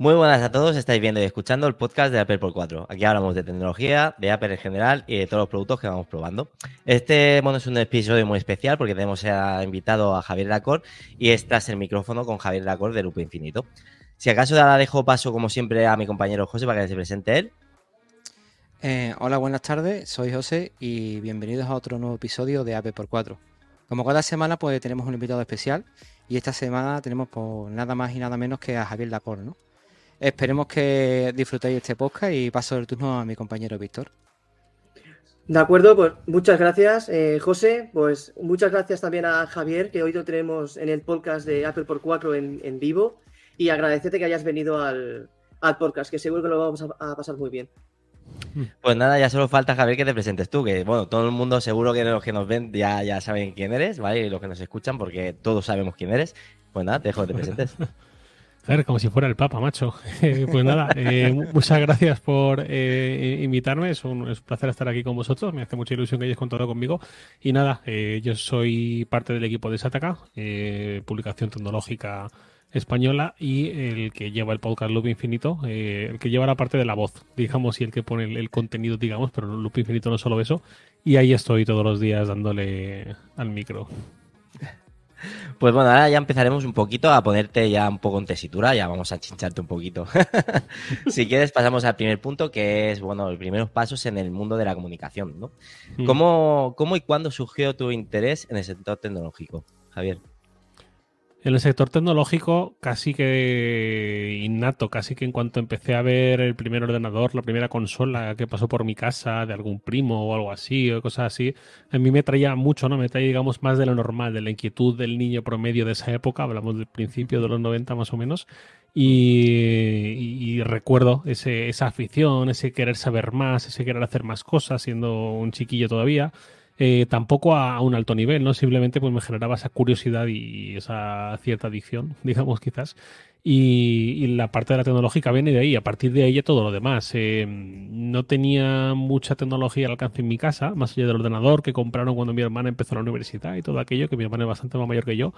Muy buenas a todos, estáis viendo y escuchando el podcast de Apple por 4. Aquí hablamos de tecnología, de Apple en general y de todos los productos que vamos probando. Este bueno, es un episodio muy especial porque tenemos invitado a Javier Lacor y es el micrófono con Javier Lacor de Lupo Infinito. Si acaso ahora dejo paso, como siempre, a mi compañero José para que se presente él. Eh, hola, buenas tardes, soy José y bienvenidos a otro nuevo episodio de Apple por 4. Como cada semana, pues tenemos un invitado especial y esta semana tenemos por nada más y nada menos que a Javier Lacor, ¿no? Esperemos que disfrutéis este podcast y paso el turno a mi compañero Víctor. De acuerdo, pues muchas gracias, eh, José. Pues muchas gracias también a Javier, que hoy lo tenemos en el podcast de Apple por 4 en, vivo. Y agradecerte que hayas venido al, podcast, que seguro que lo vamos a, pasar muy bien. Pues nada, ya solo falta, Javier, que te presentes tú, que bueno, todo el mundo seguro que los que nos ven ya, ya saben quién eres, ¿vale? Y los que nos escuchan, porque todos sabemos quién eres. Pues nada, te dejo que te presentes. como si fuera el Papa, macho. pues nada, eh, muchas gracias por eh, invitarme. Es un, placer estar aquí con vosotros. Me hace mucha ilusión que hayáis contado conmigo. Y nada, eh, yo soy parte del equipo de Sataka, publicación tecnológica española, y el que lleva el podcast Loop Infinito, el que lleva la parte de la voz, digamos, y el que pone el, el contenido, digamos, pero Loop Infinito no es solo eso. Y ahí estoy todos los días dándole al micro. Pues bueno, ahora ya empezaremos un poquito a ponerte ya un poco en tesitura, ya vamos a chincharte un poquito. si quieres, pasamos al primer punto, que es, bueno, los primeros pasos en el mundo de la comunicación, ¿no? Mm. ¿Cómo, ¿Cómo y cuándo surgió tu interés en el sector tecnológico, Javier? En el sector tecnológico, casi que innato, casi que en cuanto empecé a ver el primer ordenador, la primera consola que pasó por mi casa de algún primo o algo así, o cosas así, a mí me traía mucho, ¿no? Me traía, digamos, más de lo normal, de la inquietud del niño promedio de esa época, hablamos del principio de los 90 más o menos, y, recuerdo ese, esa afición, ese querer saber más, ese querer hacer más cosas, siendo un chiquillo todavía. Eh, tampoco a, un alto nivel, ¿no? Simplemente pues me generaba esa curiosidad y esa cierta adicción, digamos, quizás. Y, la parte de la tecnológica viene de ahí, a partir de ahí todo lo demás. Eh, no tenía mucha tecnología al alcance en mi casa, más allá del ordenador que compraron cuando mi hermana empezó la universidad y todo aquello, que mi hermana es bastante más mayor que yo.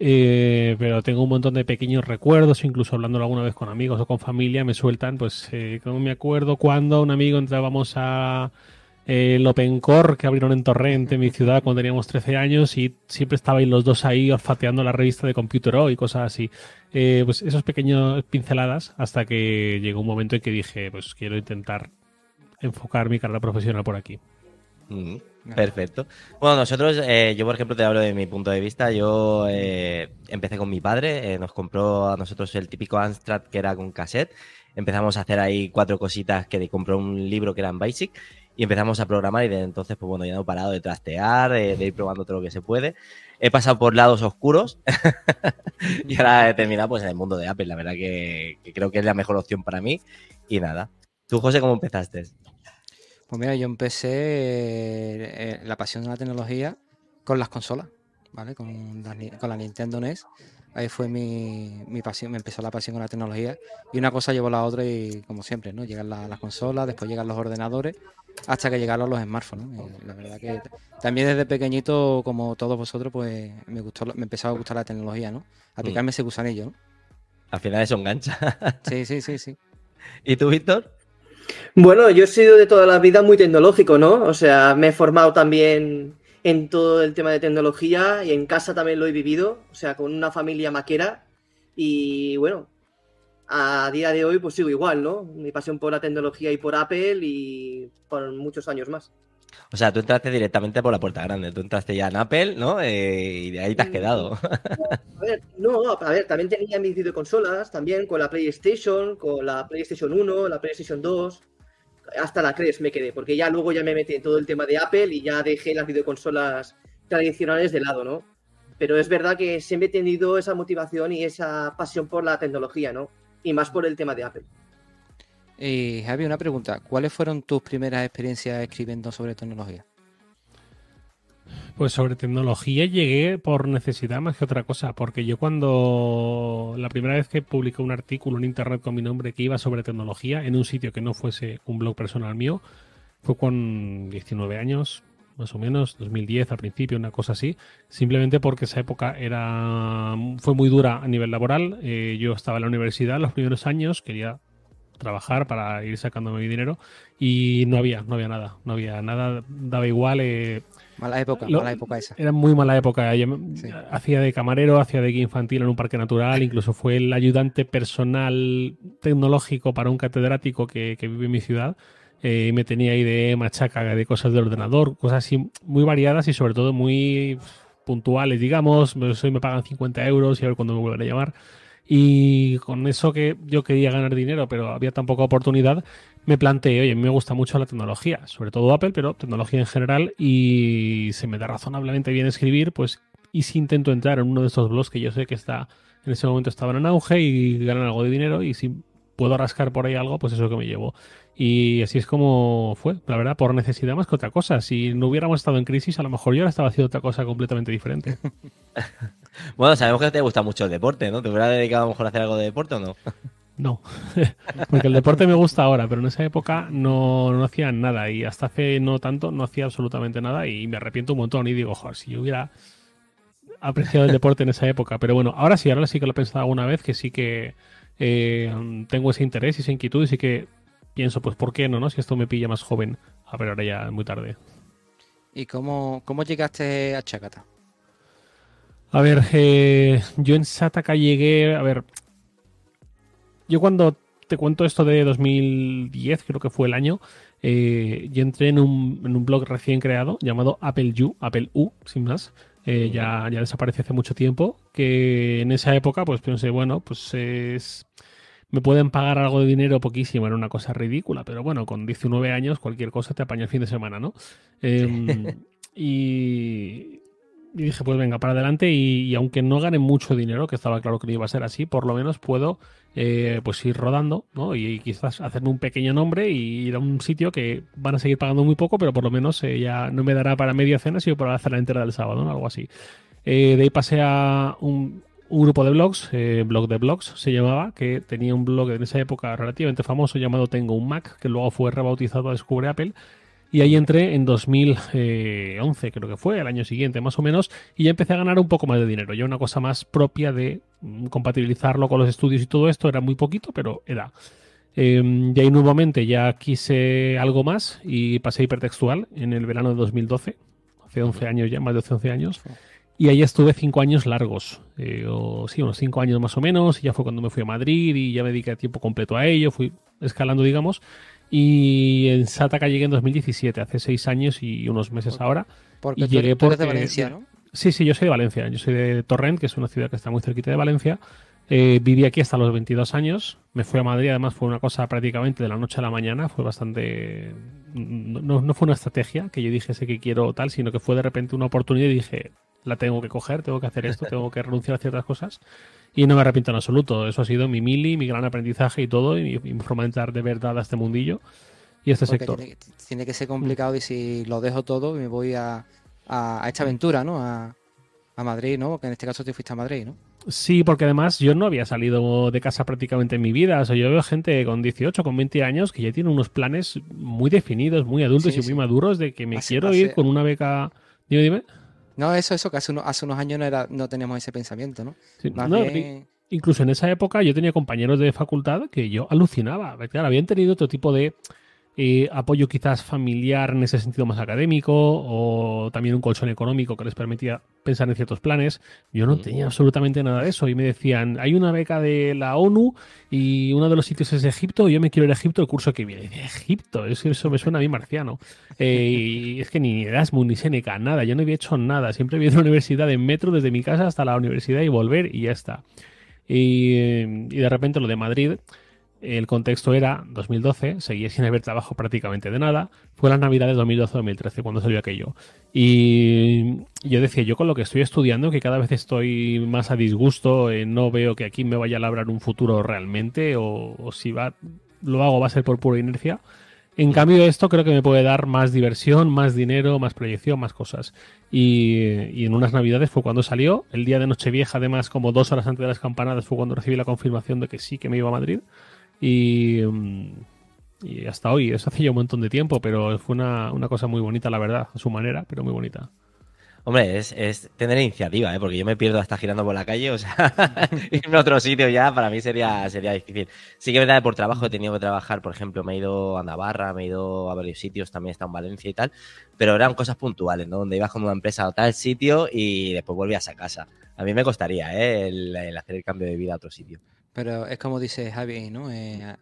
Eh, pero tengo un montón de pequeños recuerdos, incluso hablando alguna vez con amigos o con familia, me sueltan, pues, como me acuerdo cuando un amigo entrábamos a el Open Core que abrieron en Torrent, en mi ciudad, cuando teníamos 13 años y siempre estabais los dos ahí olfateando la revista de Computer O y cosas así. Eh, pues esos pequeños pinceladas hasta que llegó un momento en que dije, pues quiero intentar enfocar mi carrera profesional por aquí. Mm, perfecto. Bueno, nosotros, eh, yo por ejemplo te hablo de mi punto de vista, yo eh, empecé con mi padre, nos compró a nosotros el típico Amstrad que era con cassette, empezamos a hacer ahí cuatro cositas que de compró un libro que era en Basic y empezamos a programar y desde entonces, pues bueno, ya no he parado de trastear, de, ir probando todo lo que se puede. He pasado por lados oscuros y ahora he terminado pues en el mundo de Apple. La verdad que, creo que es la mejor opción para mí. Y nada. ¿Tú, José, cómo empezaste? Pues mira, yo empecé eh, la pasión de la tecnología con las consolas, ¿vale? Con la, con la Nintendo NES. Ahí fue mi, mi, pasión, me empezó la pasión con la tecnología. Y una cosa llevó a la otra y como siempre, ¿no? Llegan las consolas, después llegan los ordenadores hasta que llegaron los smartphones. La verdad que también desde pequeñito, como todos vosotros, pues me gustó, me empezó a gustar la tecnología, ¿no? Aplicarme mm. ese gusanillo, ¿no? Al final eso engancha. sí, sí, sí, sí. ¿Y tú, Víctor? Bueno, yo he sido de toda la vida muy tecnológico, ¿no? O sea, me he formado también en todo el tema de tecnología y en casa también lo he vivido, o sea, con una familia maquera. Y bueno, a día de hoy pues sigo igual, ¿no? Mi pasión por la tecnología y por Apple y por muchos años más. O sea, tú entraste directamente por la puerta grande, tú entraste ya en Apple, ¿no? Eh, y de ahí te has quedado. A ver, no, a ver, también tenía mis videoconsolas, también con la PlayStation, con la PlayStation 1, la PlayStation 2, hasta la 3 me quedé, porque ya luego ya me metí en todo el tema de Apple y ya dejé las videoconsolas tradicionales de lado, ¿no? Pero es verdad que siempre he tenido esa motivación y esa pasión por la tecnología, ¿no? y más por el tema de Apple. Y Javi, una pregunta. ¿Cuáles fueron tus primeras experiencias escribiendo sobre tecnología? Pues sobre tecnología llegué por necesidad más que otra cosa, porque yo cuando la primera vez que publiqué un artículo en internet con mi nombre que iba sobre tecnología en un sitio que no fuese un blog personal mío, fue con 19 años, más o menos, 2010 al principio, una cosa así, simplemente porque esa época era fue muy dura a nivel laboral. Eh, yo estaba en la universidad los primeros años, quería trabajar para ir sacándome mi dinero y no había, no había nada, no había nada, daba igual. Eh, mala época, lo- mala época esa. Era muy mala época. Yo Sí. hacía de camarero, hacía de guía infantil en un parque natural, incluso fue el ayudante personal tecnológico para un catedrático que, que vive en mi ciudad. Eh, me tenía ahí de machaca de cosas del ordenador, cosas así muy variadas y sobre todo muy puntuales, digamos. Hoy me pagan 50 euros y a ver cuándo me vuelven a llamar. Y con eso que yo quería ganar dinero, pero había tan poca oportunidad, me planteé, oye, a mí me gusta mucho la tecnología, sobre todo Apple, pero tecnología en general, y se me da razonablemente bien escribir, pues, y si intento entrar en uno de estos blogs que yo sé que está en ese momento estaban en auge y ganan algo de dinero, y si puedo rascar por ahí algo, pues eso que me llevo. Y así es como fue, la verdad, por necesidad más que otra cosa. Si no hubiéramos estado en crisis, a lo mejor yo ahora estaba haciendo otra cosa completamente diferente. Bueno, sabemos que te gusta mucho el deporte, ¿no? ¿Te hubieras dedicado a lo mejor a hacer algo de deporte o no? No, porque el deporte me gusta ahora, pero en esa época no, no hacía nada y hasta hace no tanto no hacía absolutamente nada y me arrepiento un montón y digo, joder, si yo hubiera apreciado el deporte en esa época. Pero bueno, ahora sí, ahora sí que lo he pensado alguna vez, que sí que eh, tengo ese interés y esa inquietud y sí que pienso, pues, ¿por qué no, no? Si esto me pilla más joven. A ver, ahora ya es muy tarde. ¿Y cómo, cómo llegaste a Chacata? A ver, eh, yo en Sataka llegué, a ver, yo cuando te cuento esto de 2010, creo que fue el año, eh, yo entré en un, en un blog recién creado llamado Apple U, Apple U, sin más. Eh, ya, ya desapareció hace mucho tiempo, que en esa época pues pensé, bueno, pues es... Me pueden pagar algo de dinero poquísimo, era una cosa ridícula, pero bueno, con 19 años cualquier cosa te apaña el fin de semana, ¿no? Em, y, y dije, pues venga, para adelante. Y, aunque no gane mucho dinero, que estaba claro que no iba a ser así, por lo menos puedo eh, pues ir rodando, ¿no? Y, quizás hacerme un pequeño nombre y ir a un sitio que van a seguir pagando muy poco, pero por lo menos eh, ya no me dará para media cena, sino para la cena entera del sábado, ¿no? Algo así. Eh, de ahí pasé a un, grupo de blogs, blog de blogs se llamaba, que tenía un blog en esa época relativamente famoso llamado Tengo un Mac, que luego fue rebautizado a Descubre Apple. Y ahí entré en 2011, creo que fue, el año siguiente más o menos, y ya empecé a ganar un poco más de dinero. Ya una cosa más propia de mm, compatibilizarlo con los estudios y todo esto, era muy poquito, pero era. Eh, y ahí nuevamente ya quise algo más y pasé a hipertextual en el verano de 2012, hace 11 años ya, más de 11 años. Y ahí estuve cinco años largos, eh, o sí, unos cinco años más o menos, y ya fue cuando me fui a Madrid y ya me dediqué tiempo completo a ello, fui escalando, digamos, y en Sataka llegué en 2017, hace seis años y unos meses ahora. Porque Y tú, llegué tú eres de Valencia, ¿no? Sí, sí, yo soy de Valencia, yo soy de Torrent, que es una ciudad que está muy cerquita de Valencia. Eh, viví aquí hasta los 22 años, me fui a Madrid, además fue una cosa prácticamente de la noche a la mañana, fue bastante... No, no fue una estrategia que yo dijese que quiero tal, sino que fue de repente una oportunidad y dije, la tengo que coger, tengo que hacer esto, tengo que renunciar a ciertas cosas. Y no me arrepiento en absoluto, eso ha sido mi mili, mi gran aprendizaje y todo, y mi, forma de entrar de verdad a este mundillo y a este Porque sector. tiene, tiene que ser complicado y si lo dejo todo me voy a, a, a esta aventura, ¿no? A, a Madrid, ¿no? Que en este caso te fuiste a Madrid, ¿no? Sí, porque además yo no había salido de casa prácticamente en mi vida. O sea, yo veo gente con 18, con 20 años que ya tiene unos planes muy definidos, muy adultos Sí, y muy sí. maduros de que me Hace- quiero hace- ir con una beca. Dime, dime. No, eso, eso, que hace, uno- hace unos años no, era, no teníamos ese pensamiento, ¿no? Sí, Más no, bien... Incluso en esa época yo tenía compañeros de facultad que yo alucinaba. Claro, habían tenido otro tipo de eh, apoyo quizás familiar en ese sentido más académico o también un colchón económico que les permitía pensar en ciertos planes. Yo no Mm. tenía absolutamente nada de eso y me decían, hay una beca de la ONU y uno de los sitios es Egipto y yo me quiero ir a Egipto el curso que viene. Egipto, eso, eso me suena a mí marciano. Eh, y es que ni Erasmus ni Seneca, nada, yo no había hecho nada. Siempre había ido a la universidad en metro desde mi casa hasta la universidad y volver y ya está. Y, eh, y de repente lo de Madrid, el contexto era 2012, seguía sin haber trabajo prácticamente de nada. Fue la Navidad de 2012-2013 cuando salió aquello. Y yo decía, yo con lo que estoy estudiando, que cada vez estoy más a disgusto, eh, no veo que aquí me vaya a labrar un futuro realmente, o, si va, lo hago va a ser por pura inercia. En cambio, esto creo que me puede dar más diversión, más dinero, más proyección, más cosas. Y en unas navidades fue cuando salió. El día de Nochevieja, además, como dos horas antes de las campanadas, fue cuando recibí la confirmación de que sí que me iba a Madrid. Y, mm, y hasta hoy, eso hace ya un montón de tiempo, pero fue una, una cosa muy bonita, la verdad, a su manera, pero muy bonita. Hombre, es, tener iniciativa, ¿eh? porque yo me pierdo hasta girando por la calle, o sea, irme a otro sitio ya para mí sería, sería difícil. Sí que es verdad, por trabajo he tenido que trabajar, por ejemplo, me he ido a Navarra, me he ido a varios sitios, también he estado en Valencia y tal, pero eran cosas puntuales, ¿no? Donde ibas con una empresa a tal sitio y después volvías a casa. A mí me costaría, ¿eh? El hacer el cambio de vida a otro sitio. Pero es como dice Javi, ¿no? Eh,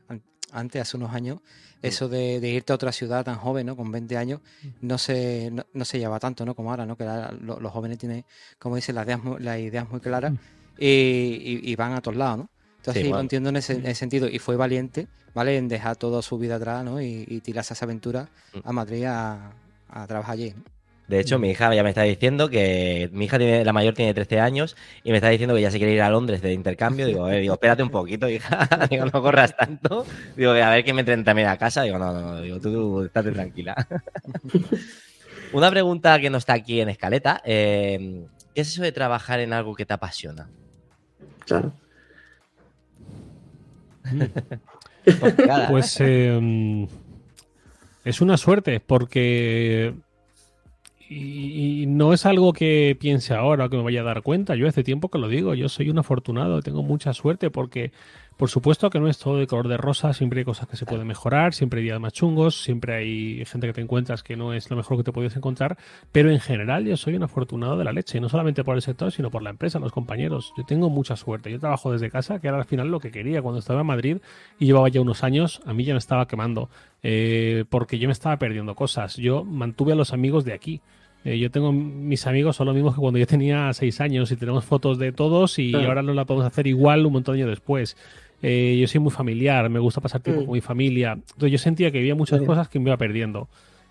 antes, hace unos años, eso de, de, irte a otra ciudad tan joven, ¿no? Con 20 años, no se, no, no se lleva tanto, ¿no? Como ahora, ¿no? Que la, lo, los jóvenes tienen, como dice, las ideas, las ideas muy claras y, y, y van a todos lados, ¿no? Entonces, sí, bueno. lo entiendo en ese, en ese, sentido. Y fue valiente, ¿vale? En dejar toda su vida atrás, ¿no? Y, y tirarse esa aventura a Madrid a, a trabajar allí, ¿no? De hecho, mi hija ya me está diciendo que mi hija tiene, la mayor tiene 13 años y me está diciendo que ya se quiere ir a Londres de intercambio. Digo, eh, digo, espérate un poquito, hija. digo, no corras tanto. Digo, a ver que me entren también a casa. Digo, no, no, no. Digo, tú, tú estate tranquila. Una pregunta que no está aquí en escaleta. Eh, ¿Qué es eso de trabajar en algo que te apasiona? Claro. pues eh, es una suerte porque y, no es algo que piense ahora que me vaya a dar cuenta. Yo hace tiempo que lo digo, yo soy un afortunado, tengo mucha suerte porque, por supuesto que no es todo de color de rosa, siempre hay cosas que se pueden mejorar, siempre hay días más chungos, siempre hay gente que te encuentras que no es lo mejor que te podías encontrar, pero en general yo soy un afortunado de la leche, y no solamente por el sector, sino por la empresa, los compañeros. Yo tengo mucha suerte, yo trabajo desde casa, que era al final lo que quería cuando estaba en Madrid y llevaba ya unos años, a mí ya me estaba quemando. Eh, porque yo me estaba perdiendo cosas. Yo mantuve a los amigos de aquí. Eh, yo tengo mis amigos, son los mismos que cuando yo tenía seis años y tenemos fotos de todos y ahora no la podemos hacer igual un montón de años después. Eh, yo soy muy familiar, me gusta pasar tiempo Mm. con mi familia. Entonces yo sentía que había muchas cosas que me iba perdiendo.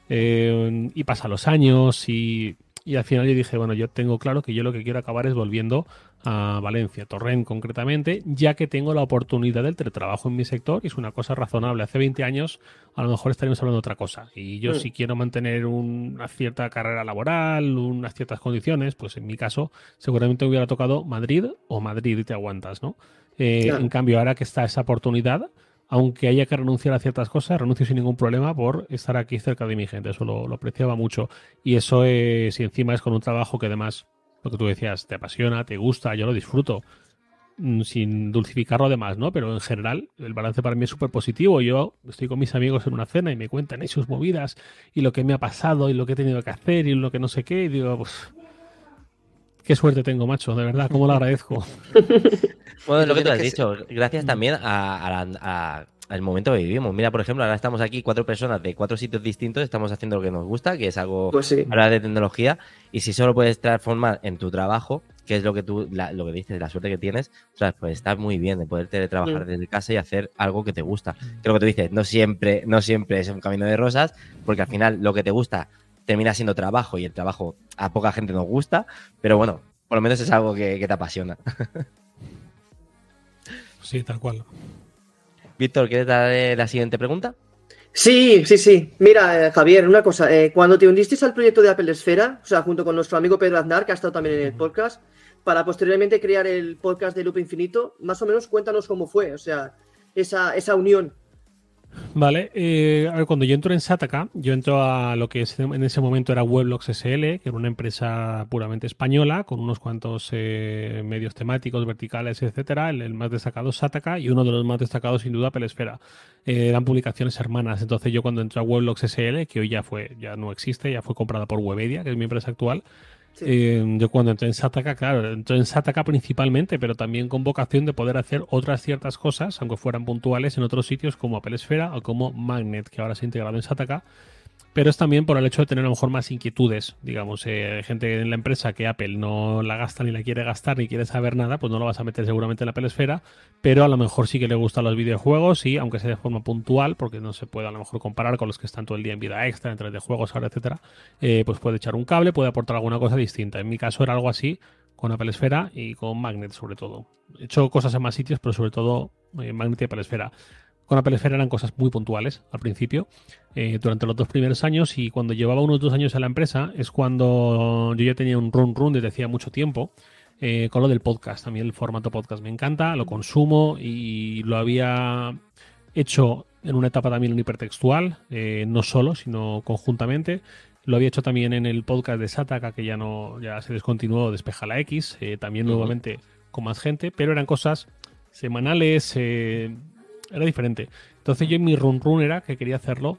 Eh, y pasan los años y, y al final yo dije, bueno, yo tengo claro que yo lo que quiero acabar es volviendo a Valencia, Torrent concretamente, ya que tengo la oportunidad del teletrabajo en mi sector y es una cosa razonable. Hace 20 años a lo mejor estaríamos hablando de otra cosa. Y yo Mm. si quiero mantener un- una cierta carrera laboral, unas ciertas condiciones, pues en mi caso seguramente me hubiera tocado Madrid o Madrid y te aguantas, ¿no? Eh, Claro. En cambio, ahora que está esa oportunidad, aunque haya que renunciar a ciertas cosas, renuncio sin ningún problema por estar aquí cerca de mi gente. Eso lo, lo apreciaba mucho. Y eso, eh, si encima es con un trabajo que además, lo que tú decías, te apasiona, te gusta, yo lo disfruto, mm, sin dulcificarlo además, ¿no? Pero en general, el balance para mí es súper positivo. Yo estoy con mis amigos en una cena y me cuentan ahí sus movidas y lo que me ha pasado y lo que he tenido que hacer y lo que no sé qué. Y digo, pues. Qué suerte tengo, macho, de verdad, cómo lo agradezco. Bueno, lo que tú has dicho, gracias Mm. también a, a la- a- al momento que vivimos. Mira, por ejemplo, ahora estamos aquí cuatro personas de cuatro sitios distintos, estamos haciendo lo que nos gusta, que es algo Pues sí. hablar de tecnología, y si solo puedes transformar en tu trabajo, que es lo que tú, la- lo que dices, la suerte que tienes, o sea, pues está muy bien de poder teletrabajar Mm. desde casa y hacer algo que te gusta. Que lo que tú dices, no siempre, no siempre es un camino de rosas, porque al final lo que te gusta termina siendo trabajo y el trabajo a poca gente nos gusta, pero bueno, por lo menos es algo que, que te apasiona. Sí, tal cual. Víctor, ¿quieres dar eh, la siguiente pregunta? Sí, sí, sí. Mira, eh, Javier, una cosa. eh, cuando te hundiste al proyecto de Apple Esfera, o sea, junto con nuestro amigo Pedro Aznar, que ha estado también en el podcast, para posteriormente crear el podcast de Loop Infinito, más o menos cuéntanos cómo fue, o sea, esa, esa unión. Vale, eh, a ver, cuando yo entro en Sataka, yo entro a lo que en ese momento era Weblogs SL, que era una empresa puramente española, con unos cuantos eh, medios temáticos, verticales, etcétera. El, más destacado es Sataka y uno de los más destacados, sin duda, Pelesfera. Eh, eran publicaciones hermanas. Entonces, yo cuando entré a Weblogs SL, que hoy ya fue, ya no existe, ya fue comprada por Webedia, que es mi empresa actual, Eh, yo cuando entré en Sataka, claro, entré en Sataka principalmente, pero también con vocación de poder hacer otras ciertas cosas, aunque fueran puntuales, en otros sitios como Apple Esfera o como Magnet, que ahora se ha integrado en Sataka. Pero es también por el hecho de tener a lo mejor más inquietudes, digamos, eh, gente en la empresa que Apple no la gasta ni la quiere gastar ni quiere saber nada, pues no lo vas a meter seguramente en la Apple pero a lo mejor sí que le gustan los videojuegos y aunque sea de forma puntual, porque no se puede a lo mejor comparar con los que están todo el día en vida extra, entre de juegos ahora, etcétera, eh, pues puede echar un cable, puede aportar alguna cosa distinta. En mi caso era algo así con Apple Esfera y con Magnet sobre todo. He hecho cosas en más sitios, pero sobre todo eh, Magnet y Apple Esfera. Con Apple Esfera eran cosas muy puntuales al principio, eh, durante los dos primeros años y cuando llevaba unos dos años en la empresa es cuando yo ya tenía un run run desde hacía mucho tiempo eh, con lo del podcast. También el formato podcast me encanta, lo consumo y lo había hecho en una etapa también en hipertextual, eh, no solo, sino conjuntamente. Lo había hecho también en el podcast de Sataka, que ya no ya se descontinuó, Despeja la X, eh, también nuevamente con más gente, pero eran cosas semanales, eh, era diferente. Entonces yo en mi run run era que quería hacerlo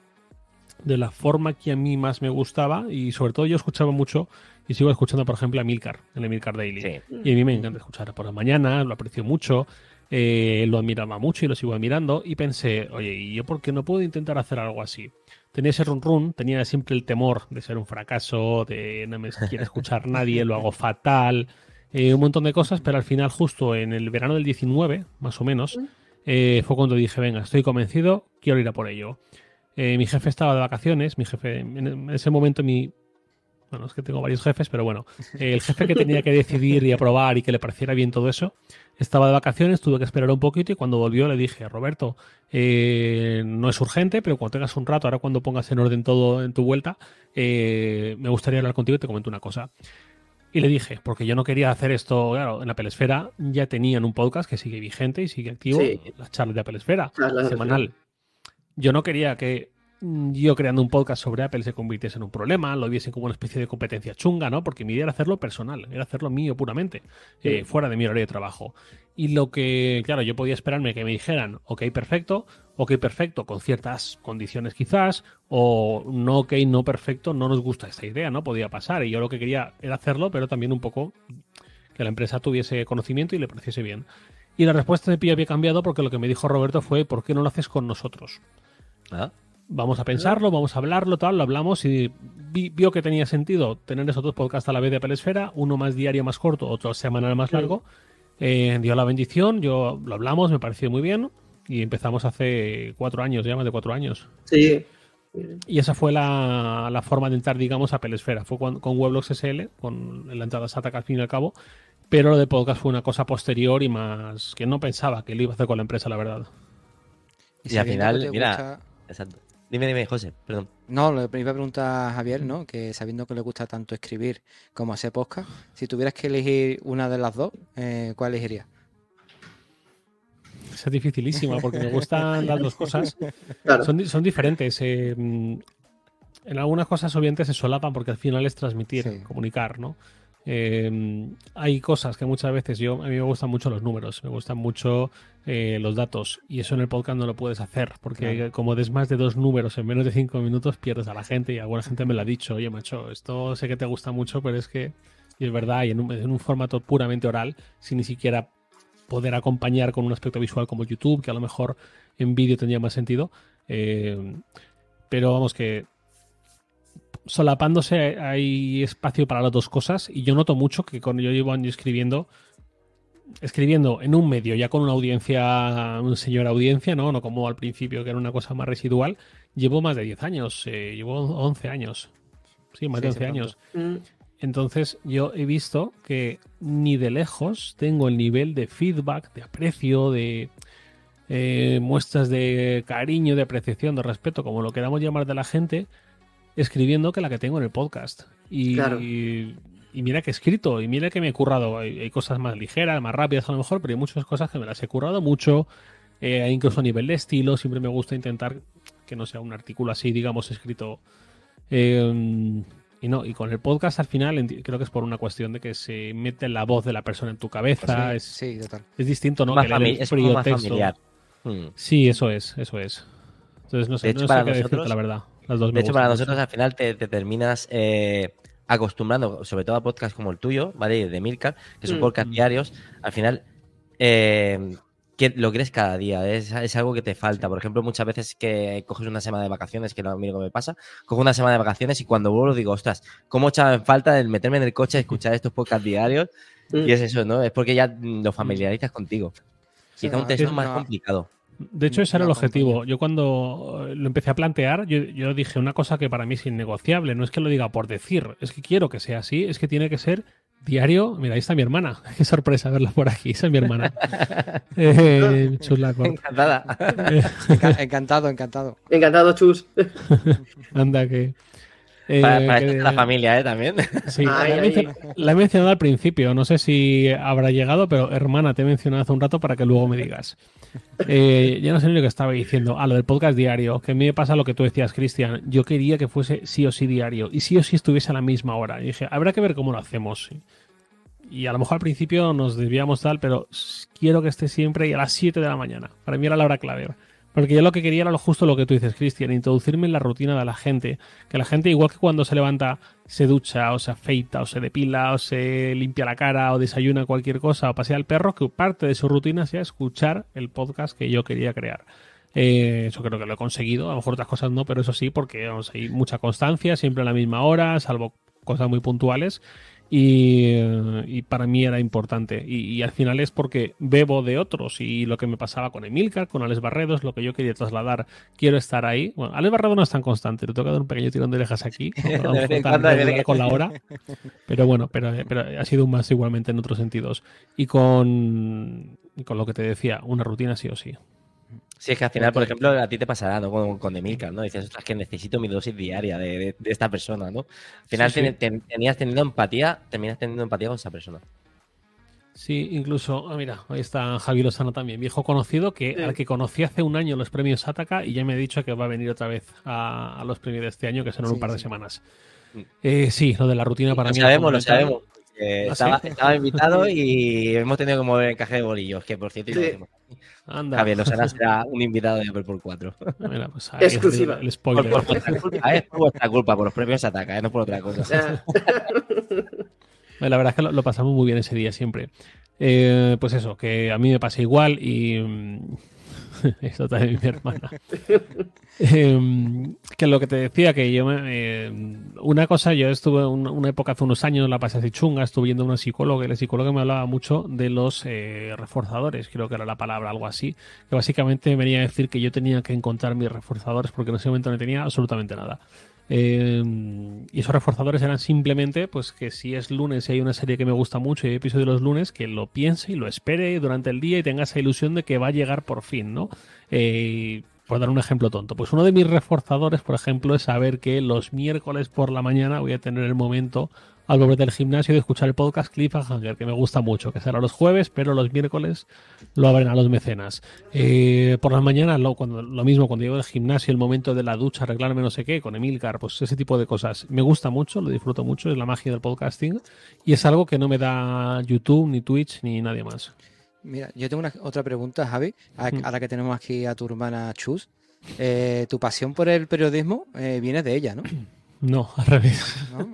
de la forma que a mí más me gustaba y sobre todo yo escuchaba mucho y sigo escuchando por ejemplo a Milcar, en el Milcar Daily. Sí. Y a mí me encanta escuchar por la mañana, lo aprecio mucho, eh, lo admiraba mucho y lo sigo admirando y pensé, oye, ¿y yo por qué no puedo intentar hacer algo así? Tenía ese run run, tenía siempre el temor de ser un fracaso, de no me quiere escuchar nadie, lo hago fatal, eh, un montón de cosas, pero al final justo en el verano del 19, más o menos, eh, fue cuando dije, venga, estoy convencido, quiero ir a por ello. Eh, mi jefe estaba de vacaciones, mi jefe, en ese momento mi... Bueno, es que tengo varios jefes, pero bueno, eh, el jefe que tenía que decidir y aprobar y que le pareciera bien todo eso, estaba de vacaciones, tuve que esperar un poquito y cuando volvió le dije, Roberto, eh, no es urgente, pero cuando tengas un rato, ahora cuando pongas en orden todo en tu vuelta, me gustaría hablar contigo y te comento una cosa. Y le dije, porque yo no quería hacer esto, claro, en Apple Esfera ya tenían un podcast que sigue vigente y sigue activo, Sí. las charlas de Apple Esfera, semanal. Yo no quería que mm, yo creando un podcast sobre Apple se convirtiese en un problema, lo viesen como una especie de competencia chunga, ¿no? Porque mi idea era hacerlo personal, era hacerlo mío puramente, eh, fuera de mi horario de trabajo. Y lo que, claro, yo podía esperarme que me dijeran, ok, perfecto, ok, perfecto, con ciertas condiciones quizás, o no, ok, no perfecto, no nos gusta esta idea, ¿no? Podía pasar. Y yo lo que quería era hacerlo, pero también un poco que la empresa tuviese conocimiento y le pareciese bien. Y la respuesta de Pío había cambiado porque lo que me dijo Roberto fue, ¿por qué no lo haces con nosotros? Ah, Vamos a pensarlo, vamos a hablarlo, tal, lo hablamos y vi- vio que tenía sentido tener esos dos podcasts a la vez de Pelesfera, uno más diario más corto, otro semanal más largo. Eh, dio la bendición, yo lo hablamos, me pareció muy bien y empezamos hace cuatro años, ya más de cuatro años. Sí. Y esa fue la, la forma de entrar, digamos, a Pelesfera. Fue con, con Weblogs SL, con la entrada SATA al fin y al cabo. Pero lo de podcast fue una cosa posterior y más que no pensaba que lo iba a hacer con la empresa, la verdad. Y al sabiendo final, mira- gusta- exacto. Dime, dime, José, perdón. No, le iba a preguntar a Javier, ¿no? Que sabiendo que le gusta tanto escribir como hacer podcast, si tuvieras que elegir una de las dos, eh, ¿cuál elegirías? Esa es dificilísima porque me gustan las dos cosas. Claro. Son, di- son diferentes. eh, en algunas cosas obviamente se solapan porque al final es transmitir, Sí. comunicar, ¿no? Eh, hay cosas que muchas veces yo, a mí me gustan mucho los números, me gustan mucho eh, los datos y eso en el podcast no lo puedes hacer porque Claro. como des más de dos números en menos de cinco minutos pierdes a la gente y alguna gente me lo ha dicho, oye macho, esto sé que te gusta mucho pero es que y es verdad y en un, en un formato puramente oral sin ni siquiera poder acompañar con un aspecto visual como YouTube que a lo mejor en vídeo tendría más sentido eh, pero vamos que solapándose hay espacio para las dos cosas y yo noto mucho que cuando yo llevo años escribiendo escribiendo en un medio ya con una audiencia una señora audiencia no no como al principio que era una cosa más residual llevo más de 10 años eh, llevo 11 años. Sí más de Sí, 11 hace años. Mm, entonces yo he visto que ni de lejos tengo el nivel de feedback, de aprecio, de eh, muestras de cariño, de apreciación, de respeto, como lo queramos llamar de la gente, escribiendo que la que tengo en el podcast. Y, Claro. y, mira que he escrito, y mira que me he currado. Hay, hay cosas más ligeras, más rápidas a lo mejor, pero hay muchas cosas que me las he currado mucho. eh, incluso a nivel de estilo, siempre me gusta intentar que no sea un artículo así, digamos, escrito. eh, y no, y con el podcast al final creo que es por una cuestión de que se mete la voz de la persona en tu cabeza. sí, es, sí, total. es distinto, ¿no? más que leer el es frío más texto. familiar. Hmm. Sí, eso es, eso es. Entonces no sé, De hecho, no sé para qué decirte, la verdad. Las dos me De hecho, para mucho. nosotros al final te, te terminas eh, acostumbrando, sobre todo a podcasts como el tuyo, ¿vale? De Milcar, que son Mm. podcasts diarios, al final eh, que lo crees cada día, es, es algo que te falta. Por ejemplo, muchas veces que coges una semana de vacaciones, que no a mí me pasa, cojo una semana de vacaciones y cuando vuelvo digo, ostras, ¿cómo echaba en falta el meterme en el coche, escuchar estos podcasts diarios? mm. Y es eso, ¿no? Es porque ya mm, lo familiarizas contigo. Quizá un texto es más complicado. De hecho, ese era el objetivo. Yo cuando lo empecé a plantear, yo, yo dije una cosa que para mí es innegociable. No es que lo diga por decir, es que quiero que sea así, es que tiene que ser diario. Mira, ahí está mi hermana. Qué sorpresa verla por aquí. Esa es mi hermana. eh. Encantada. Eh, Enca- encantado, encantado. Encantado, Chus. anda que. Eh, Para, para que- esto está la familia, ¿eh? También. Sí, Ay, la, he ay. mencio- la he mencionado al principio, no sé si habrá llegado, pero hermana, te he mencionado hace un rato para que luego me digas. Eh, ya no sé ni lo que estaba diciendo. Ah, lo del podcast diario, que a mí me pasa lo que tú decías, Cristian. Yo quería que fuese sí o sí diario y sí o sí estuviese a la misma hora. Y dije, habrá que ver cómo lo hacemos. Y a lo mejor al principio nos desviamos tal, pero quiero que esté siempre y a las 7 de la mañana. Para mí era la hora clave. Porque yo lo que quería era lo justo lo que tú dices, Cristian, introducirme en la rutina de la gente. Que la gente, igual que cuando se levanta, se ducha, o se afeita, o se depila, o se limpia la cara, o desayuna cualquier cosa, o pasea al perro, que parte de su rutina sea escuchar el podcast que yo quería crear. Eh, eso creo que lo he conseguido, a lo mejor otras cosas no, pero eso sí, porque vamos, hay mucha constancia, siempre a la misma hora, salvo cosas muy puntuales. Y, y para mí era importante. Y, y al final es porque bebo de otros. Y lo que me pasaba con Emilcar, con Alex Barredo, es lo que yo quería trasladar. Quiero estar ahí. Bueno, Alex Barredo no es tan constante. Le toca dar un pequeño tirón de orejas aquí. no con la hora. Pero bueno, pero, pero ha sido un más igualmente en otros sentidos. Y con, y con lo que te decía, una rutina sí o sí. Sí, es que al final, por ejemplo, a ti te pasará, ¿no? Con, con Emilcar, ¿no? Dices, ostras, que necesito mi dosis diaria de, de- de esta persona, ¿no? Al final Sí, sí. ten- ten- tenías teniendo empatía, terminas teniendo empatía con esa persona. Sí, incluso, ah, mira, ahí está Javi Lozano también, viejo conocido, que Sí. al que conocí hace un año en los premios Ataka y ya me ha dicho que va a venir otra vez a, a los premios de este año, que serán un Sí, par de semanas. Mm. Eh, sí, lo de la rutina para lo mí. sabemos, lo sabemos. Porque ¿Ah, estaba, invitado y hemos tenido que mover encaje de bolillos, que por cierto, y lo Sí. hacemos. Anda. Javier Lozana será un invitado de Apple por 4. Mira, pues ahí Exclusiva. El Por, spoiler. por vuestra culpa, ¿eh? por vuestra culpa, por los premios Ataca, ¿eh? no por otra cosa. La verdad es que lo, lo pasamos muy bien ese día siempre. Eh, pues eso, que a mí me pasa igual y. Esto también mi hermana. Em, que lo que te decía, que yo me, eh, una cosa, yo estuve un- una época hace unos años, la pasé así chunga, estuve viendo a una psicóloga y la psicóloga me hablaba mucho de los eh, reforzadores, creo que era la palabra, algo así, que básicamente venía a decir que yo tenía que encontrar mis reforzadores porque en ese momento no tenía absolutamente nada. Eh, y esos reforzadores eran simplemente, pues que si es lunes y hay una serie que me gusta mucho y hay episodio los lunes, que lo piense y lo espere durante el día y tenga esa ilusión de que va a llegar por fin, ¿no? Eh, por dar un ejemplo tonto, pues uno de mis reforzadores, por ejemplo, es saber que los miércoles por la mañana voy a tener el momento al volver del gimnasio de escuchar el podcast Cliffhanger, que me gusta mucho, que será los jueves, pero los miércoles lo abren a los mecenas. Eh, por las mañanas, lo, cuando, lo mismo, cuando llego al gimnasio, el momento de la ducha, arreglarme no sé qué, con Emilcar, pues ese tipo de cosas. Me gusta mucho, lo disfruto mucho, es la magia del podcasting y es algo que no me da YouTube, ni Twitch, ni nadie más. Mira, yo tengo una, otra pregunta, Javi, a- Mm. ahora que tenemos aquí a tu hermana Chus. Eh, tu pasión por el periodismo eh, viene de ella, ¿no? No, al revés. ¿No?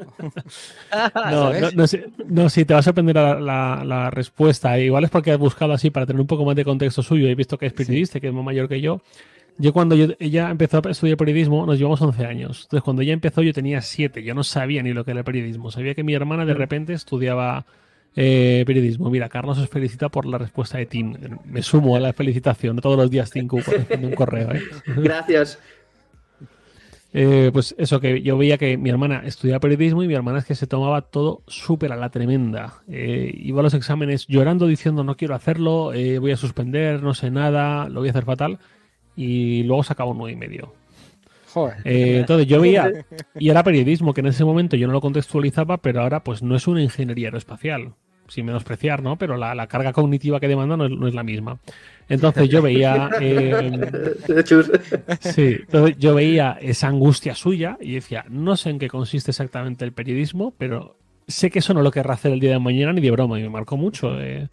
No, no, no, sí, te va a sorprender la, la- la respuesta. Igual es porque has buscado así para tener un poco más de contexto suyo. He visto que es periodista, que es más mayor que yo. Yo cuando yo- ella empezó a estudiar periodismo, nos llevamos 11 años. Entonces cuando ella empezó yo tenía 7. Yo no sabía ni lo que era el periodismo. Sabía que mi hermana de repente estudiaba eh, periodismo. Mira, Carlos os felicita por la respuesta de Tim. Me sumo a la felicitación. Todos los días 5 por un correo. ¿eh? Gracias. Eh, pues eso, que yo veía que mi hermana estudiaba periodismo y mi hermana es que se tomaba todo súper a la tremenda. Eh, iba a los exámenes llorando diciendo no quiero hacerlo, eh, voy a suspender, no sé nada, lo voy a hacer fatal. Y luego sacaba un nueve y medio. Joder. Entonces yo veía, y era periodismo, que en ese momento yo no lo contextualizaba, pero ahora pues no es una ingeniería aeroespacial, sin menospreciar, ¿no? Pero la, la carga cognitiva que demanda no es, no es la misma. Entonces yo veía... eh. Sí, entonces yo veía esa angustia suya y decía, no sé en qué consiste exactamente el periodismo, pero sé que eso no lo querrá hacer el día de mañana ni de broma y me marcó mucho. eh.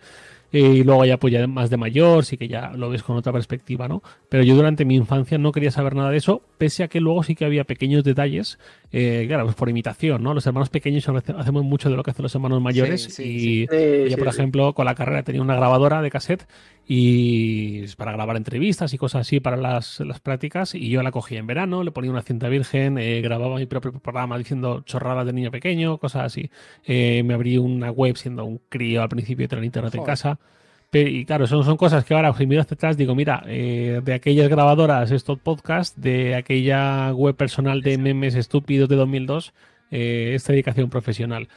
Y luego ya pues ya más de mayor, sí que ya lo ves con otra perspectiva, ¿no? Pero yo durante mi infancia no quería saber nada de eso, pese a que luego sí que había pequeños detalles, eh, claro, pues por imitación, ¿no? Los hermanos pequeños hace- hacemos mucho de lo que hacen los hermanos mayores sí, y sí. Eh, yo, sí, por sí. ejemplo, con la carrera tenía una grabadora de cassette y es para grabar entrevistas y cosas así para las, las prácticas y yo la cogía en verano, le ponía una cinta virgen, eh, grababa mi propio programa diciendo chorradas de niño pequeño, cosas así. Eh, me abrí una web siendo un crío al principio de tener internet en Joder. casa. Pe- Y claro, son, son cosas que ahora, si hacia atrás, digo, mira, eh, de aquellas grabadoras, estos podcast, de aquella web personal de memes estúpidos de 2002, eh, esta dedicación profesional.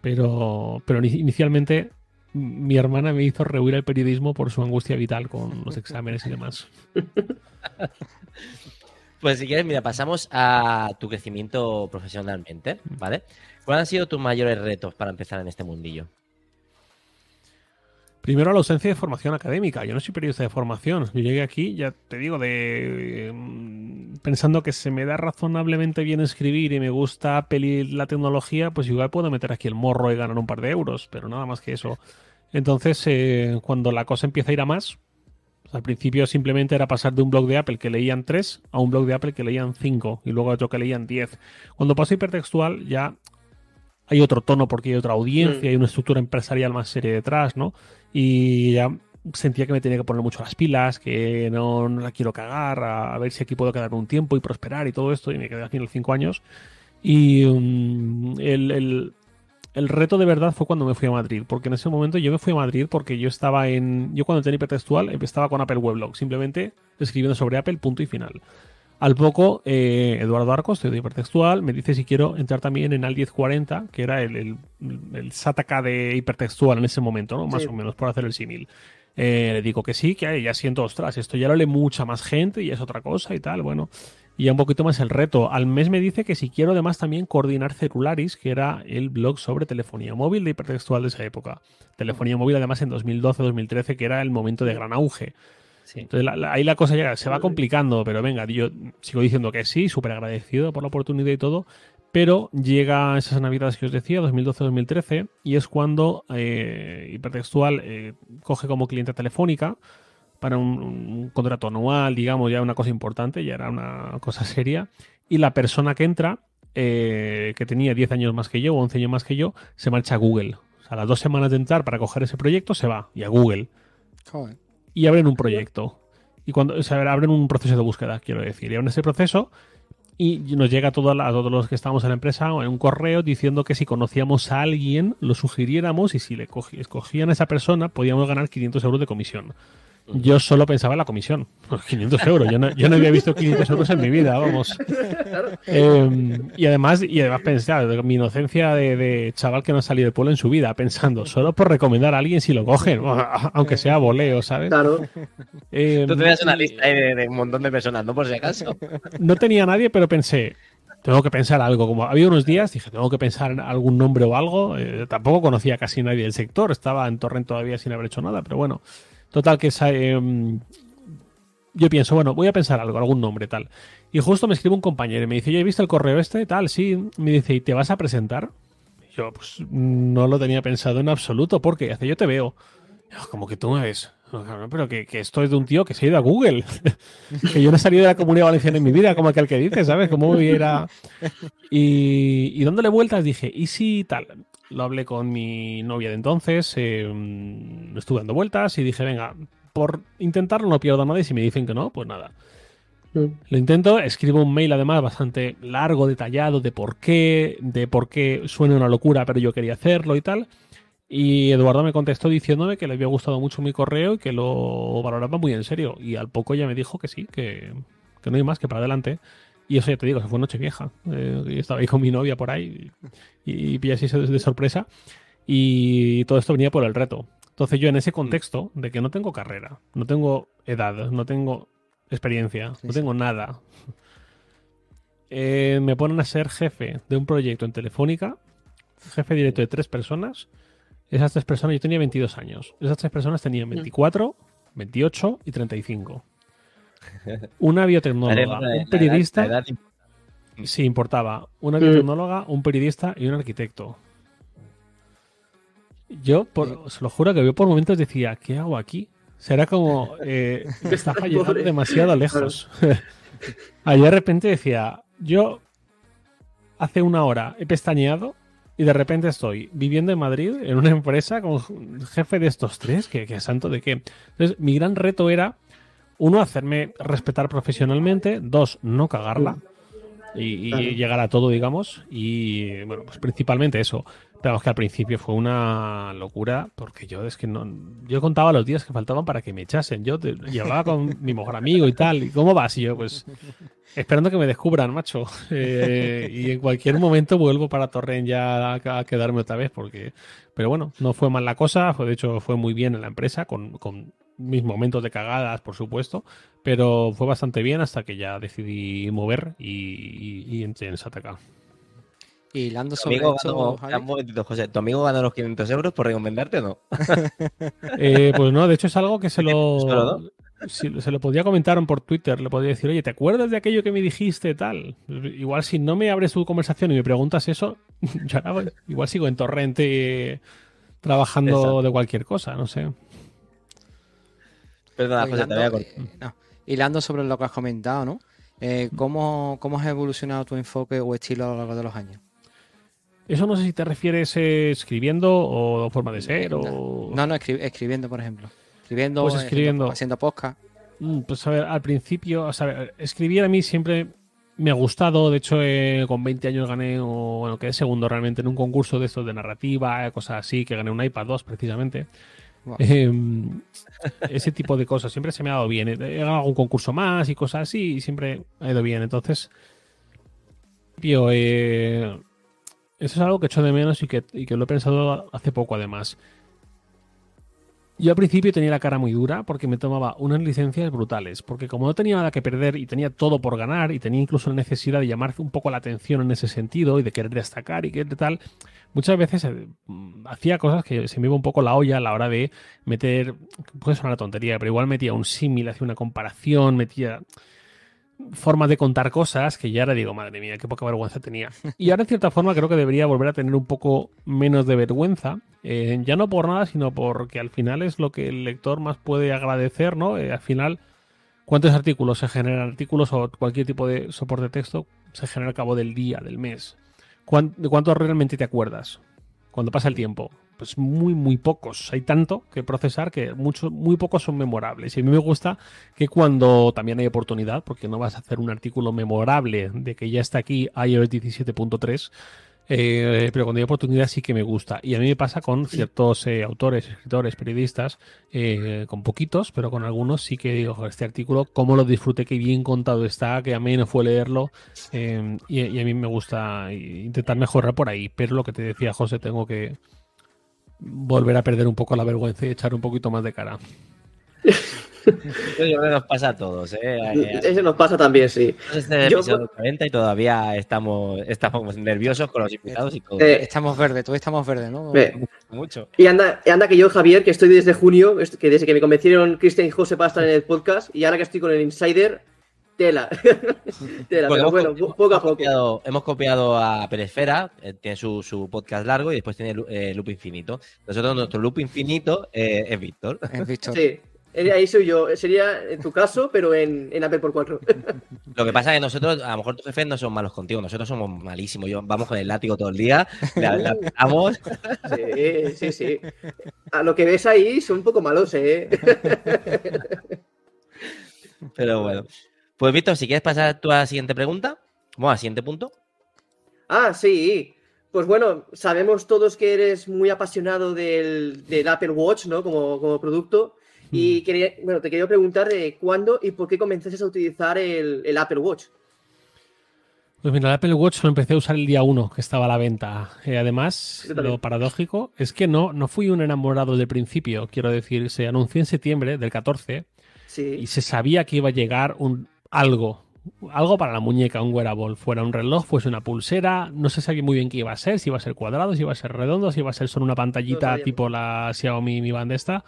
Pero, pero ini- inicialmente mi hermana me hizo rehuir el periodismo por su angustia vital con los exámenes y demás. Pues si quieres, mira, pasamos a tu crecimiento profesionalmente, ¿vale? ¿Cuáles han sido tus mayores retos para empezar en este mundillo? Primero, la ausencia de formación académica. Yo no soy periodista de formación. Yo llegué aquí, ya te digo, de mm, pensando que se me da razonablemente bien escribir y me gusta pelir la tecnología, pues igual puedo meter aquí el morro y ganar un par de euros, pero nada más que eso. Entonces, eh, cuando la cosa empieza a ir a más, pues al principio simplemente era pasar de un blog de Apple que leían 3 a un blog de Apple que leían 5 y luego otro que leían 10. Cuando pasa hipertextual ya hay otro tono porque hay otra audiencia, Mm. hay una estructura empresarial más seria detrás, ¿no? Y ya sentía que me tenía que poner mucho las pilas, que no, no la quiero cagar, a, a ver si aquí puedo quedarme un tiempo y prosperar y todo esto, y me quedé en los cinco años. Y mm, el, el- el reto de verdad fue cuando me fui a Madrid, porque en ese momento yo me fui a Madrid porque yo estaba en. Yo cuando tenía hipertextual estaba con Apple Weblog, simplemente escribiendo sobre Apple, punto y final. Al poco, eh, Eduardo Arcos, de hipertextual, me dice si quiero entrar también en Al 1040, que era el, el, el Sataka de hipertextual en ese momento, ¿no? Más Sí. o menos, por hacer el símil. Eh, le digo que sí, que ya siento, ostras, esto ya lo lee mucha más gente y es otra cosa y tal, bueno. Y ya un poquito más el reto. Al mes me dice que si quiero además también coordinar Celularis, que era el blog sobre telefonía móvil de hipertextual de esa época. Telefonía móvil además en 2012-2013, que era el momento de gran auge. Sí. Entonces la- la- ahí la cosa se va complicando, pero venga, yo sigo diciendo que sí, súper agradecido por la oportunidad y todo, pero llega esas navidades que os decía, 2012-2013, y es cuando eh, Hipertextual eh, coge como cliente Telefónica para un, un contrato anual, digamos, ya una cosa importante, ya era una cosa seria, y la persona que entra, eh, que tenía 10 años más que yo, o 11 años más que yo, se marcha a Google. O sea, a las dos semanas de entrar para coger ese proyecto, se va, y a Google Joder. Y abren un proyecto. Y cuando o sea, abren un proceso de búsqueda, quiero decir. Y abren ese proceso y nos llega a, toda la- a todos los que estábamos en la empresa en un correo diciendo que si conocíamos a alguien, lo sugiriéramos y si le escogían a esa persona, podíamos ganar 500 euros de comisión. Yo solo pensaba en la comisión. 500 euros. Yo no, yo no había visto 500 euros en mi vida, vamos. Eh, y además, y además pensar, mi inocencia de, de chaval que no ha salido de pueblo en su vida, pensando, solo por recomendar a alguien si lo cogen, aunque sea voleo, ¿sabes? Claro. Eh, Tú tenías una lista ahí de, de un montón de personas, ¿no? Por si acaso. No tenía nadie, pero pensé, tengo que pensar algo. Como había unos días, dije, tengo que pensar en algún nombre o algo. Eh, tampoco conocía casi nadie del sector, estaba en Torrent todavía sin haber hecho nada, pero bueno, total que eh, yo pienso, bueno, voy a pensar algo, algún nombre, tal. Y justo me escribe un compañero y me dice, yo he visto el correo este, tal, sí. Me dice, ¿y te vas a presentar? Yo, pues, no lo tenía pensado en absoluto, porque hace yo te veo. Como que tú me ves. Pero que, que esto es de un tío que se ha ido a Google. que yo no he salido de la comunidad valenciana en mi vida, como aquel que dice, ¿sabes? Como hubiera. Y, y dándole vueltas dije, ¿y si tal? Lo hablé con mi novia de entonces, eh, mm, estuve dando vueltas y dije, venga, por intentarlo no pierdo nada y si me dicen que no, pues nada. Lo intento, escribo un mail además bastante largo, detallado, de por qué, de por qué suena una locura, pero yo quería hacerlo y tal. Y Eduardo me contestó diciéndome que le había gustado mucho mi correo y que lo valoraba muy en serio. Y al poco ya me dijo que sí, que, que no hay más, que para adelante. Y eso ya te digo, se fue noche vieja. Eh, yo estaba ahí con mi novia por ahí y, y pillé así de sorpresa. Y todo esto venía por el reto. Entonces yo en ese contexto de que no tengo carrera, no tengo edad, no tengo experiencia, Sí, no sí. tengo nada, eh, me ponen a ser jefe de un proyecto en Telefónica, jefe directo de tres personas. Esas tres personas, yo tenía 22 años. Esas tres personas tenían 24, 28 y 35. Una biotecnóloga, la- un periodista, la edad- sí importaba, una Mm. biotecnóloga, un periodista y un arquitecto. Yo, por, se lo juro que yo por momentos decía, ¿qué hago aquí? Será como, eh, está llegando Pobre. demasiado lejos. Ayer de repente decía, yo hace una hora he pestañeado y de repente estoy viviendo en Madrid en una empresa con jefe de estos tres, que, que santo de qué. Entonces, mi gran reto era, uno, hacerme respetar profesionalmente, dos, no cagarla y, y Claro. llegar a todo, digamos, y bueno, pues principalmente eso. Pero es que al principio fue una locura porque yo es que no, yo contaba los días que faltaban para que me echasen. Yo te- y hablaba con mi mejor amigo y tal. ¿Y cómo vas? Y yo, pues, esperando que me descubran, macho. Eh, y en cualquier momento vuelvo para Torrent ya a, a quedarme otra vez porque, pero bueno, no fue mal la cosa. Fue de hecho fue muy bien en la empresa con, con mis momentos de cagadas, por supuesto, pero fue bastante bien hasta que ya decidí mover y, y, y entré en Sataka. Y hilando ¿Tu sobre amigo, esto, ganó, Javi, un momentito, José, ¿tu amigo ganó los 500 euros por recomendarte o no? Eh, pues no, de hecho es algo que se lo, si- se lo podía comentar por Twitter. Le podía decir, oye, ¿te acuerdas de aquello que me dijiste tal? Igual si no me abres tu conversación y me preguntas eso, yo ahora voy- igual sigo en torrente trabajando Exacto. de cualquier cosa, no sé. Perdona, José, te voy a cortar. hilando, eh, no, hilando sobre lo que has comentado, ¿no? Eh, ¿cómo, ¿Cómo has evolucionado tu enfoque o estilo a lo largo de los años? Eso no sé si te refieres eh, escribiendo o forma de ser o... No, no, escri- escribiendo, por ejemplo. Escribiendo, Pues haciendo- escribiendo. haciendo podcast. Mm, Pues a ver, al principio, o sea, escribir a mí siempre me ha gustado. De hecho, eh, con 20 años gané, o bueno, quedé segundo realmente en un concurso de estos de narrativa, cosas así, que gané un iPad 2 precisamente. Eh, ese tipo de cosas siempre se me ha dado bien. He he ganado algún concurso más y cosas así, y siempre ha ido bien. Entonces, tío, eh, eso es algo que echo de menos y que, y que lo he pensado hace poco, además. Yo al principio tenía la cara muy dura porque me tomaba unas licencias brutales, porque como no tenía nada que perder y tenía todo por ganar y tenía incluso la necesidad de llamar un poco la atención en ese sentido y de querer destacar y querer tal, muchas veces eh, hacía cosas que se me iba un poco la olla a la hora de meter, puede sonar una tontería, pero igual metía un símil, hacía una comparación, metía formas de contar cosas que ya ahora digo, madre mía, qué poca vergüenza tenía. Y ahora en cierta forma creo que debería volver a tener un poco menos de vergüenza, eh, ya no por nada, sino porque al final es lo que el lector más puede agradecer, ¿no? Eh, al final, ¿cuántos artículos se generan? Artículos o cualquier tipo de soporte de texto se genera al cabo del día, del mes. ¿Cuán- ¿De cuántos realmente te acuerdas? Cuando pasa el tiempo. Pues muy, muy pocos. Hay tanto que procesar que muchos, muy pocos son memorables. Y a mí me gusta que cuando también hay oportunidad, porque no vas a hacer un artículo memorable de que ya está aquí iOS 17.3, eh, pero cuando hay oportunidad sí que me gusta. Y a mí me pasa con ciertos eh, autores, escritores, periodistas, eh, con poquitos, pero con algunos sí que digo, "Joder, este artículo, cómo lo disfruté, qué bien contado está, que a mí no fue leerlo. eh, y, y a mí me gusta intentar mejorar por ahí. Pero lo que te decía José, tengo que volver a perder un poco la vergüenza y echar un poquito más de cara. Yo creo que nos pasa a todos, ¿eh? Eh, Ese nos pasa también, sí. Este es Yo- el episodio 40 y todavía estamos, estamos nerviosos con los invitados y todo. Eh, Estamos verdes, todos estamos verdes, ¿no? Ve, Mucho. Y anda, y anda que yo, Javier, que estoy desde junio, que desde que me convencieron Cristian y José para estar en el podcast, y ahora que estoy con el Insider, tela. tela, Bueno, pero bueno, hemos, po- poco a poco. copiado, hemos copiado a Peresfera, eh, tiene su, su podcast largo y después tiene eh, Loop Infinito. Nosotros, nuestro Loop Infinito eh, es Víctor. Es Víctor. Sí, eh, ahí soy yo. Sería en tu caso, pero en, en Apple por 4. Lo que pasa es que nosotros, a lo mejor tus jefes no son malos contigo, nosotros somos malísimos. Yo, vamos con el látigo todo el día, la, la pegamos. sí, sí, sí. A lo que ves ahí son un poco malos, ¿eh? Pero bueno. Pues Víctor, si quieres pasar tú a la siguiente pregunta, bueno, al siguiente punto. Ah, sí. Pues bueno, sabemos todos que eres muy apasionado del, del Apple Watch, ¿no? Como, como producto. Y quería, bueno, te quería preguntar de cuándo y por qué comenzaste a utilizar el, el Apple Watch. Pues mira, el Apple Watch lo empecé a usar el día 1 que estaba a la venta. Eh, además, lo paradójico es que no, no fui un enamorado del principio. Quiero decir, se anunció en septiembre del 14 Sí. y se sabía que iba a llegar un algo. Algo para la muñeca, un wearable. Fuera un reloj, fuese una pulsera. No se sabía muy bien qué iba a ser, si iba a ser cuadrado, si iba a ser redondo, si iba a ser solo una pantallita tipo la Xiaomi Mi Band esta.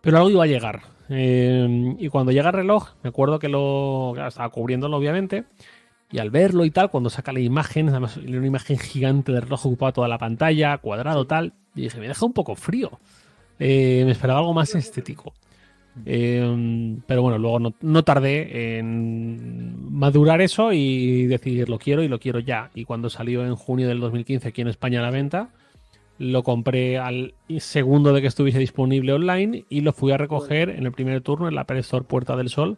Pero algo iba a llegar. Eh, y cuando llega el reloj, me acuerdo que lo estaba cubriéndolo, obviamente. Y al verlo y tal, cuando saca la imagen, además una imagen gigante del reloj ocupaba toda la pantalla, cuadrado tal, y dije, me deja un poco frío. Eh, me esperaba algo más estético. Eh, pero bueno, luego no, no tardé en madurar eso y decidir lo quiero y lo quiero ya. Y cuando salió en junio del 2015 aquí en España a la venta, lo compré al segundo de que estuviese disponible online y lo fui a recoger en el primer turno en la Apple Store Puerta del Sol.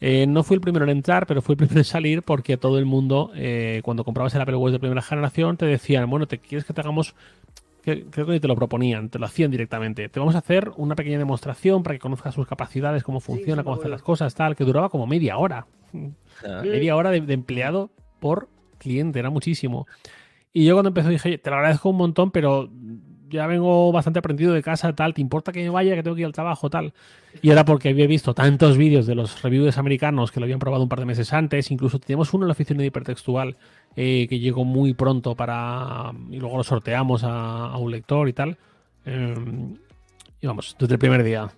Eh, no fui el primero en entrar, pero fui el primero en salir porque todo el mundo, eh, cuando comprabas el Apple Watch de primera generación, te decían, bueno, ¿te quieres que te hagamos creo que ni te lo proponían, te lo hacían directamente. Te vamos a hacer una pequeña demostración para que conozcas sus capacidades, cómo funciona, sí, cómo hacer las cosas, tal, que duraba como media hora. Ah, Media hora de, de empleado por cliente, era muchísimo. Y yo cuando empezó dije, "Oye, te lo agradezco un montón, pero ya vengo bastante aprendido de casa, tal, ¿te importa que me vaya, que tengo que ir al trabajo, tal? Y era porque había visto tantos vídeos de los reviewers americanos que lo habían probado un par de meses antes, incluso teníamos uno en la oficina de hipertextual eh, que llegó muy pronto para... y luego lo sorteamos a, a un lector y tal. Eh, y vamos, desde el primer día.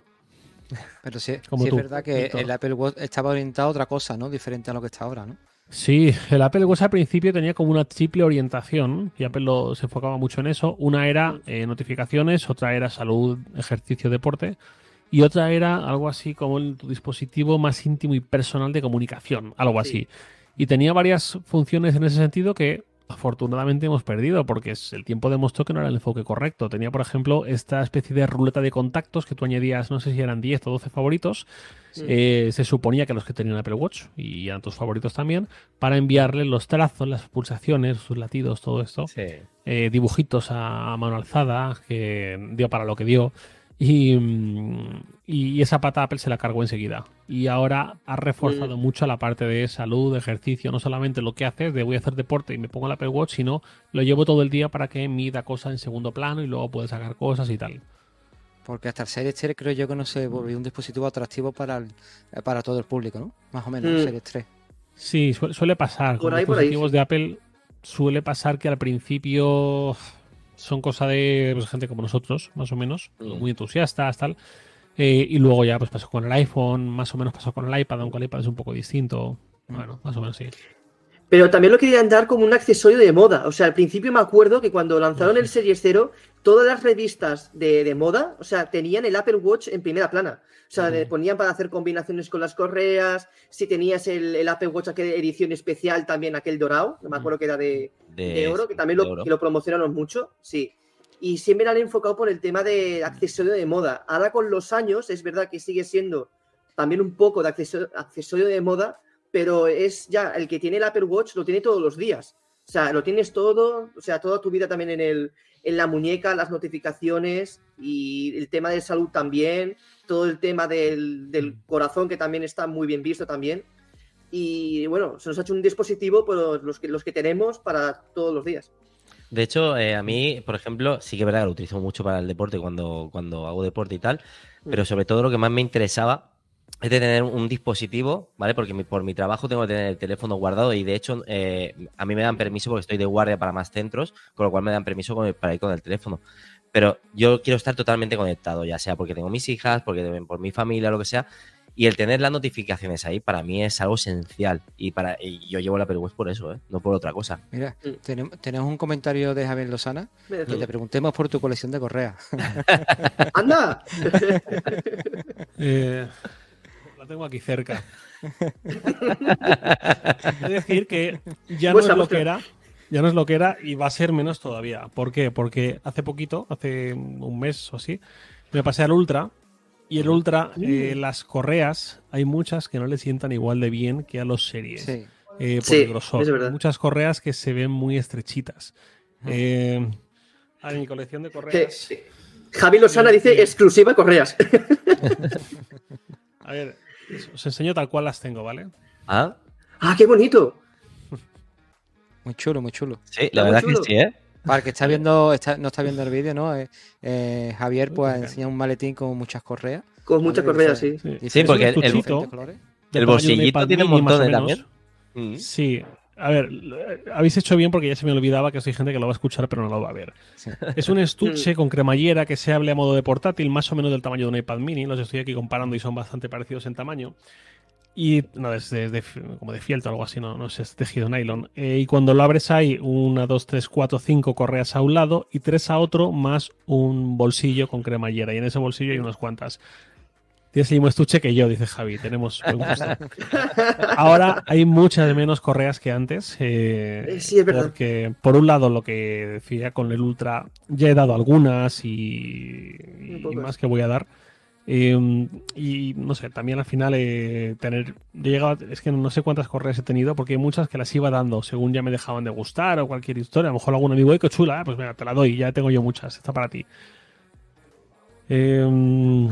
Pero sí, Como sí tú, es verdad que Víctor. el Apple Watch estaba orientado a otra cosa, ¿no? Diferente a lo que está ahora, ¿no? Sí, el Apple Watch al principio tenía como una triple orientación y Apple lo- se enfocaba mucho en eso. Una era eh, notificaciones, otra era salud, ejercicio, deporte y otra era algo así como el, tu dispositivo más íntimo y personal de comunicación, algo Sí. así. Y tenía varias funciones en ese sentido que afortunadamente hemos perdido porque el tiempo demostró que no era el enfoque correcto. Tenía, por ejemplo, esta especie de ruleta de contactos que tú añadías, no sé si eran 10 o 12 favoritos, eh, se suponía que los que tenían Apple Watch y eran tus favoritos también, para enviarle los trazos, las pulsaciones, sus latidos, todo esto, Sí. eh, dibujitos a, a mano alzada, que dio para lo que dio. Y, mm, y esa pata Apple se la cargó enseguida. Y ahora ha reforzado Mm. mucho la parte de salud, ejercicio, no solamente lo que haces de voy a hacer deporte y me pongo el Apple Watch, sino lo llevo todo el día para que mida cosas en segundo plano y luego puede sacar cosas y tal. Porque hasta el Series 3 creo yo que no se volvió un dispositivo atractivo para, el- eh, para todo el público, ¿no? Más o menos, el Mm. Series 3. Sí, su- suele pasar. Por Con ahí, por ahí, dispositivos sí. de Apple suele pasar que al principio son cosa de pues, gente como nosotros, más o menos, Mm. muy entusiastas, tal. Eh, y luego ya pues pasó con el iPhone, más o menos pasó con el iPad, aunque el iPad es un poco distinto. Bueno, más o menos sí. Pero también lo querían dar como un accesorio de moda. O sea, al principio me acuerdo que cuando lanzaron el Series 0, todas las revistas de, de moda, o sea, tenían el Apple Watch en primera plana. O sea, le ponían para hacer combinaciones con las correas. Si tenías el, el Apple Watch, aquella edición especial también, aquel dorado, no me acuerdo que era de, De, de oro, que también de lo, que lo promocionaron mucho, sí. Y siempre han enfocado por el tema de accesorio de moda. Ahora con los años es verdad que sigue siendo también un poco de acceso- accesorio de moda, pero es ya el que tiene el Apple Watch lo tiene todos los días. O sea, lo tienes todo, o sea, toda tu vida también en, el, en la muñeca, las notificaciones y el tema de salud también, todo el tema del, del corazón que también está muy bien visto también. Y bueno, se nos ha hecho un dispositivo, pero los que, los que tenemos para todos los días. De hecho, eh, a mí, por ejemplo, sí que es verdad que lo utilizo mucho para el deporte cuando, cuando hago deporte y tal, pero sobre todo lo que más me interesaba es de tener un dispositivo, ¿vale? Porque mi- por mi trabajo tengo que tener el teléfono guardado y de hecho eh, a mí me dan permiso porque estoy de guardia para más centros, con lo cual me dan permiso con el- para ir con el teléfono. Pero yo quiero estar totalmente conectado, ya sea porque tengo mis hijas, porque por mi familia, lo que sea. Y el tener las notificaciones ahí para mí es algo esencial. Y para y yo llevo la Watch por eso, ¿eh? No por otra cosa. Mira, Mm. tenemos, tenemos un comentario de Javier Lozana que te preguntemos por tu colección de correas. ¡Anda! Eh, tengo aquí cerca. De decir que ya no es lo que era. Ya no es lo que era y va a ser menos todavía. ¿Por qué? Porque hace poquito, hace un mes o así, me pasé al Ultra. Y el Ultra, eh, Mm. las correas, hay muchas que no le sientan igual de bien que a los series. Sí. eh, por Sí, el grosor. es verdad. Hay muchas correas que se ven muy estrechitas. Eh, a mi colección de correas. Javi Lozana dice exclusiva correas. A ver, os enseño tal cual las tengo, ¿vale? ¿Ah? ¡Ah, qué bonito! Muy chulo, muy chulo. Sí, la verdad que sí, ¿eh? Para el que está viendo, está, no está viendo el vídeo, ¿no? Eh, eh, Javier pues qué enseña un maletín con muchas correas. Con muchas Vale, correas, sí. Sí, Sí, porque el- el- El bolsillito tiene un montón de menos. también. Mm. Sí. A ver, habéis hecho bien porque ya se me olvidaba que soy gente que lo va a escuchar pero no lo va a ver. Sí. Es un estuche con cremallera que se hable a modo de portátil, más o menos del tamaño de un iPad mini. Los estoy aquí comparando y son bastante parecidos en tamaño. Y no, es de, de- como de fieltro o algo así, no, no es tejido nylon. Eh, y cuando lo abres hay una, dos, tres, cuatro, cinco correas a un lado y tres a otro, más un bolsillo con cremallera. Y en ese bolsillo hay unas cuantas. Tienes el mismo estuche que yo, dice Javi. Tenemos buen gusto. Ahora hay muchas menos correas que antes. eh, sí, es verdad. Porque, por un lado, lo que decía con el Ultra, ya he dado algunas y, y más que voy a dar. Eh, y no sé, también al final eh, tener. Yo he llegado, es que no sé cuántas correas he tenido, porque hay muchas que las iba dando según ya me dejaban de gustar o cualquier historia. A lo mejor algún amigo, ¡ay, qué chula! ah, Pues mira, te la doy, ya tengo yo muchas, está para ti. Eh,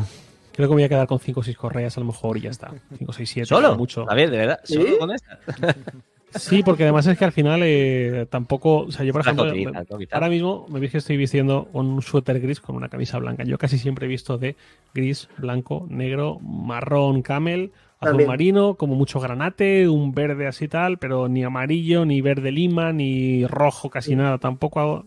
creo que voy a quedar con 5 o 6 correas a lo mejor y ya está. 5, 6, 7. ¿Solo? Mucho. A ver, de verdad, ¿solo ¿Sí? con esta? Sí, porque además es que al final eh, tampoco. O sea, yo, por ejemplo, ahora mismo me veis que estoy vistiendo un suéter gris con una camisa blanca. Yo casi siempre he visto de gris, blanco, negro, marrón, camel, azul También. marino, como mucho granate, un verde así tal, pero ni amarillo, ni verde lima, ni rojo, casi nada. Tampoco hago.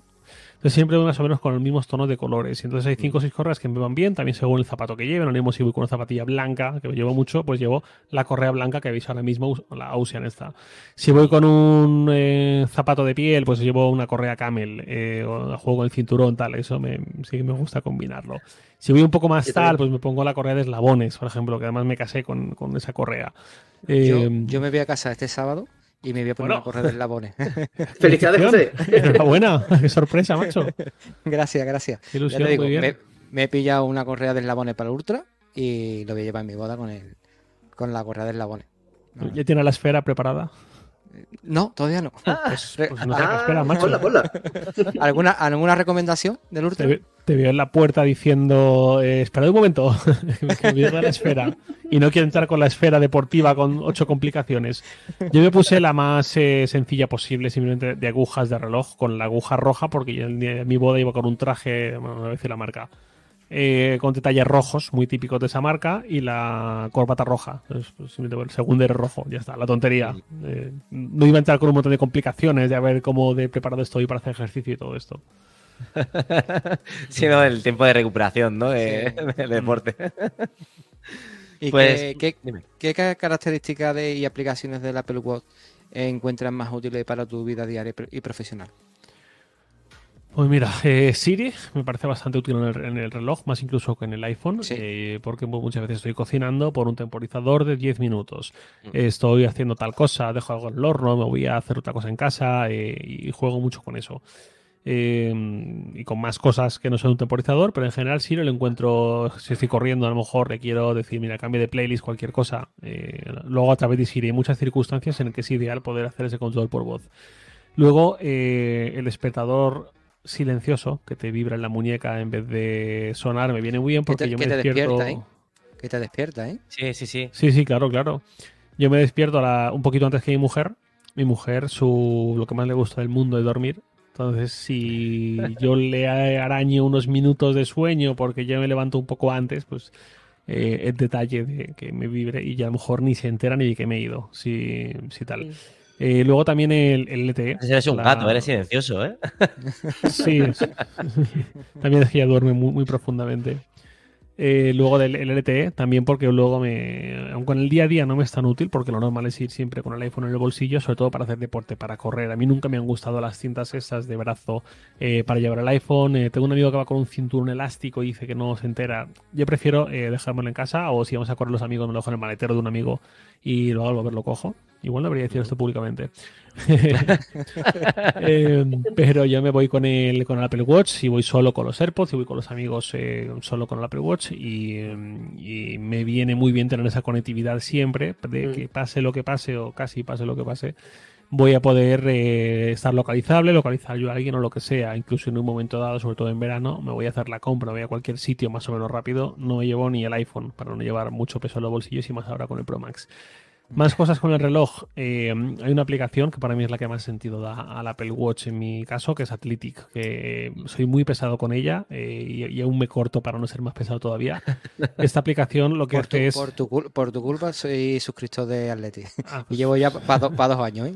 Entonces siempre voy más o menos con los mismos tonos de colores. Entonces hay cinco o seis correas que me van bien, también según el zapato que lleven. Lo mismo si voy con una zapatilla blanca, que llevo mucho, pues llevo la correa blanca que veis ahora mismo, la Ocean esta. Si voy con un eh, zapato de piel, pues llevo una correa camel, eh, o juego con el cinturón, tal, eso me, sí que me gusta combinarlo. Si voy un poco más tal, pues me pongo la correa de eslabones, por ejemplo, que además me casé con, con esa correa. Yo, yo me voy a casa este sábado y me voy a poner Bueno. una correa de eslabones. Felicidades, José. Enhorabuena, qué sorpresa, macho. gracias, gracias. Qué Ya ilusión, te digo, muy bien. me, me he pillado una correa de eslabones para el Ultra y lo voy a llevar en mi boda con el, con la correa de eslabones. ¿Ya tiene la esfera preparada? No, todavía no. Pues, pues no sé qué Ah, espera, macho. ponla, ponla. ¿Alguna, ¿Alguna recomendación del Ultra? Te, te veo en la puerta diciendo, eh, esperad un momento, que me la esfera. Y no quiero entrar con la esfera deportiva con ocho complicaciones. Yo me puse la más eh, sencilla posible, simplemente de agujas de reloj, con la aguja roja, porque yo en mi- mi boda iba con un traje, bueno, no voy a decir la marca, eh, con detalles rojos, muy típicos de esa marca, y la corbata roja. Entonces, pues, simplemente el segundo rojo, ya está, la tontería. Eh, no iba a entrar con un montón de complicaciones de a ver cómo de preparado estoy para hacer ejercicio y todo esto. sino el tiempo de recuperación, ¿no? De, Sí. del deporte. ¿Y Pues, qué, qué- características de- y aplicaciones del Apple Watch encuentras más útiles para tu vida diaria y profesional? Pues mira, eh, Siri me parece bastante útil en el, en el reloj, más incluso que en el iPhone, Sí. eh, porque mu- muchas veces estoy cocinando por un temporizador de 10 minutos. Mm. Estoy haciendo tal cosa, dejo algo en el horno, me voy a hacer otra cosa en casa eh, y juego mucho con eso. Eh, y con más cosas que no son un temporizador, pero en general Siri lo encuentro, si estoy corriendo, a lo mejor le quiero decir, mira, cambie de playlist, cualquier cosa. luego a través de Siri hay muchas circunstancias en las que es ideal poder hacer ese control por voz. Luego, eh, el despertador silencioso que te vibra en la muñeca en vez de sonar me viene muy bien Que porque te- yo que me te despierto. despierta, ¿eh? Que te despierta, ¿eh? Sí, sí, sí. Sí, sí, claro, claro. Yo me despierto a la- un poquito antes que mi mujer. Mi mujer, su lo que más le gusta del mundo es dormir. Entonces, si yo le araño unos minutos de sueño porque yo me levanto un poco antes, pues eh, el detalle de que me vibre y ya a lo mejor ni se entera ni de que me he ido, si, si tal. Eh, luego también el, el LTE. Eres un la- gato, eres silencioso, ¿eh? Sí, es- también es que ella duerme muy, muy profundamente. Eh, luego del el LTE, también porque luego me. Aunque en el día a día no me es tan útil, porque lo normal es ir siempre con el iPhone en el bolsillo, sobre todo para hacer deporte, para correr. A mí nunca me han gustado las cintas esas de brazo eh, para llevar el iPhone. Eh, tengo un amigo que va con un cinturón elástico y dice que no se entera. Yo prefiero eh, dejármelo en casa o si vamos a correr los amigos, me lo dejo en el maletero de un amigo y luego al volver lo cojo. Igual debería decir esto públicamente. Eh, pero yo me voy con el, con el Apple Watch, si voy solo con los AirPods, si voy con los amigos eh, solo con el Apple Watch y, eh, y me viene muy bien tener esa conectividad siempre, de Mm. que pase lo que pase o casi pase lo que pase, voy a poder eh, estar localizable, localizar yo a alguien o lo que sea, incluso en un momento dado, sobre todo en verano, me voy a hacer la compra, voy a cualquier sitio más o menos rápido, no me llevo ni el iPhone para no llevar mucho peso en los bolsillos y más ahora con el Pro Max. Más cosas con el reloj. Eh, hay una aplicación que para mí es la que más sentido da al Apple Watch en mi caso, que es Athletic, que soy muy pesado con ella eh, y, y aún me corto para no ser más pesado todavía. Esta aplicación lo que Por tu, hace es... por, tu, por tu culpa soy suscriptor de Atleti. Ah, Y llevo ya para dos años, ¿eh?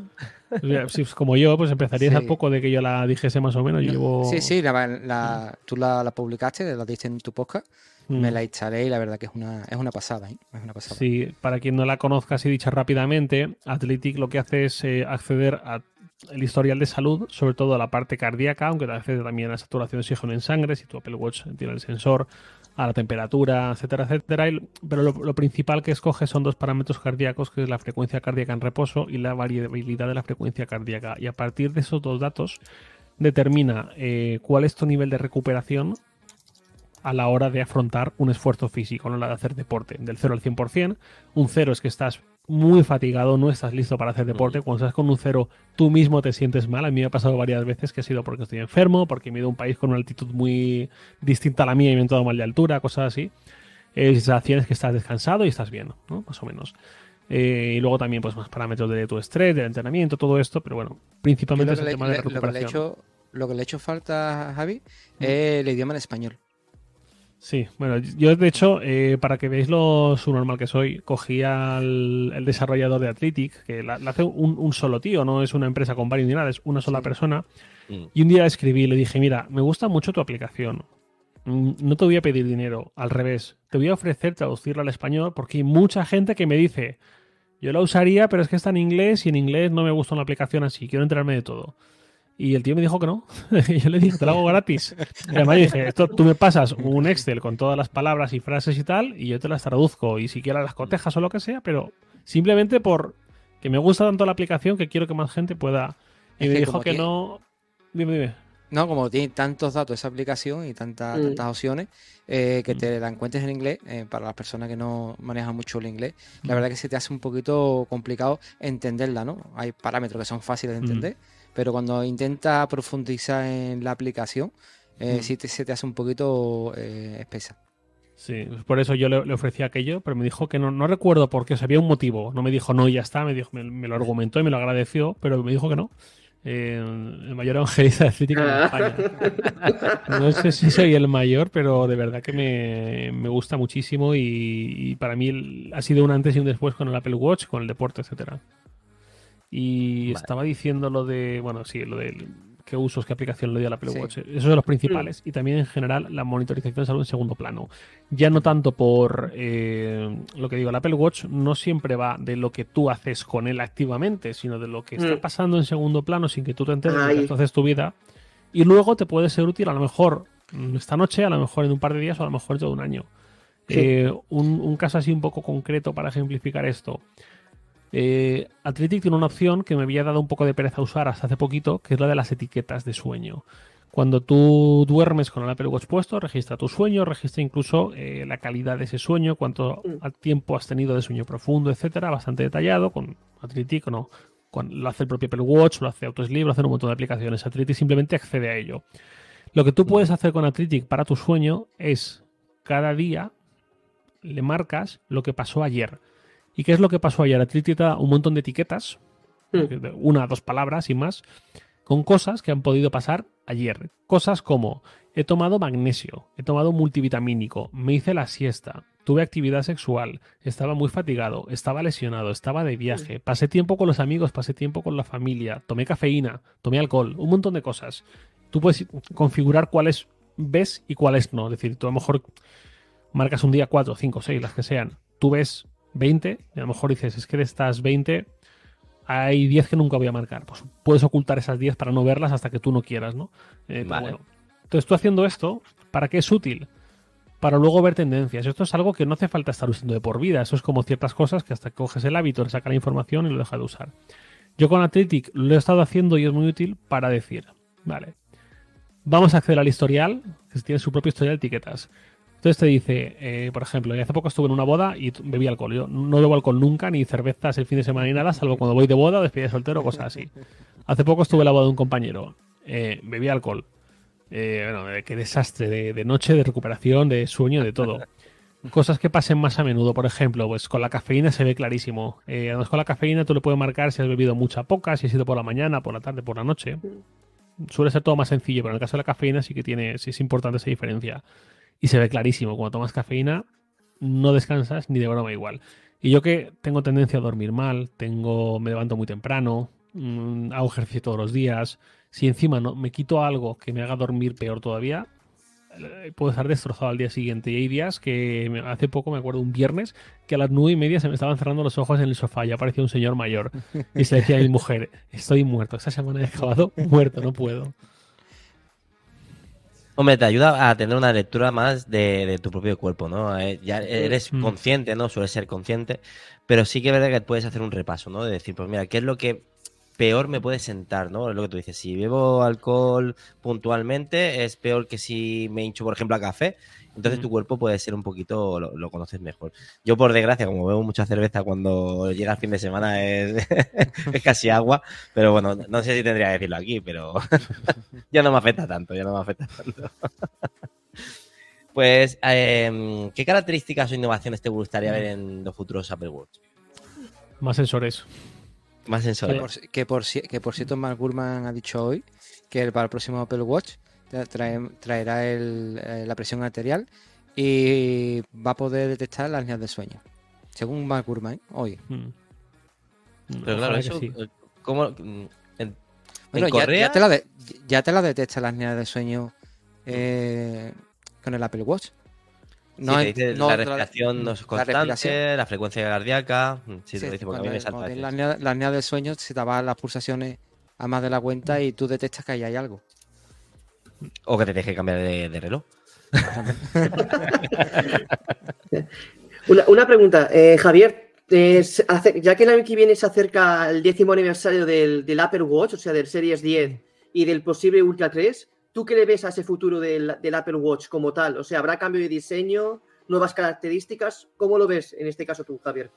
pues si es como yo, pues empezarías Sí. al poco de que yo la dijese más o menos. Yo llevo... Sí, sí, la, la- tú la, la publicaste, la diste en tu podcast, Mm. me la instalé y la verdad que es una, es una pasada, ¿eh? Es una pasada. Sí, para quien no la conozca así dicha rápidamente, Athletic lo que hace es eh, acceder a el historial de salud, sobre todo a la parte cardíaca, aunque te accede también a la saturación de oxígeno en sangre, si tu Apple Watch tiene el sensor, a la temperatura, etcétera, etcétera. Pero lo, lo principal que escoge son dos parámetros cardíacos, que es la frecuencia cardíaca en reposo y la variabilidad de la frecuencia cardíaca. Y a partir de esos dos datos determina eh, cuál es tu nivel de recuperación a la hora de afrontar un esfuerzo físico, no la de hacer deporte. Del 0 al 100%, un 0 es que estás muy fatigado, no estás listo para hacer deporte. Cuando estás con un 0, tú mismo te sientes mal. A mí me ha pasado varias veces que ha sido porque estoy enfermo, porque me he ido a un país con una altitud muy distinta a la mía y me he entrado mal de altura, cosas así. Eh, sensación es que estás descansado y estás bien, ¿no? Más o menos. Eh, y luego también, pues, más parámetros de tu estrés, del entrenamiento, todo esto. Pero bueno, principalmente es el le, tema de le- lo que le he recuperación. hecho, lo que le he hecho falta a Javi es el idioma en español. Sí, bueno, yo de hecho, eh, para que veáis lo subnormal que soy, cogí al el desarrollador de Athletic, que la, la hace un, un solo tío, no es una empresa con varios ni nada, es una sola Sí. persona. Mm. Y un día le escribí y le dije, mira, me gusta mucho tu aplicación. Mm, No te voy a pedir dinero, al revés. Te voy a ofrecer traducirla al español porque hay mucha gente que me dice, yo la usaría, pero es que está en inglés y en inglés no me gusta una aplicación así, quiero enterarme de todo. Y el tío me dijo que no. y yo le dije, te lo hago gratis. Y además dije, esto tú me pasas un Excel con todas las palabras y frases y tal, y yo te las traduzco y siquiera las cotejas o lo que sea, pero simplemente por que me gusta tanto la aplicación que quiero que más gente pueda. Y Es me que dijo que tiene- no. Dime, dime. No, como tiene tantos datos esa aplicación y tantas, Mm. tantas opciones, eh, que Mm. te la encuentres en inglés, eh, para las personas que no manejan mucho el inglés, la Mm. verdad que se te hace un poquito complicado entenderla, ¿no? Hay parámetros que son fáciles de Mm. entender, pero cuando intentas profundizar en la aplicación, eh, Mm. sí te- se te hace un poquito eh, espesa. Sí, por eso yo le, le ofrecí aquello, pero me dijo que no, no recuerdo por qué, o sea, había un motivo. No me dijo no y ya está, me, dijo, me, me lo argumentó y me lo agradeció, pero me dijo que no. Eh, el mayor evangelista de Atlético de España. No sé si soy el mayor, pero de verdad que me, me gusta muchísimo y, y para mí ha sido un antes y un después con el Apple Watch, con el deporte, etcétera. Y Vale. estaba diciendo lo de, bueno, sí, lo de qué usos, qué aplicación le dio al Apple Sí. Watch. Esos son los principales. Y también en general la monitorización de salud en segundo plano. Ya no tanto por eh, lo que digo, el Apple Watch no siempre va de lo que tú haces con él activamente, sino de lo que está Mm. pasando en segundo plano sin que tú te enteres de que haces tu vida. Y luego te puede ser útil a lo mejor mm, esta noche, a lo mejor en un par de días o a lo mejor en todo un año. Sí. Eh, un, un caso así un poco concreto para ejemplificar esto. Eh, Athletic tiene una opción que me había dado un poco de pereza usar hasta hace poquito, que es la de las etiquetas de sueño. Cuando tú duermes con el Apple Watch puesto, registra tu sueño, registra incluso eh, la calidad de ese sueño, cuánto Mm. tiempo has tenido de sueño profundo, etcétera, bastante detallado. Con Athletic no, con- lo hace el propio Apple Watch, lo hace Autosleep, lo hacen un montón de aplicaciones. Athletic simplemente accede a ello. Lo que tú puedes hacer con Athletic para tu sueño es cada día le marcas lo que pasó ayer. ¿Y qué es lo que pasó ayer? Athletic te da un montón de etiquetas, Mm. de una, dos palabras y más, con cosas que han podido pasar ayer. Cosas como he tomado magnesio, he tomado multivitamínico, me hice la siesta, tuve actividad sexual, estaba muy fatigado, estaba lesionado, estaba de viaje, pasé tiempo con los amigos, pasé tiempo con la familia, tomé cafeína, tomé alcohol, un montón de cosas. Tú puedes configurar cuáles ves y cuáles no. Es decir, tú a lo mejor marcas un día 4, 5, 6, las que sean. Tú ves 20 y a lo mejor dices, es que de estas 20 hay 10 que nunca voy a marcar. Pues puedes ocultar esas 10 para no verlas hasta que tú no quieras, ¿no? Eh, Vale. bueno. Entonces tú haciendo esto, ¿para qué es útil? Para luego ver tendencias. Esto es algo que no hace falta estar usando de por vida. Eso es como ciertas cosas que hasta que coges el hábito, le saca la información y lo deja de usar. Yo con Athletic lo he estado haciendo y es muy útil para decir, vale, vamos a acceder al historial, que tiene su propio historial de etiquetas. Entonces te dice, eh, por ejemplo, hace poco estuve en una boda y bebí alcohol. Yo no bebo alcohol nunca, ni cervezas el fin de semana ni nada, salvo cuando voy de boda, o despedida de soltero o cosas así. Hace poco estuve en la boda de un compañero, eh, bebí alcohol. Eh, bueno, eh, qué desastre de, de noche, de recuperación, de sueño, de todo. Cosas que pasen más a menudo, por ejemplo, pues con la cafeína se ve clarísimo. Eh, además, con la cafeína tú le puedes marcar si has bebido mucha poca, si has ido por la mañana, por la tarde, por la noche. Suele ser todo más sencillo, pero en el caso de la cafeína sí que tiene, sí es importante esa diferencia. Y se ve clarísimo, cuando tomas cafeína no descansas ni de broma igual. Y yo que tengo tendencia a dormir mal, tengo, me levanto muy temprano, mm, hago ejercicio todos los días, si encima no me quito algo que me haga dormir peor todavía, eh, puedo estar destrozado al día siguiente. Y hay días que hace poco, me acuerdo, un viernes, que a las nueve y media se me estaban cerrando los ojos en el sofá. Ya parecía un señor mayor. Y se decía a mi mujer, estoy muerto. Esta semana he acabado muerto, no puedo. Hombre, te ayuda a tener una lectura más de, de tu propio cuerpo, ¿no? Eh, ya eres Mm. consciente, ¿no? Sueles ser consciente, pero sí que es verdad que puedes hacer un repaso, ¿no? De decir, pues mira, ¿qué es lo que peor me puede sentar, ¿no? Es lo que tú dices, si bebo alcohol puntualmente, es peor que si me hincho, por ejemplo, a café. Entonces Mm. tu cuerpo puede ser un poquito, lo, lo conoces mejor. Yo, por desgracia, como bebo mucha cerveza cuando llega el fin de semana, es, es casi agua, pero bueno, no sé si tendría que decirlo aquí, pero ya no me afecta tanto, ya no me afecta tanto. pues, eh, ¿qué características o innovaciones te gustaría ver en los futuros Apple Watch? Más sensores. Más Que sensores. por, que, por, que por cierto, Mark Gurman ha dicho hoy que para el próximo Apple Watch trae- traerá el- eh, la presión arterial y va a poder detectar las líneas de sueño. Según Mark Gurman, hoy. Mm. Pero claro, Ojalá que eso. sí. eh, ¿Cómo? En, Bueno, en ya, Correa. ya te la de- ya te la detecta las líneas de sueño eh, con el Apple Watch. sí, te es- dice no la la- respiración no es la constante, la, frecuencia cardíaca. mm, Sí, te Sí, lo dice porque a mí cuando- me salta. cuando a tienes veces. las líneas- las líneas del sueño, se te van las pulsaciones a más de la cuenta y tú detectas que ahí hay algo. O que te deje cambiar de, de reloj. Una, una pregunta, eh, Javier, eh, ya que el año que viene se acerca el décimo aniversario del, del Apple Watch, o sea, del Series 10 y del posible Ultra 3, ¿tú qué le ves a ese futuro del, del Apple Watch como tal? O sea, ¿habrá cambio de diseño, nuevas características? ¿Cómo lo ves en este caso tú, Javier?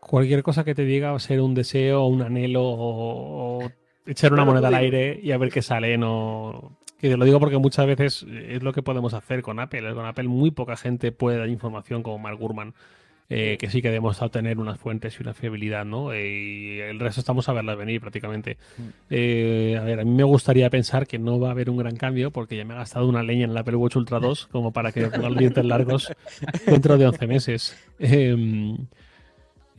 Cualquier cosa que te diga va a ser un deseo, un anhelo o, o echar una Claro, moneda al aire y a ver qué sale. No... Que te lo digo porque muchas veces es lo que podemos hacer con Apple. Con Apple muy poca gente puede dar información como Mark Gurman, eh, que sí que ha demostrado tener unas fuentes y una fiabilidad, ¿no? Eh, y el resto estamos a verlas venir prácticamente. Mm. Eh, a ver, a mí me gustaría pensar que no va a haber un gran cambio porque ya me he gastado una leña en el Apple Watch Ultra 2 como para que ponga los dientes largos dentro de 11 meses.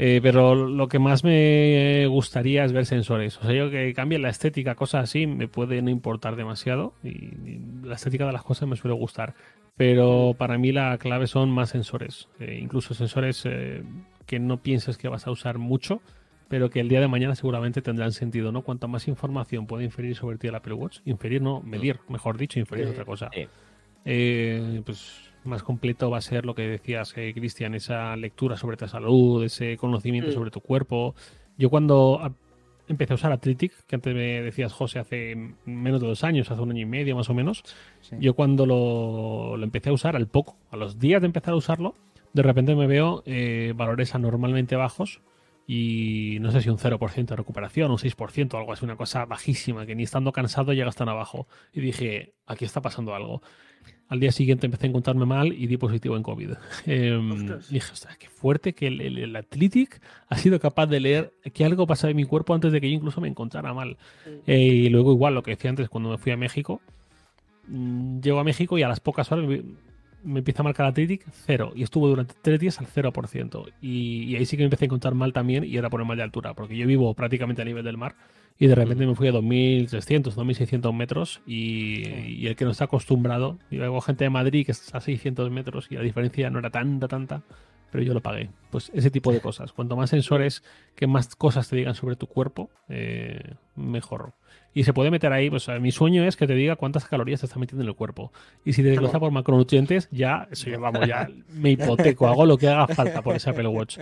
Eh, pero lo que más me gustaría es ver sensores. O sea, yo que cambie la estética, cosas así, me puede no importar demasiado. Y, y la estética de las cosas me suele gustar. Pero para mí la clave son más sensores. Eh, incluso sensores eh, que no pienses que vas a usar mucho, pero que el día de mañana seguramente tendrán sentido, ¿no? Cuanta más información puede inferir sobre ti el Apple Watch, inferir, no, medir, mejor dicho, inferir es otra cosa. Sí. Eh, pues más completo va a ser lo que decías, eh, Cristian, esa lectura sobre tu salud, ese conocimiento Mm. sobre tu cuerpo. Yo cuando empecé a usar Athletic, que antes me decías, José, hace menos de dos años, hace un año y medio más o menos, Sí. yo cuando lo, lo empecé a usar al poco, a los días de empezar a usarlo, de repente me veo eh, valores anormalmente bajos y no sé si un 0% de recuperación, un 6% o algo así, una cosa bajísima, que ni estando cansado llega tan abajo. Y dije, aquí está pasando algo. Al día siguiente empecé a encontrarme mal y di positivo en COVID. Y dije, ostras, qué fuerte que el, el, el Athletic ha sido capaz de leer que algo pasa en mi cuerpo antes de que yo incluso me encontrara mal. Eh, y luego igual lo que decía antes cuando me fui a México, mm, llego a México y a las pocas horas me, empieza a marcar Athletic cero. Y estuvo durante tres días al 0%. Y, y ahí sí que me empecé a encontrar mal también y era por el mal de altura, porque yo vivo prácticamente a nivel del mar. Y de repente me fui a 2.300, 2.600 metros y, y el que no está acostumbrado, y luego gente de Madrid que está a 600 metros y la diferencia no era tanta, tanta, pero yo lo pagué. Pues ese tipo de cosas. Cuanto más sensores, que más cosas te digan sobre tu cuerpo, eh, mejor. Y se puede meter ahí, pues mi sueño es que te diga cuántas calorías te está metiendo en el cuerpo. Y si te desglosa por macronutrientes, ya, eso ya, vamos, ya me hipoteco, hago lo que haga falta por ese Apple Watch.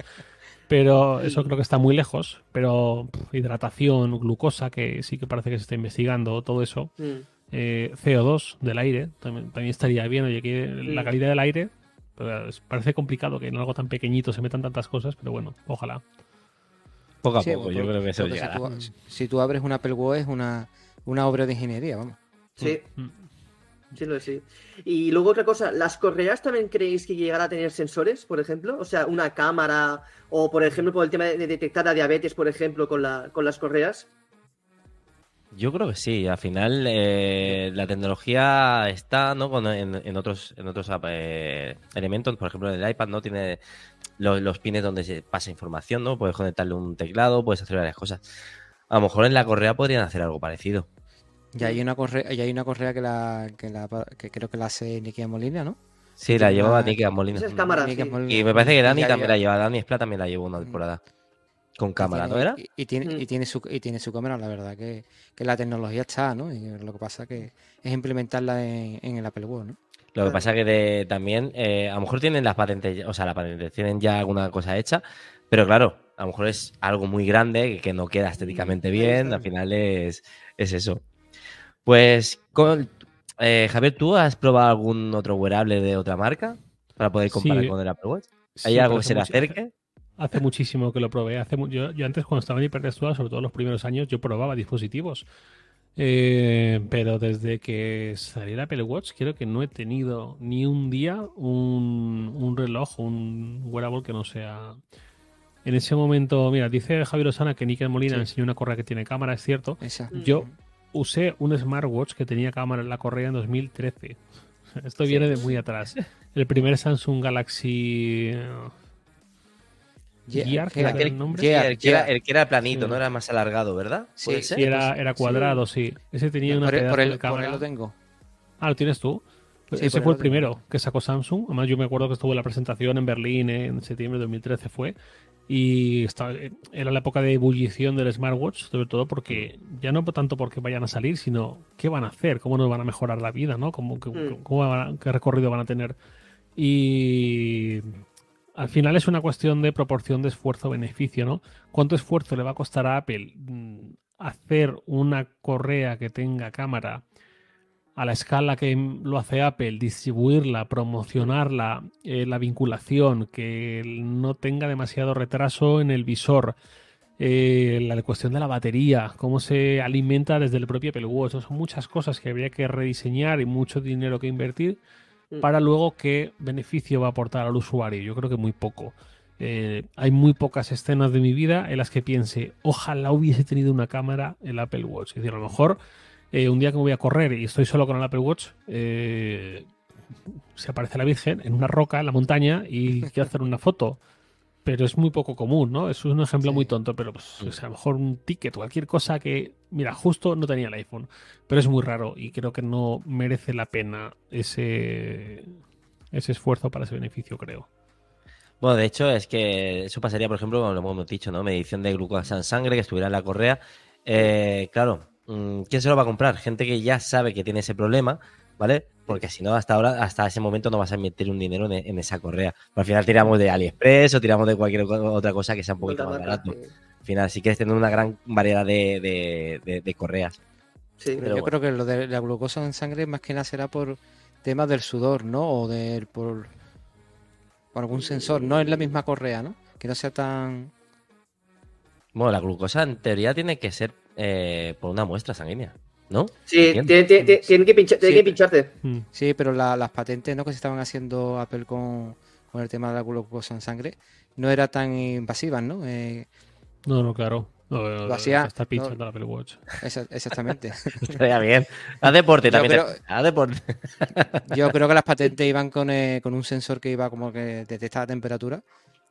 Pero eso creo que está muy lejos. Pero pff, hidratación, glucosa, que sí que parece que se está investigando, todo eso. Mm. Eh, CO2 del aire, también, también estaría bien. Oye, que la Mm. calidad del aire, pues, parece complicado que en algo tan pequeñito se metan tantas cosas, pero bueno, ojalá. Poco a Sí, poco, yo creo que eso porque si llegará. tú, si tú abres un Apple Watch es una, una obra de ingeniería, vamos. Sí, Mm. sí lo es, sí. Y luego otra cosa, ¿las correas también creéis que llegará a tener sensores, por ejemplo? O sea, una cámara o, por ejemplo, por el tema de detectar la diabetes, por ejemplo, con, la, con las correas. Yo creo que sí, al final eh, la tecnología está ¿no? Con- en, en otros, en otros eh, elementos, por ejemplo en el iPad no tiene los, los pines donde se pasa información, ¿no? Puedes conectarle un teclado, puedes hacer varias cosas. A lo mejor en la correa podrían hacer algo parecido. Y hay una correa, y hay una correa que la, que la que creo que la hace Nicky Molina, ¿no? Sí, la llevaba Nicky Molina. Sí. Molina. Y me parece que Dani también la lleva- Dani Splat también la llevó una temporada. Con cámara, tiene- ¿no era? Y, y tiene, Mm. y, tiene su, y tiene su cámara, la verdad, que, que la tecnología está, ¿no? Y lo que pasa que es implementarla en, en el Apple Watch, ¿no? Lo que pasa que de- también, eh, a lo mejor tienen las patentes, o sea, la patente, tienen ya alguna cosa hecha, pero claro, a lo mejor es algo muy grande que, que no queda estéticamente bien, al final es, es eso. Pues, con- eh, Javier, ¿tú has probado algún otro wearable de otra marca para poder comparar Sí. con el Apple Watch? ¿Hay Sí, algo que se le acerque? Hace muchísimo que lo probé. Hace yo, yo antes, cuando estaba en hipertextual, sobre todo los primeros años, yo probaba dispositivos. Eh, pero desde que salió el Apple Watch, creo que no he tenido ni un día un, un reloj, un wearable que no sea En ese momento, mira, dice Javier Osana que Nickel Molina Sí. enseñó una correa que tiene cámara, es cierto. Esa. Yo usé un smartwatch que tenía cámara en la correa en 2013. Esto viene de muy atrás. El primer Samsung Galaxy. Eh, Gear, Gear. ¿era el nombre? Gear, el, que era, el que era planito, Sí. no era más alargado, ¿verdad? Sí, ¿Puede sí, era, era cuadrado, sí. Ese tenía una por, el- pedazo por el- de por lo tengo. Ah, ¿lo tienes tú? Sí, Ese fue el tengo. primero que sacó Samsung. Además, yo me acuerdo que estuvo en la presentación en Berlín en septiembre de 2013 fue. Y estaba, era la época de ebullición del smartwatch, sobre todo porque ya no tanto porque vayan a salir, sino qué van a hacer, cómo nos van a mejorar la vida, ¿no? Cómo, qué- Mm. cómo van a- qué recorrido van a tener. Y al final es una cuestión de proporción de esfuerzo-beneficio, ¿no? ¿Cuánto esfuerzo le va a costar a Apple mm, hacer una correa que tenga cámara a la escala que lo hace Apple, distribuirla, promocionarla, eh, la vinculación, que no tenga demasiado retraso en el visor, eh, la cuestión de la batería, cómo se alimenta desde el propio Apple Watch. Son muchas cosas que habría que rediseñar y mucho dinero que invertir. Para luego qué beneficio va a aportar al usuario. Yo creo que muy poco. Eh, hay muy pocas escenas de mi vida en las que piense, ojalá hubiese tenido una cámara el Apple Watch. Es decir, a lo mejor eh, un día que me voy a correr y estoy solo con el Apple Watch, eh, se aparece la Virgen en una roca en la montaña y quiero hacer una foto. Pero es muy poco común, ¿no? Eso es un ejemplo Sí. muy tonto, pero pues, o sea, a lo mejor un ticket cualquier cosa que, mira, justo no tenía el iPhone, pero es muy raro y creo que no merece la pena ese, ese esfuerzo para ese beneficio, creo. Bueno, de hecho, es que eso pasaría, por ejemplo, como lo hemos dicho, ¿no? Medición de glucosa en sangre, que estuviera en la correa. Eh, claro, mm, ¿quién se lo va a comprar? Gente que ya sabe que tiene ese problema, ¿vale? Porque si no, hasta ahora, hasta ese momento no vas a invertir un dinero en, en esa correa. Pero al final tiramos de AliExpress o tiramos de cualquier otra cosa que sea un poquito más barato. Al final, si quieres tener una gran variedad de, de- de- de correas. Sí, Pero yo bueno. creo que lo de la glucosa en sangre más que nada será por temas del sudor, ¿no? O del por, por algún sensor. No es la misma correa, ¿no? Que no sea tan. Bueno, la glucosa en teoría tiene que ser eh, por una muestra sanguínea, ¿no? Sí, tienen, tienen que, pincha- tienen Sí. que pincharte. Mm. Sí, pero la- las patentes, ¿no? Que se estaban haciendo Apple con, con el tema de la glucosa en sangre, no era tan invasivas, ¿no? Eh, No, no, claro. No, no, no, hacía- está pinchando no. el Apple Watch. esa- exactamente. Estaría bien. Haz deporte también. Haz deporte. Yo creo que las patentes iban con, eh, con un sensor que iba como que detectaba temperatura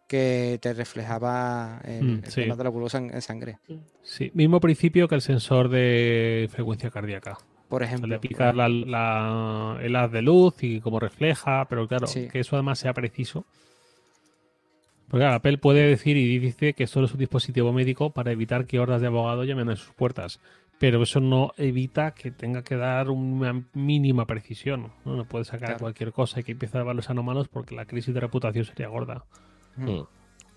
que te reflejaba el, Mm, el sí. de la glucosa en, en sangre, Sí, mismo principio que el sensor de frecuencia cardíaca. por ejemplo. le picar la, la- el haz de luz y cómo refleja, pero claro, Sí. que eso además sea preciso. Porque claro, Apple puede decir y dice que solo es un dispositivo médico para evitar que hordas de abogados llamen a sus puertas. Pero eso no evita que tenga que dar una mínima precisión. No, no puede sacar Claro. cualquier cosa y que empiece a dar los anomalos porque la crisis de reputación sería gorda. Mm.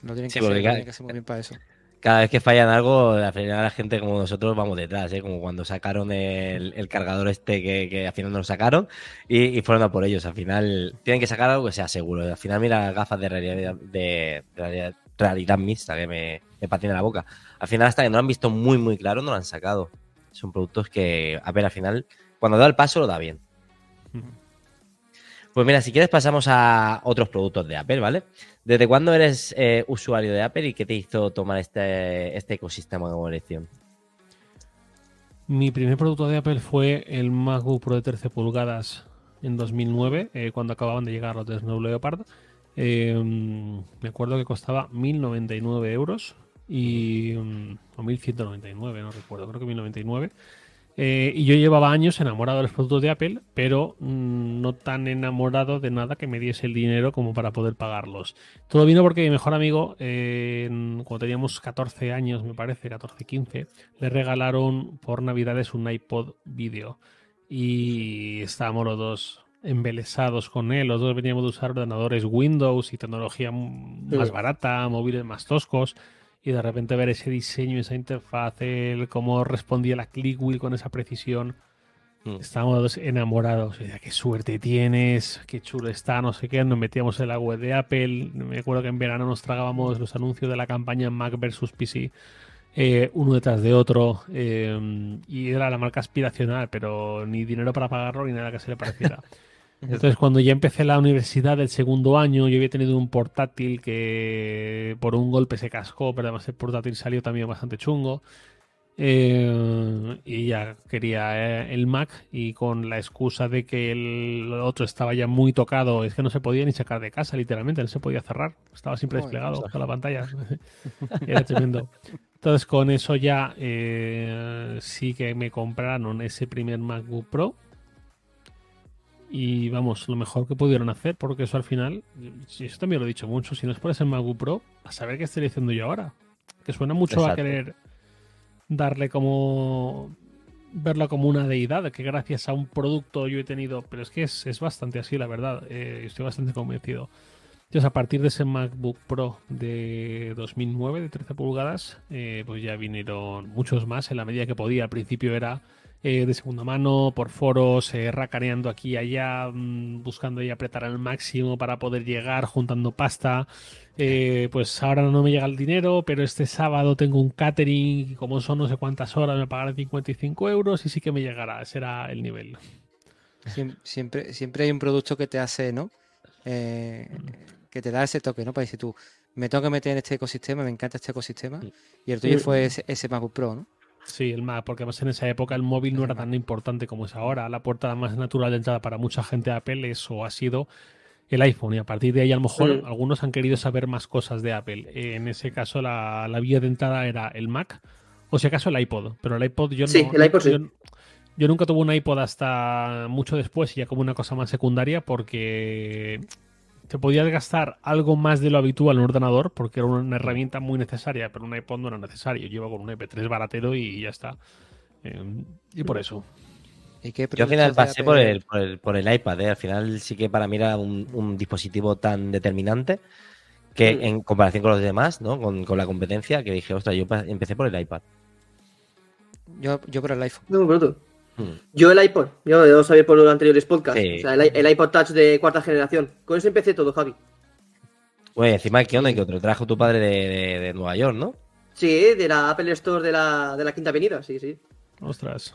Lo tienen Sí, que porque lo ca- tienen que hacer muy bien para eso. Cada vez que fallan algo, al final la gente como nosotros vamos detrás, ¿eh? Como cuando sacaron el, el cargador este que, que al final no lo sacaron y, y fueron a por ellos. Al final tienen que sacar algo que sea seguro. Al final mira las gafas de realidad, de, realidad, realidad mixta que me, me patina la boca. Al final hasta que no lo han visto muy muy claro no lo han sacado. Son productos que, a ver, al final cuando da el paso lo da bien. Pues mira, si quieres pasamos a otros productos de Apple, ¿vale? ¿Desde cuándo eres eh, usuario de Apple y qué te hizo tomar este, este ecosistema como elección? Mi primer producto de Apple fue el MacBook Pro de 13 pulgadas en 2009, eh, cuando acababan de llegar los de Snow Leopard. Eh, me acuerdo que costaba 1.099 euros y, mm, o 1.199, no recuerdo, creo que 1.099. Eh, y yo llevaba años enamorado de los productos de Apple, pero mm, no tan enamorado de nada que me diese el dinero como para poder pagarlos. Todo vino porque mi mejor amigo, eh, cuando teníamos 14 años, me parece, 14, 15, le regalaron por Navidades un iPod video. Y estábamos los dos embelesados con él. Los dos veníamos de usar ordenadores Windows y tecnología m- más Sí. barata, móviles más toscos. Y de repente ver ese diseño, esa interfaz, el cómo respondía la ClickWheel con esa precisión. Mm. Estábamos enamorados. Decía, qué suerte tienes, qué chulo está, no sé qué. Nos metíamos en la web de Apple. Me acuerdo que en verano nos tragábamos los anuncios de la campaña Mac versus PC, eh, uno detrás de otro. eh, y era la marca aspiracional, pero ni dinero para pagarlo ni nada que se le pareciera. Entonces, cuando ya empecé la universidad del segundo año, yo había tenido un portátil que por un golpe se cascó, pero además el portátil salió también bastante chungo. Eh, y ya quería eh, el Mac y con la excusa de que el otro estaba ya muy tocado, es que no se podía ni sacar de casa, literalmente, no se podía cerrar, estaba siempre Joder, desplegado con la pantalla. Era tremendo. Entonces con eso ya eh, sí que me compraron ese primer MacBook Pro. Y vamos, lo mejor que pudieron hacer, porque eso al final, y eso también lo he dicho mucho, si no es por ese MacBook Pro, a saber qué estoy diciendo yo ahora. Que suena mucho a querer darle como verlo como una deidad, que gracias a un producto yo he tenido, pero es que es, es bastante así, la verdad, eh, estoy bastante convencido. Entonces, a partir de ese MacBook Pro de 2009, de 13 pulgadas, eh, pues ya vinieron muchos más en la medida que podía. Al principio era eh, de segunda mano, por foros, eh, racaneando aquí y allá, mm, buscando y apretar al máximo para poder llegar, juntando pasta. Eh, pues ahora no me llega el dinero, pero este sábado tengo un catering y como son no sé cuántas horas, me pagarán 55 euros y sí que me llegará. Ese era el nivel. Siem- Siempre, siempre hay un producto que te hace, ¿no? Eh, que te da ese toque, ¿no? Para decir tú, me tengo que meter en este ecosistema, me encanta este ecosistema. Y el tuyo fue ese, ese MacBook Pro, ¿no? Sí, el Mac, porque además en esa época el móvil no era tan importante como es ahora. La puerta más natural de entrada para mucha gente de Apple es o ha sido el iPhone y a partir de ahí a lo mejor algunos han querido saber más cosas de Apple. En ese caso la, la vía de entrada era el Mac o si acaso el iPod, pero el iPod yo Sí, no, el iPod sí. yo, yo nunca tuve un iPod hasta mucho después y ya como una cosa más secundaria porque te podías gastar algo más de lo habitual en un ordenador porque era una herramienta muy necesaria, pero un iPod no era necesario. Yo iba con un MP3 baratero y ya está. Eh, y por eso. ¿Y qué Yo al final pasé por el, por, el, por el iPad, ¿eh? al final sí que para mí era un, un dispositivo tan determinante que Mm. en comparación con los demás, ¿no? con, con la competencia, que dije, ostras, yo empecé por el iPad. Yo, yo por el iPhone. No, bruto. Mm. Yo el iPod, yo lo sabía por los anteriores podcasts. Sí. O sea, el, iPod Touch de cuarta generación. Con eso empecé todo, Javi. Bueno, encima, ¿qué onda? Que te lo trajo tu padre de, de- de Nueva York, ¿no? Sí, de la Apple Store de la, de la Quinta Avenida, sí, sí. Ostras.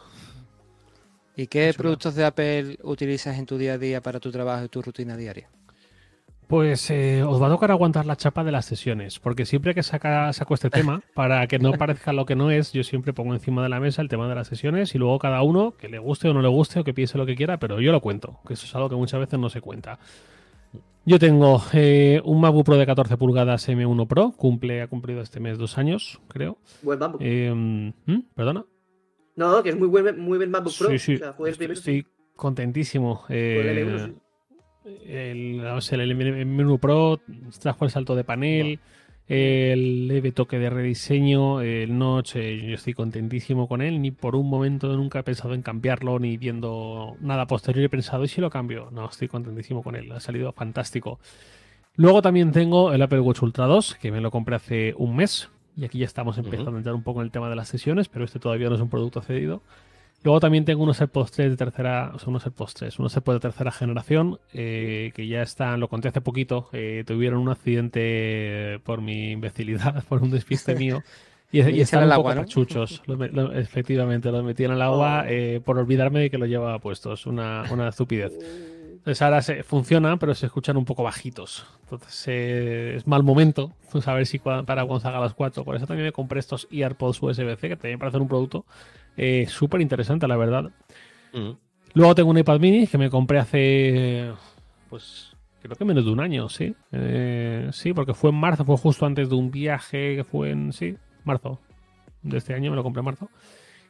¿Y qué productos de Apple utilizas en tu día a día para tu trabajo y tu rutina diaria? Pues eh, os va a tocar aguantar la chapa de las sesiones, porque siempre que saca, saco este tema, para que no parezca lo que no es, yo siempre pongo encima de la mesa el tema de las sesiones y luego cada uno, que le guste o no le guste o que piense lo que quiera, pero yo lo cuento, que eso es algo que muchas veces no se cuenta. Yo tengo eh, un MacBook Pro de 14 pulgadas M1 Pro, cumple, ha cumplido este mes dos años, creo. Buen MacBook. Eh, ¿hmm? ¿Perdona? No, que es muy buen, muy buen MacBook Pro. Sí, sí, O sea, estoy, contentísimo. Con el Eh, M1, sí. El, o sea, el M1 Pro trajo el salto de panel, el leve toque de rediseño, el notch, eh, yo estoy contentísimo con él, ni por un momento nunca he pensado en cambiarlo, ni viendo nada posterior he pensado, ¿y si lo cambio? No, estoy contentísimo con él, ha salido fantástico. Luego también tengo el Apple Watch Ultra 2, que me lo compré hace un mes, y aquí ya estamos empezando a entrar un poco en el tema de las sesiones, pero este todavía no es un producto cedido. Luego también tengo unos AirPods 3 de tercera, o sea, unos AirPods 3, unos AirPods de tercera generación eh, que ya están, lo conté hace poquito, eh, tuvieron un accidente por mi imbecilidad, por un despiste mío. Y, y Metiste están un agua, poco ¿no? pachuchos. Lo lo- efectivamente, los metí en el agua Oh. eh, por olvidarme de que los llevaba puestos. Una, una estupidez. Entonces ahora se, funcionan, pero se escuchan un poco bajitos. Entonces eh, es mal momento. Pues a ver si cua- para cuando salga a las 4. Por eso también me compré estos EarPods USB-C, que también parece un producto eh, súper interesante, la verdad. Mm. Luego tengo un iPad mini que me compré hace. Pues creo que menos de un año, sí. Eh, sí, porque fue en marzo, fue justo antes de un viaje que fue en. Sí, marzo de este año, me lo compré en marzo.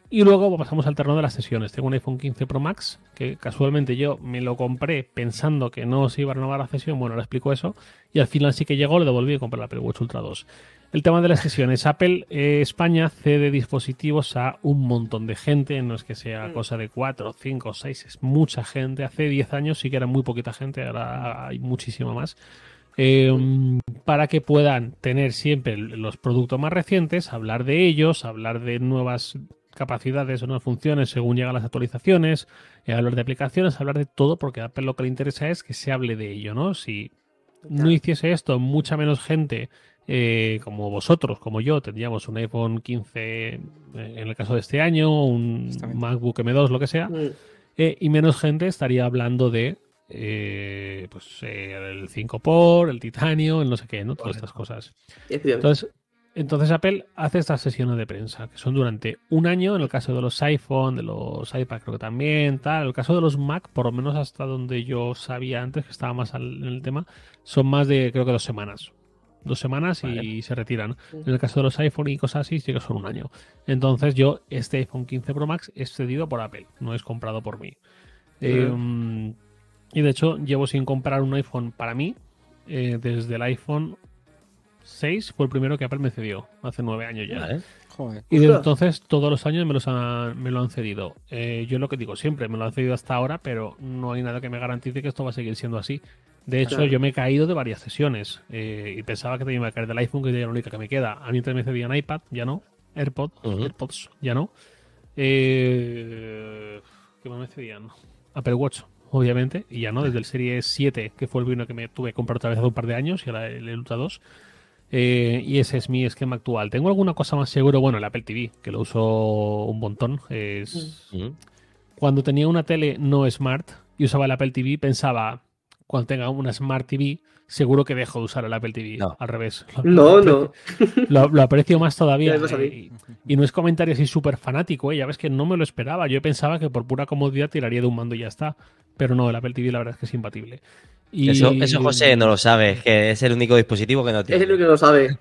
Y luego pasamos al terreno de las sesiones. Tengo un iPhone 15 Pro Max, que casualmente yo me lo compré pensando que no se iba a renovar la sesión. Bueno, ahora explico eso. Y al final sí que llegó, le devolví y compré la Apple Watch Ultra 2. El tema de las sesiones. Apple eh, España cede dispositivos a un montón de gente. No es que sea Mm. cosa de 4, 5, 6, es mucha gente. Hace 10 años sí que era muy poquita gente, ahora hay muchísima más. Eh, para que puedan tener siempre los productos más recientes, hablar de ellos, hablar de nuevas capacidades o nuevas funciones según llegan las actualizaciones, eh, hablar de aplicaciones, hablar de todo, porque a Apple lo que le interesa es que se hable de ello, ¿no? Si no hiciese esto, mucha menos gente eh, como vosotros, como yo, tendríamos un iPhone 15 eh, en el caso de este año, un. MacBook M2, lo que sea, Mm. eh, y menos gente estaría hablando de eh, pues eh, el 5 por, el titanio, el no sé qué, ¿no? Todas estas cosas. Entonces, entonces Apple hace estas sesiones de prensa, que son durante un año, en el caso de los iPhone, de los iPad creo que también, tal. En el caso de los Mac, por lo menos hasta donde yo sabía antes, que estaba más en el tema, son más de creo que dos semanas. Dos semanas y se retiran. En el caso de los iPhone y cosas así, sí que son un año. Entonces yo, este iPhone 15 Pro Max es cedido por Apple, no es comprado por mí. Em, y de hecho, llevo sin comprar un iPhone para mí eh, desde el iPhone 6 fue el primero que Apple me cedió, hace nueve años ya. Y de entonces todos los años me, los me lo han cedido. Eh, yo lo que digo siempre, me lo han cedido hasta ahora, pero no hay nada que me garantice que esto va a seguir siendo así. De hecho, yo me he caído de varias sesiones eh, y pensaba que tenía que caer del iPhone, que es la única que me queda. A mí también me cedían iPad, ya no. AirPod, AirPods, ya no. Eh, ¿Qué más me cedían? Apple Watch, obviamente, y ya no, desde el Serie 7, que fue el vino que me tuve que comprar otra vez hace un par de años, y ahora el Ultra 2. Eh, y ese es mi esquema actual. Tengo alguna cosa más seguro, bueno, el Apple TV, que lo uso un montón. Es... Cuando tenía una tele no smart y usaba el Apple TV, pensaba, cuando tenga una Smart TV, seguro que dejo de usar el Apple TV. Al revés. no, no. Lo, aprecio más todavía. y, no es comentario así súper fanático, ¿eh? ya ves que no me lo esperaba. Yo pensaba que por pura comodidad tiraría de un mando y ya está. Pero no, el Apple TV la verdad es que es imbatible. Eso, eso, José no lo sabe, que es el único dispositivo que no tiene. Es el único que lo sabe.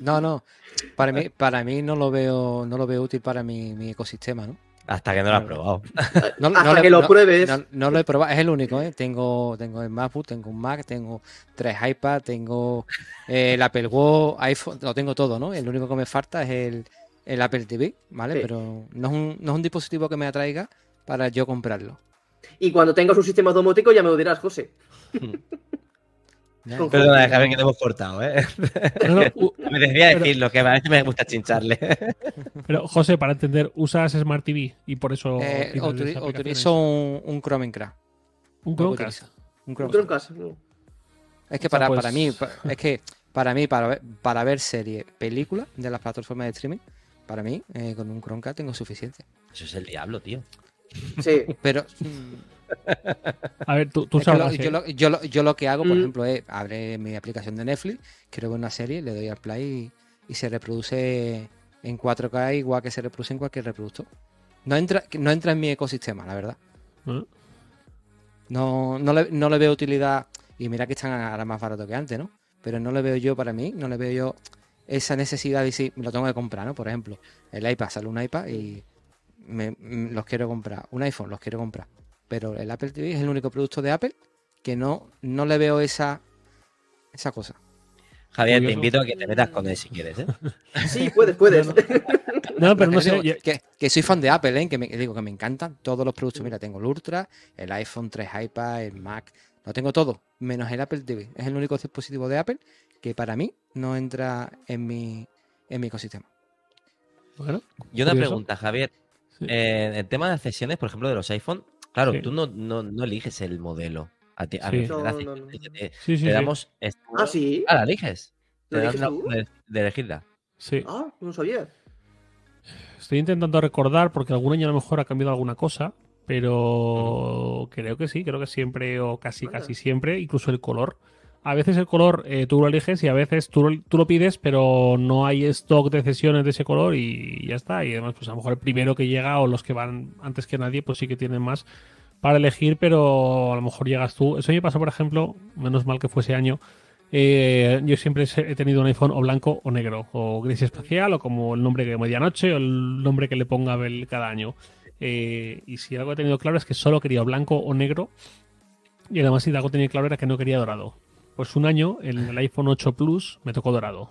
No, no. Para mí, para mí no lo veo, no lo veo útil para mi, mi ecosistema, ¿no? Hasta que no lo has probado. No, Hasta que lo pruebes. No, lo he probado, es el único, ¿eh? Tengo, tengo el MacBook, tengo un Mac, tengo tres iPads, tengo eh, el Apple Watch, iPhone, lo tengo todo, ¿no? El único que me falta es el, el Apple TV, ¿vale? Pero no es, un, no es un dispositivo que me atraiga para yo comprarlo. Y cuando tengas un sistema domótico ya me lo dirás, José. Perdona, déjame que te hemos cortado, ¿eh? me decía decirlo, que a veces me gusta chincharle. Pero, José, para entender, ¿usas Smart TV? Y por eso. Eh, utilizo un, un Chromecast. ¿Un Chromecast? Un Chromecast. Es que para, pues para mí, es que para mí, para ver, para ver series, películas de las plataformas de streaming, para mí, eh, con un Chromecast tengo suficiente. Eso es el diablo, tío. Sí. Pero. A ver, tú, tú sabes. yo, lo, yo, lo, que hago, por mm. ejemplo, es abre mi aplicación de Netflix, quiero ver una serie, le doy al play y, se reproduce en 4K igual que se reproduce en cualquier reproductor. No entra, no entra en mi ecosistema, la verdad. ¿Eh? No, no, le, no le veo utilidad. Y mira que están ahora más barato que antes, ¿no? Pero no le veo yo para mí, no le veo yo esa necesidad de decir, me lo tengo que comprar, ¿no? Por ejemplo, el iPad sale un iPad y me, mm, los quiero comprar. Un iPhone los quiero comprar. Pero el Apple TV es el único producto de Apple que no, no le veo esa, esa cosa. Javier, te invito a que te metas con él si quieres, ¿eh? Sí, puedes, puedes. No, pero no sé. Que, soy fan de Apple, ¿eh? Que me, digo que me encantan todos los productos. Mira, tengo el Ultra, el iPhone 3 iPad, el Mac. Lo tengo todo, menos el Apple TV. Es el único dispositivo de Apple que para mí no entra en mi, en mi ecosistema. Bueno, y una pregunta, Javier. en el tema de accesiones, por ejemplo, de los iPhone, claro, tú no, no, eliges el modelo. A ti, a sí. te, damos. Ah, sí. Ah, la eliges. Te das de, elegirla. Sí. Ah, no sabía. Estoy intentando recordar porque algún año a lo mejor ha cambiado alguna cosa, pero creo que sí, creo que siempre o casi, casi siempre, incluso el color a veces el color eh, tú lo eliges y a veces tú, tú, lo pides, pero no hay stock de cesiones de ese color y ya está. Y además, pues a lo mejor el primero que llega o los que van antes que nadie, pues sí que tienen más para elegir, pero a lo mejor llegas tú. Eso me pasa, por ejemplo, menos mal que fue ese año. Eh, yo siempre he tenido un iPhone o blanco o negro, o gris espacial, o como el nombre de medianoche, o el nombre que le ponga Abel cada año. Eh, y si algo he tenido claro es que solo quería blanco o negro. Y además, si algo tenía claro era que no quería dorado. Pues un año, en el iPhone 8 Plus, me tocó dorado.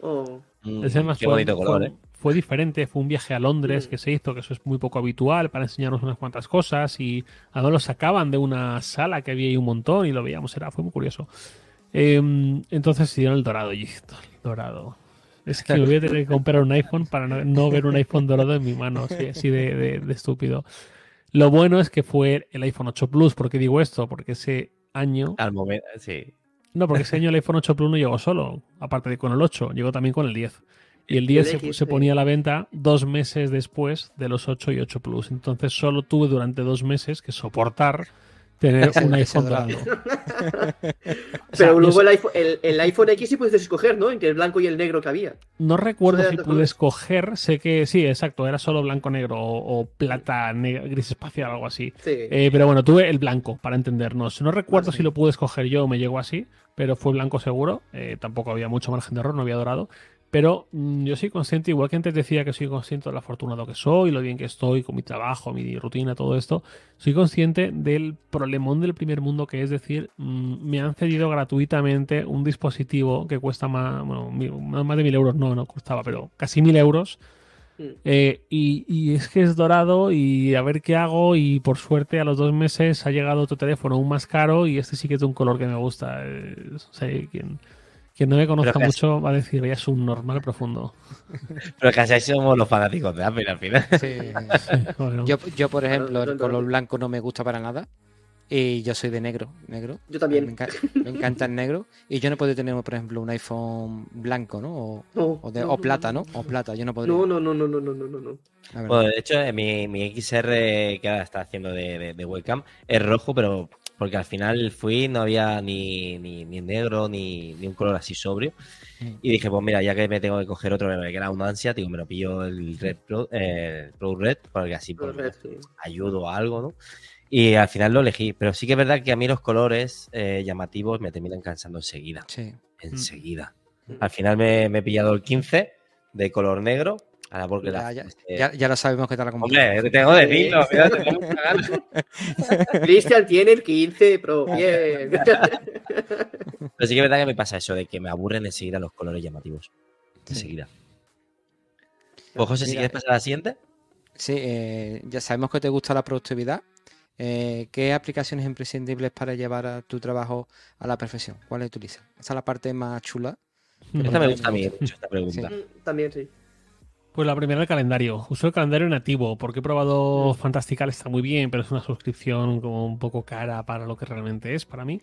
Oh. Ese más fue, color, ¿eh? fue diferente, fue un viaje a Londres mm. que se hizo, que eso es muy poco habitual, para enseñarnos unas cuantas cosas y además lo sacaban de una sala que había ahí un montón y lo veíamos, era, fue muy curioso. Em, entonces se dieron el dorado y dorado. Es que me voy a tener que comprar un iPhone para no, ver un iPhone dorado en mi mano, así, de, de, estúpido. Lo bueno es que fue el iPhone 8 Plus. ¿Por qué digo esto? Porque ese año. Al momento, sí. No, porque ese año el iPhone 8 Plus no llegó solo, aparte de con el 8, llegó también con el 10. Y el 10 se, ponía a la venta dos meses después de los 8 y 8 Plus. Entonces solo tuve durante dos meses que soportar tener un iPhone dorado. Pero luego el iPhone, el, el iPhone X sí puedes escoger, ¿no? Entre el blanco y el negro que había. No recuerdo si pude escoger, sé que sí, exacto, era solo blanco-negro o, o plata, gris espacial, algo así. Sí. Eh, pero bueno, tuve el blanco, para entendernos. No recuerdo Ah, sí. si lo pude escoger yo o me llegó así, pero fue blanco seguro. Eh, tampoco había mucho margen de error, no había dorado. Pero mm, yo soy consciente, igual que antes decía que soy consciente de lo afortunado que soy, lo bien que estoy con mi trabajo, mi rutina, todo esto, soy consciente del problemón del primer mundo, que es decir, mm, me han cedido gratuitamente un dispositivo que cuesta más, bueno, más de mil euros, no, no costaba, pero casi mil euros. Mm. Eh, y, y es que es dorado y a ver qué hago y por suerte a los dos meses ha llegado otro teléfono aún más caro y este sí que es de un color que me gusta. Eh, o sea, quien, quien no me conozca mucho va a decir, ya es un normal profundo. Pero casi somos los fanáticos de Apple al final. Sí. Bueno, Yo, yo, por ejemplo, el color blanco no me gusta para nada. Y yo soy de negro, negro. Yo también. Me, encanta el negro. Y yo no podría tener, por ejemplo, un iPhone blanco, ¿no? O, o, de, plata, ¿no? O plata, yo no podría. No, no, no, no, no, no, no, no. Bueno, de hecho, eh, mi, mi XR que ahora está haciendo de, de, webcam es rojo, pero porque al final fui, no había ni, ni, ni negro, ni, ni, un color así sobrio. Mm. Y dije, pues mira, ya que me tengo que coger otro, que era un ansia, digo, me lo pillo el Red Pro, eh, el Pro Red, porque así pues, Pro ayudo a algo, ¿no? Y al final lo elegí. Pero sí que es verdad que a mí los colores eh, llamativos me terminan cansando enseguida. Sí. Enseguida. Mm. Al final me, me he pillado el 15 de color negro. Ahora porque Ya, la- ya, ya, ya lo sabemos que te la compré. Hombre, te tengo que decirlo. Cristian tiene el 15 Pro. Bien. Pero sí que es verdad que me pasa eso, de que me aburren enseguida los colores llamativos. Sí. Enseguida. Pues José, si quieres pasar a la siguiente. Sí, eh, ya sabemos que te gusta la productividad. Eh, ¿Qué aplicaciones imprescindibles para llevar a tu trabajo a la perfección? ¿Cuáles utilizas? Esa es la parte más chula. Esta me gusta a mí mucho, esta pregunta. Mm, También sí. Pues la primera el calendario. Uso el calendario nativo porque he probado Fantastical, está muy bien, pero es una suscripción como un poco cara para lo que realmente es para mí.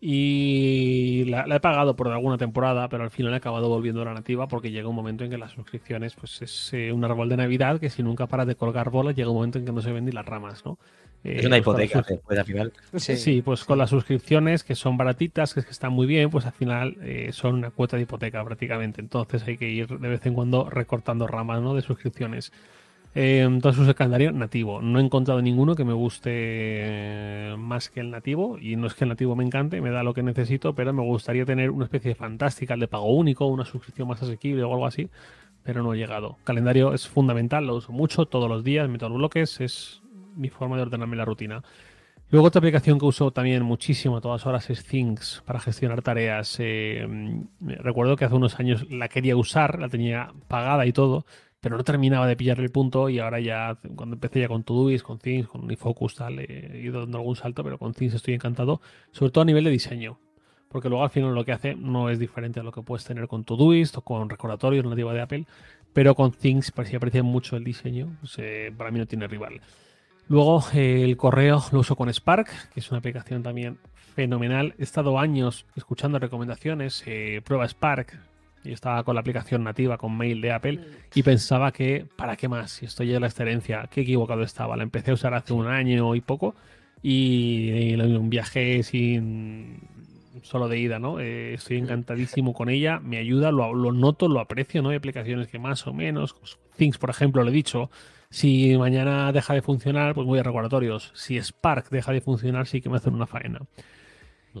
Y la, la he pagado por alguna temporada, pero al final he acabado volviendo a la nativa porque llega un momento en que las suscripciones pues es eh, un árbol de Navidad que si nunca paras de colgar bolas llega un momento en que no se ven ni las ramas, ¿no? Eh, Es una pues hipoteca sus- después al final. Sí. pues con las suscripciones que son baratitas, que, es que están muy bien, pues al final eh, son una cuota de hipoteca prácticamente. Entonces hay que ir de vez en cuando recortando ramas ¿no? de suscripciones. Eh, entonces uso el calendario nativo. No he encontrado ninguno que me guste más que el nativo. Y no es que el nativo me encante, me da lo que necesito, pero me gustaría tener una especie de fantástica, el de pago único, una suscripción más asequible o algo así. Pero no he llegado. Calendario es fundamental, lo uso mucho todos los días, meto los bloques, es mi forma de ordenarme la rutina. Luego otra aplicación que uso también muchísimo a todas horas es Things para gestionar tareas. Eh, mm, recuerdo que hace unos años la quería usar, la tenía pagada y todo, pero no terminaba de pillar el punto y ahora ya cuando empecé ya con Todoist, con Things, con Unifocus, tal, he ido dando algún salto, pero con Things estoy encantado, sobre todo a nivel de diseño. Porque luego al final lo que hace no es diferente a lo que puedes tener con Todoist o con recordatorios nativa de Apple, pero con Things si aprecia mucho el diseño, pues, eh, para mí no tiene rival. Luego eh, el correo lo uso con Spark, que es una aplicación también fenomenal. He estado años escuchando recomendaciones, eh, prueba Spark, y estaba con la aplicación nativa, con mail de Apple, y pensaba que, ¿para qué más? Si estoy ya en la excelencia, qué equivocado estaba. La empecé a usar hace un año y poco, y, y un viaje sin solo de ida, ¿no? Eh, estoy encantadísimo con ella, me ayuda, lo, lo noto, lo aprecio, ¿no? Hay aplicaciones que más o menos, Things, por ejemplo, lo he dicho, si mañana deja de funcionar, pues voy a recordatorios. Si Spark deja de funcionar, sí que me hacen una faena.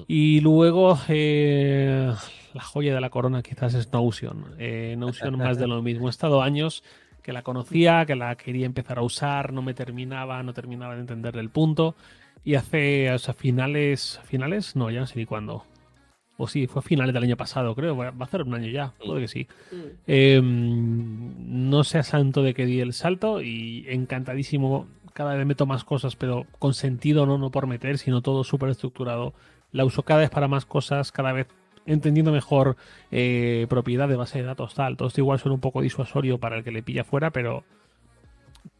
Y luego, eh, la joya de la corona quizás es Notion. Eh, Notion más de lo mismo. He estado años que la conocía, que la quería empezar a usar, no me terminaba, no terminaba de entender el punto. Y hace, o sea, finales, finales, no, ya no sé ni cuándo. O sí, fue a finales del año pasado, creo. Va a hacer un año ya, puede que sí. Mm. Eh, no sé a santo de que di el salto y encantadísimo. Cada vez meto más cosas, pero con sentido, no, no por meter, sino todo súper estructurado. La uso cada vez para más cosas, cada vez entendiendo mejor eh, propiedad de base de datos, tal. Todo esto igual suena un poco disuasorio para el que le pilla fuera, pero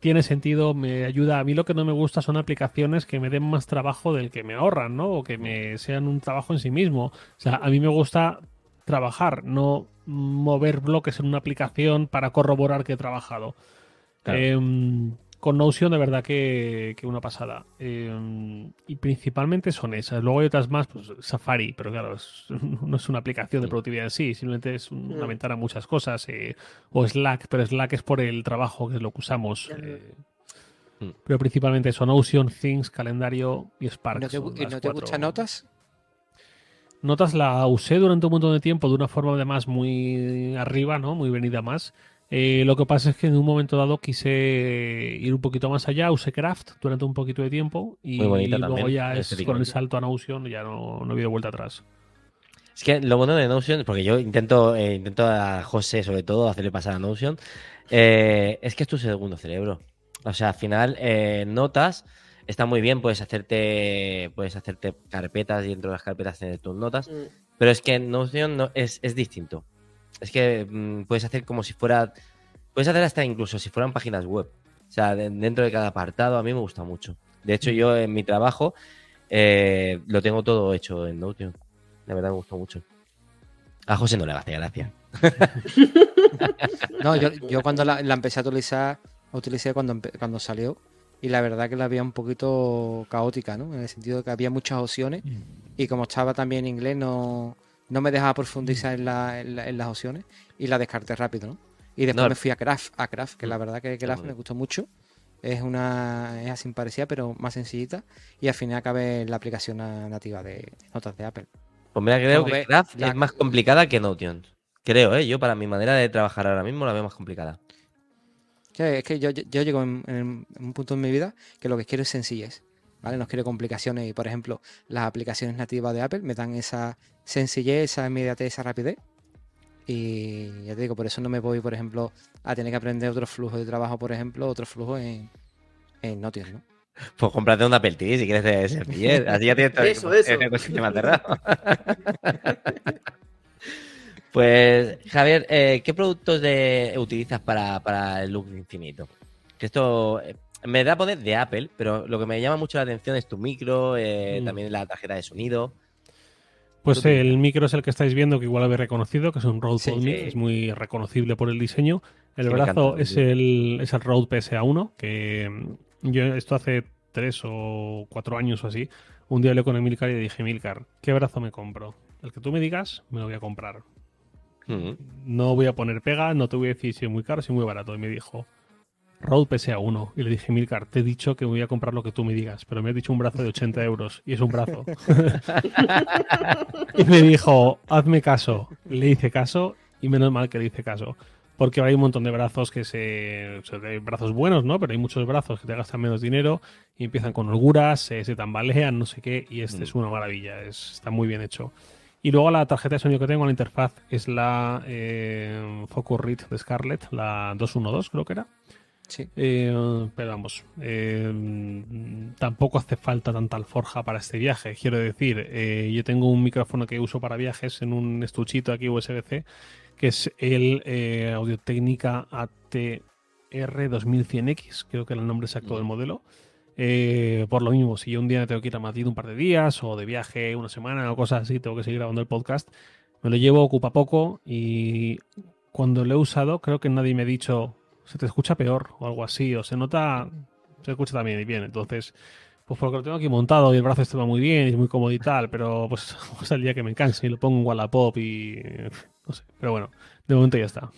tiene sentido, me ayuda. A mí lo que no me gusta son aplicaciones que me den más trabajo del que me ahorran, ¿no? O que me sean un trabajo en sí mismo. O sea, a mí me gusta trabajar, no mover bloques en una aplicación para corroborar que he trabajado. Claro. Em, con Notion de verdad que, que una pasada. Eh, y principalmente son esas. Luego hay otras más, pues Safari, pero claro, es- no es una aplicación de productividad en sí, simplemente es una ventana a muchas cosas. eh, o Slack, pero Slack es por el trabajo, que es lo que usamos. Eh, Mm. pero principalmente son Notion, Things, Calendario y Spark. ¿No te, no te cuatro. gusta notas? Notas la usé durante un montón de tiempo de una forma además muy arriba, ¿no? Muy venida más. Eh, lo que pasa es que en un momento dado quise ir un poquito más allá, usé Craft durante un poquito de tiempo y Muy bonita luego también, ya es, con el salto a Notion ya no, no he habido vuelta atrás. Es que lo bueno de Notion, porque yo intento, eh, intento a José sobre todo hacerle pasar a Notion, eh, es que es tu segundo cerebro. O sea, al final, eh, notas, está muy bien, puedes hacerte, puedes hacerte carpetas y dentro de las carpetas tener tus notas, Mm. pero es que Notion no, es, es distinto. Es que mm, puedes hacer como si fuera, puedes hacer hasta incluso si fueran páginas web. O sea, de- dentro de cada apartado a mí me gusta mucho. De hecho, yo en mi trabajo eh, lo tengo todo hecho en Notion. De verdad me gustó mucho. A José no le hace gracia. No, yo, yo cuando la, la empecé a utilizar, la utilicé cuando, cuando salió y la verdad que la había un poquito caótica, ¿no? En el sentido de que había muchas opciones y como estaba también en inglés no, no me dejaba profundizar en, la- en la- en las opciones y la descarté rápido, ¿no? Y después No. me fui a Craft, a Craft, que la verdad que Craft me gustó mucho. Es una es así parecida, pero más sencillita. Y al final acabé en la aplicación na- nativa de notas de Apple. Pues mira, creo que Craft la- es más complicada que Notion. Creo, ¿eh? Yo para mi manera de trabajar ahora mismo la veo más complicada. Sí, es que yo, yo llego en, en un punto en mi vida que lo que quiero es sencillez, ¿vale? No quiero complicaciones y, por ejemplo, las aplicaciones nativas de Apple me dan esa sencillez, esa inmediatez, esa rapidez. Y ya te digo, por eso no me voy, por ejemplo, a tener que aprender otro flujo de trabajo, por ejemplo, otro flujo en, en Notion, ¿no? Pues cómprate un Apple TV si quieres de sencillez. Así ya tienes todo Eso, eso. el ecosistema cerrado. Pues, Javier, eh, ¿qué productos de, utilizas para, para el look infinito? Que esto eh, me da poder de Apple, pero lo que me llama mucho la atención es tu micro, eh, Mm. también la tarjeta de sonido. Pues el micro es el que estáis viendo, que igual habéis reconocido, que es un Rode Sí, PodMic, sí. es muy reconocible por el diseño. El Sí, brazo encanta, es el, es el Rode PSA1, que mm, yo esto hace tres o cuatro años o así, un día hablé con Emilcar y le dije, Emilcar, ¿qué brazo me compro? El que tú me digas, me lo voy a comprar. Mm. No voy a poner pega, no te voy a decir si es muy caro, si es muy barato. Y me dijo, Rode PSA1. Y le dije, Milcar, te he dicho que voy a comprar lo que tú me digas, pero me has dicho un brazo de 80 euros y es un brazo. y me dijo, hazme caso. Le hice caso y menos mal que le hice caso. Porque hay un montón de brazos que se. o sea, hay brazos buenos, ¿no? Pero hay muchos brazos que te gastan menos dinero y empiezan con holguras, se, se tambalean, no sé qué. Y este Mm. es una maravilla, es, está muy bien hecho. Y luego la tarjeta de sonido que tengo, la interfaz, es la eh, Focus Read de Scarlett, la 212, creo que era. Sí. Eh, pero vamos, eh, tampoco hace falta tanta alforja para este viaje. Quiero decir, eh, yo tengo un micrófono que uso para viajes en un estuchito aquí USB-C, que es el Audio Técnica ATR 2100X, creo que era el nombre exacto del modelo. Eh, por lo mismo, si yo un día me tengo que ir a Madrid un par de días o de viaje una semana o cosas así, tengo que seguir grabando el podcast, me lo llevo, ocupa poco y cuando lo he usado creo que nadie me ha dicho se te escucha peor o algo así, o se nota, se escucha también y bien. Entonces, pues porque lo tengo aquí montado y el brazo está muy bien y es muy cómodo y tal, pero pues, pues el día que me canse y lo pongo en Wallapop y no sé, pero bueno, de momento ya está.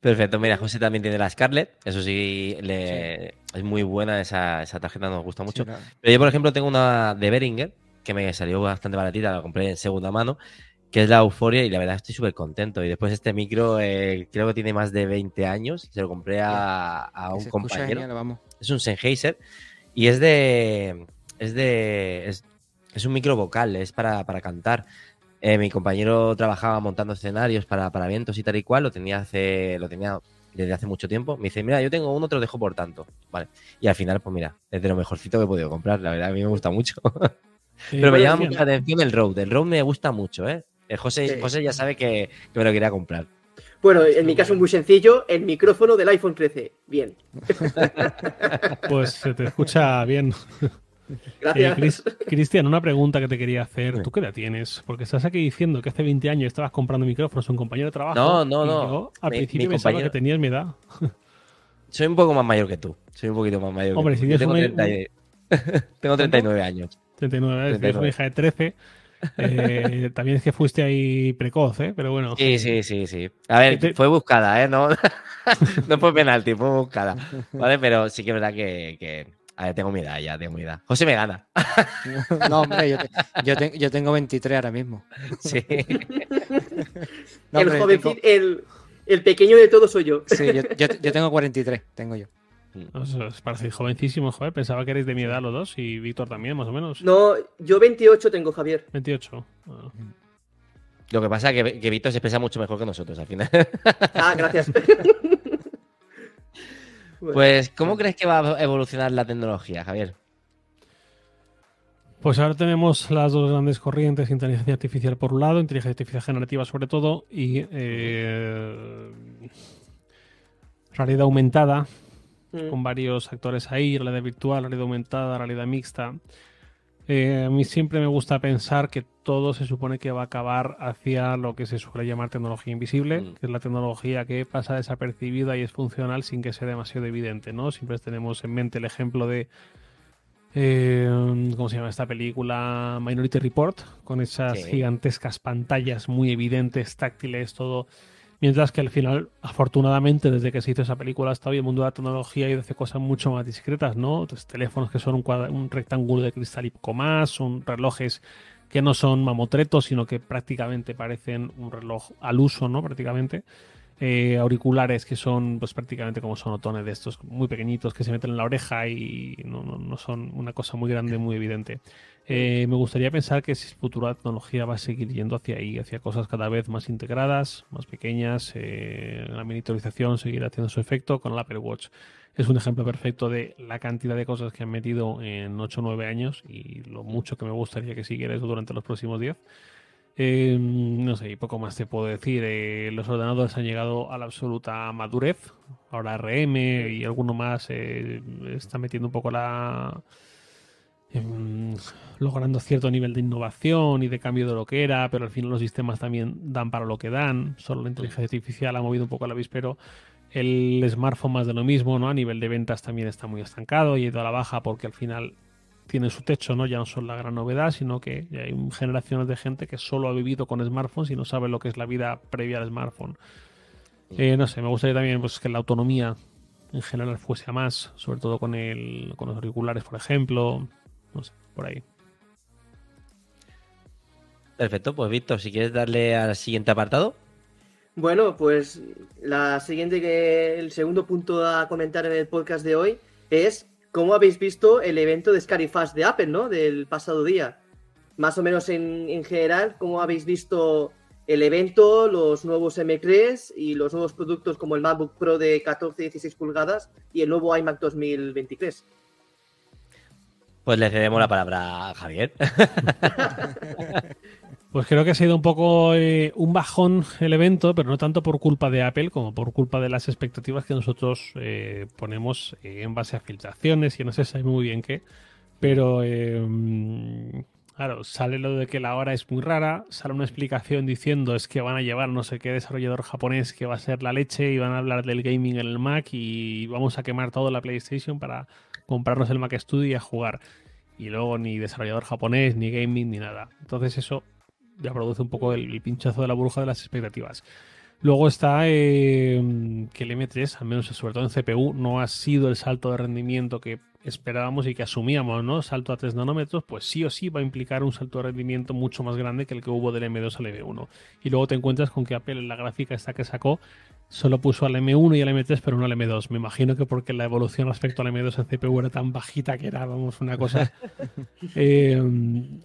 Perfecto, mira, José también tiene la Scarlett, eso sí, le- es muy buena esa, esa tarjeta, nos gusta mucho. Sí, Pero yo, por ejemplo, tengo una de Behringer, que me salió bastante baratita, la compré en segunda mano, que es la Euphoria y la verdad estoy súper contento. Y después este micro, eh, creo que tiene más de 20 años, se lo compré a, un compañero. genial, vamos. Es un Sennheiser y es de... Es de... Es, es un micro vocal, es para, para cantar. Eh, mi compañero trabajaba montando escenarios para, para eventos y tal y cual, lo tenía hace, lo tenía desde hace mucho tiempo. Me dice, mira, yo tengo uno, te lo dejo por tanto. Vale. Y al final, pues mira, es de lo mejorcito que he podido comprar, la verdad, a mí me gusta mucho. Pero me llama mucho la atención el Rode. El Rode me gusta mucho, ¿eh? El José, Sí. José ya sabe que, que me lo quería comprar. Bueno, en mi caso muy sencillo, el micrófono del iPhone 13. Bien. Pues se te escucha bien. Eh, Gracias. Cris- Cristian, una pregunta que te quería hacer. ¿Tú qué edad tienes? Porque estás aquí diciendo que hace 20 años estabas comprando micrófonos a un compañero de trabajo. No, no, y no. yo al Mi- principio mi pensaba compañero- que tenías mi edad. soy un poco más mayor que tú. Soy un poquito más mayor Hombre, que si tú. Yo tienes tengo, un- 30 y- tengo 39 años. 39, es 39. una hija de 13. Eh, también es que fuiste ahí precoz, ¿eh? Pero bueno. Sí, sí, sí, sí. A ver, Te- fue buscada, ¿eh? No, no fue penalti, fue buscada. ¿Vale? Pero sí que es verdad que, que- A ver, tengo mi edad ya, tengo mi edad. José me gana. No, hombre, yo, te- yo, te- yo tengo 23 ahora mismo. Sí. No, el hombre, tengo- el, el pequeño de todos soy yo. sí, yo, yo- yo tengo 43, tengo yo. Os, os parece jovencísimo, joder. Pensaba que erais de mi edad los dos y Víctor también, más o menos. No, yo 28 tengo, Javier. 28. Ah. Lo que pasa es que, que Víctor se expresa mucho mejor que nosotros al final. Ah, gracias. Bueno, Pues, ¿cómo crees que va a evolucionar la tecnología, Javier? Pues ahora tenemos las dos grandes corrientes, inteligencia artificial por un lado, inteligencia artificial generativa sobre todo, y eh, realidad aumentada, mm, con varios actores ahí, realidad virtual, realidad aumentada, realidad mixta. Eh, a mí siempre me gusta pensar que todo se supone que va a acabar hacia lo que se suele llamar tecnología invisible, Mm. que es la tecnología que pasa desapercibida y es funcional sin que sea demasiado evidente, ¿no? Siempre tenemos en mente el ejemplo de eh, ¿cómo se llama esta película? Minority Report, con esas Sí. gigantescas pantallas muy evidentes, táctiles, todo. Mientras que al final, afortunadamente, desde que se hizo esa película hasta hoy, el mundo de la tecnología ha ido hacia cosas mucho más discretas, ¿no? Entonces, teléfonos que son un, cuadra- un rectángulo de cristal y poco más, son relojes que no son mamotretos, sino que prácticamente parecen un reloj al uso, ¿no? Prácticamente. Eh, auriculares que son pues prácticamente como sonotones de estos muy pequeñitos que se meten en la oreja y no, no- no son una cosa muy grande, muy evidente. Eh, me gustaría pensar que si futuro la tecnología va a seguir yendo hacia ahí, hacia cosas cada vez más integradas, más pequeñas, eh, la miniaturización seguirá haciendo su efecto con el Apple Watch. Es un ejemplo perfecto de la cantidad de cosas que han metido en 8 o 9 años y lo mucho que me gustaría que siguiera eso durante los próximos 10. Eh, no sé, y poco más te puedo decir. Eh, los ordenadores han llegado a la absoluta madurez. Ahora RM y alguno más eh, está metiendo un poco la. Em, logrando cierto nivel de innovación y de cambio de lo que era, pero al final los sistemas también dan para lo que dan. Solo la inteligencia artificial ha movido un poco el avispero. El smartphone más de lo mismo, ¿no? A nivel de ventas también está muy estancado y ha ido a la baja porque al final tiene su techo, ¿no? Ya no son la gran novedad, sino que hay generaciones de gente que solo ha vivido con smartphones y no sabe lo que es la vida previa al smartphone. Eh, no sé, me gustaría también pues, que la autonomía en general fuese a más, sobre todo con, el, con los auriculares, por ejemplo. No sé, por ahí. Perfecto, pues Víctor, si quieres darle al siguiente apartado. Bueno, pues la siguiente que el segundo punto a comentar en el podcast de hoy es cómo habéis visto el evento de Scary Fast de Apple, ¿no? Del pasado día. Más o menos en, en general, cómo habéis visto el evento, los nuevos M3 y los nuevos productos como el MacBook Pro de 14 y 16 pulgadas y el nuevo iMac 2023. Pues le cedemos la palabra a Javier. Pues creo que ha sido un poco eh, un bajón el evento, pero no tanto por culpa de Apple como por culpa de las expectativas que nosotros eh, ponemos eh, en base a filtraciones y no se sabe muy bien qué. Pero eh, mm, claro, sale lo de que la hora es muy rara, sale una explicación diciendo es que van a llevar no sé qué desarrollador japonés que va a ser la leche y van a hablar del gaming en el Mac y vamos a quemar toda la PlayStation para comprarnos el Mac Studio y a jugar. Y luego ni desarrollador japonés, ni gaming, ni nada. Entonces eso ya produce un poco el, pinchazo de la burbuja de las expectativas. Luego está eh, que el M3, al menos sobre todo en CPU, no ha sido el salto de rendimiento que esperábamos y que asumíamos, ¿no? Salto a 3 nanómetros, pues sí o sí va a implicar un salto de rendimiento mucho más grande que el que hubo del M2 al M1. Y luego te encuentras con que Apple en la gráfica esta que sacó solo puso al M1 y al M3, pero no al M2. Me imagino que porque la evolución respecto al M2 en CPU era tan bajita que era, vamos, una cosa. Eh,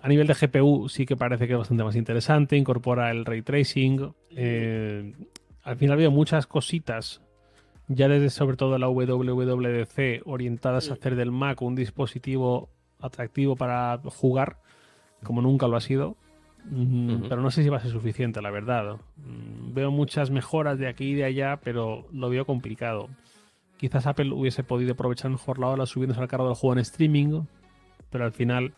a nivel de GPU sí que parece que es bastante más interesante, incorpora el ray tracing. eh, al final había muchas cositas, ya desde sobre todo la WWDC, orientadas a hacer del Mac un dispositivo atractivo para jugar, como nunca lo ha sido. Pero no sé si va a ser suficiente, la verdad. Mm, Veo muchas mejoras de aquí y de allá, pero lo veo complicado. Quizás Apple hubiese podido aprovechar mejor la ola subiéndose al carro del juego en streaming, pero al final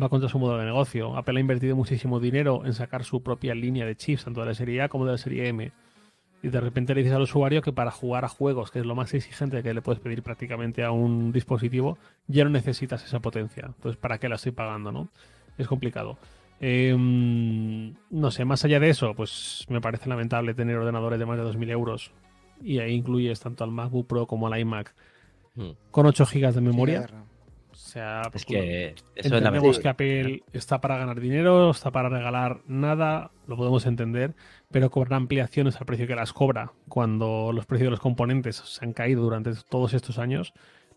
va contra su modelo de negocio. Apple ha invertido muchísimo dinero en sacar su propia línea de chips, tanto de la serie A como de la serie M. y de repente le dices al usuario que para jugar a juegos, que es lo más exigente que le puedes pedir prácticamente a un dispositivo, ya no necesitas esa potencia. Entonces, ¿para qué la estoy pagando? ¿no? Es complicado. Em, no sé, más allá de eso, pues me parece lamentable tener ordenadores de más de 2.000 euros y ahí incluyes tanto al MacBook Pro como al iMac Mm. con 8 GB de memoria. O sea, Es pues, que eso es la Entendemos que Apple está para ganar dinero, está para regalar nada, lo podemos entender, pero cobrar ampliaciones al precio que las cobra cuando los precios de los componentes se han caído durante todos estos años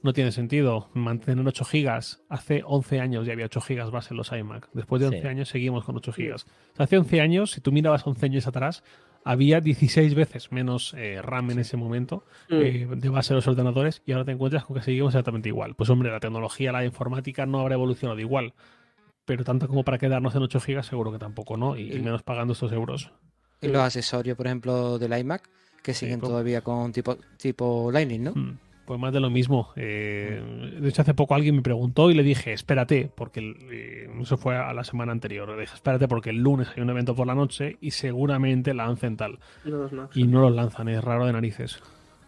no tiene sentido. Mantener 8 gigas, hace 11 años ya había 8 gigas base en los iMac, después de Sí. 11 años seguimos con 8 gigas. O sea, hace 11 años, si tú mirabas 11 años atrás, había 16 veces menos eh, RAM en ese momento Mm. eh, de base de los ordenadores y ahora te encuentras con que seguimos exactamente igual. Pues hombre, la tecnología, la informática no habrá evolucionado igual, pero tanto como para quedarnos en 8 gigas seguro que tampoco, ¿no? Y, y menos pagando estos euros. Y los accesorios, por ejemplo, del iMac, que siguen todavía con tipo, tipo Lightning, ¿no? Mm, Pues más de lo mismo. Eh, de hecho, hace poco alguien me preguntó y le dije, espérate, porque eh, eso fue a la semana anterior. Le dije, espérate porque el lunes hay un evento por la noche y seguramente lancen tal. No. Y no los lanzan, es raro de narices.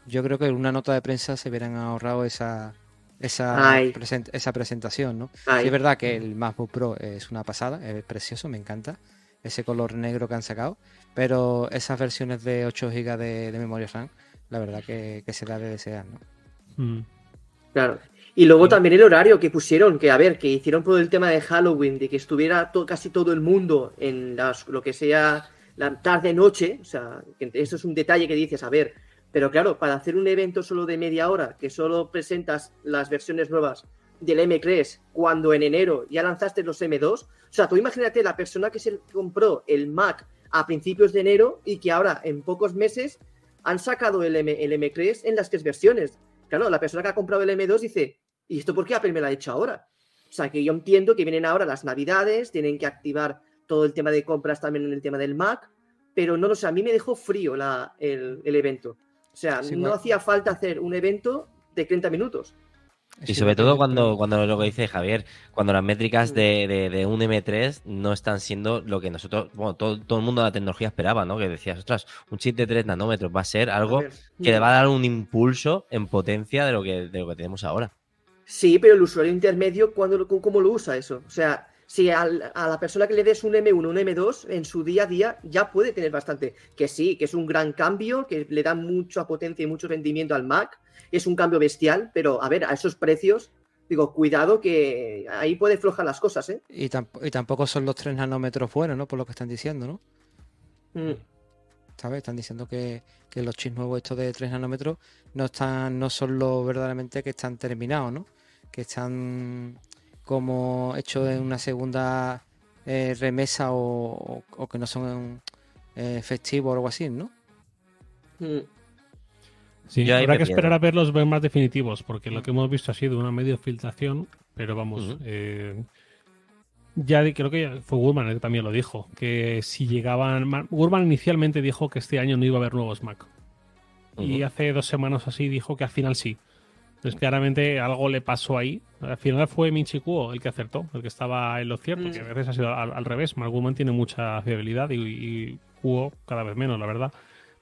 Yo creo que en una nota de prensa se hubieran ahorrado esa, esa, present- esa presentación, ¿no? Sí, es verdad que el MacBook Pro es una pasada, es precioso, me encanta ese color negro que han sacado, pero esas versiones de 8 GB de, de memoria RAM, la verdad que, que se da de desear, ¿no? Mm. Claro. Y luego también el horario que pusieron, que a ver, que hicieron por el tema de Halloween, de que estuviera to- casi todo el mundo en las, lo que sea la tarde-noche, o sea, que eso es un detalle que dices, a ver, pero claro, para hacer un evento solo de media hora, que solo presentas las versiones nuevas del M3, cuando en enero ya lanzaste los M2, o sea, tú imagínate la persona que se compró el Mac a principios de enero y que ahora en pocos meses han sacado el, M, el M3 en las tres versiones. Claro, la persona que ha comprado el M2 dice, ¿y esto por qué Apple me lo ha hecho ahora? O sea, que yo entiendo que vienen ahora las navidades, tienen que activar todo el tema de compras también en el tema del Mac, pero no lo sé, a mí me dejó frío la, el, el evento. O sea, Sí, no bueno. hacía falta hacer un evento de 30 minutos. Y sobre todo cuando, cuando lo que dice Javier, cuando las métricas Mm. de, de- de un M3 no están siendo lo que nosotros, bueno, todo, todo el mundo de la tecnología esperaba, ¿no? Que decías, ostras, un chip de 3 nanómetros va a ser algo que le mm. va a dar un impulso en potencia de lo que, de lo que tenemos ahora. Sí, pero el usuario intermedio, ¿cuándo ¿cómo lo usa eso? O sea, si al- a la persona que le des un M1, un M2, en su día a día ya puede tener bastante. Que sí, que es un gran cambio, que le da mucha potencia y mucho rendimiento al Mac. Es un cambio bestial, pero a ver, a esos precios, digo, cuidado que ahí puede flojar las cosas, ¿eh? Y, tamp- y tampoco son los 3 nanómetros buenos, ¿no? Por lo que están diciendo, ¿no? Mm. ¿Sabes? Están diciendo que, que los chips nuevos estos de 3 nanómetros no están, no son los verdaderamente que están terminados, ¿no? Que están como hechos en una segunda eh, remesa o, o- o que no son eh, festivos o algo así, ¿no? Mm. Sí, Yo habrá que esperar a ver los más definitivos, porque lo que hemos visto ha sido una medio filtración, pero vamos, eh, ya creo que ya fue Gurman el que también lo dijo, que si llegaban, Ma- Gurman inicialmente dijo que este año no iba a haber nuevos Mac, y hace dos semanas así dijo que al final sí. Entonces claramente algo le pasó ahí. Al final fue Minchi Kuo el que acertó, el que estaba en lo cierto, Mm. que a veces ha sido al, al revés. Mark tiene mucha fiabilidad y, y Kuo cada vez menos, la verdad.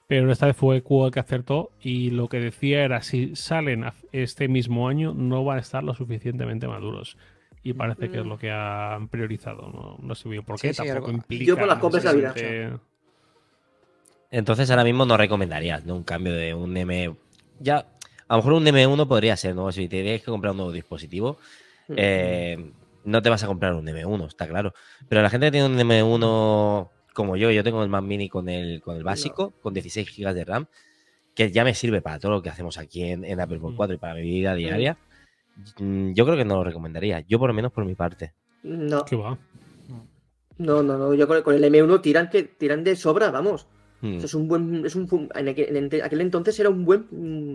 Pero esta vez fue Kuo el que acertó y lo que decía era si salen este mismo año no van a estar lo suficientemente maduros. Y parece que es Mm. lo que han priorizado. No, no sé bien por qué. Sí, sí, tampoco implica Yo por las compras necesariamente- Entonces ahora mismo no recomendarías ¿no? un cambio de un M. Ya, a lo mejor un M1 podría ser, ¿no? Si te tienes que comprar un nuevo dispositivo, Mm. eh, no te vas a comprar un M1, está claro. Pero la gente que tiene un M1 como yo, yo tengo el Mac Mini con el, con el básico, con 16 GB de RAM, que ya me sirve para todo lo que hacemos aquí en, en Apple por Mm. 4 y para mi vida diaria. Mm, Yo creo que no lo recomendaría, yo por lo menos por mi parte. No, ¿Qué va? no, no, no, yo con el, con el M1 tiran, que, tiran de sobra, vamos. Mm. Es un buen, es un, en aquel, en aquel entonces era un buen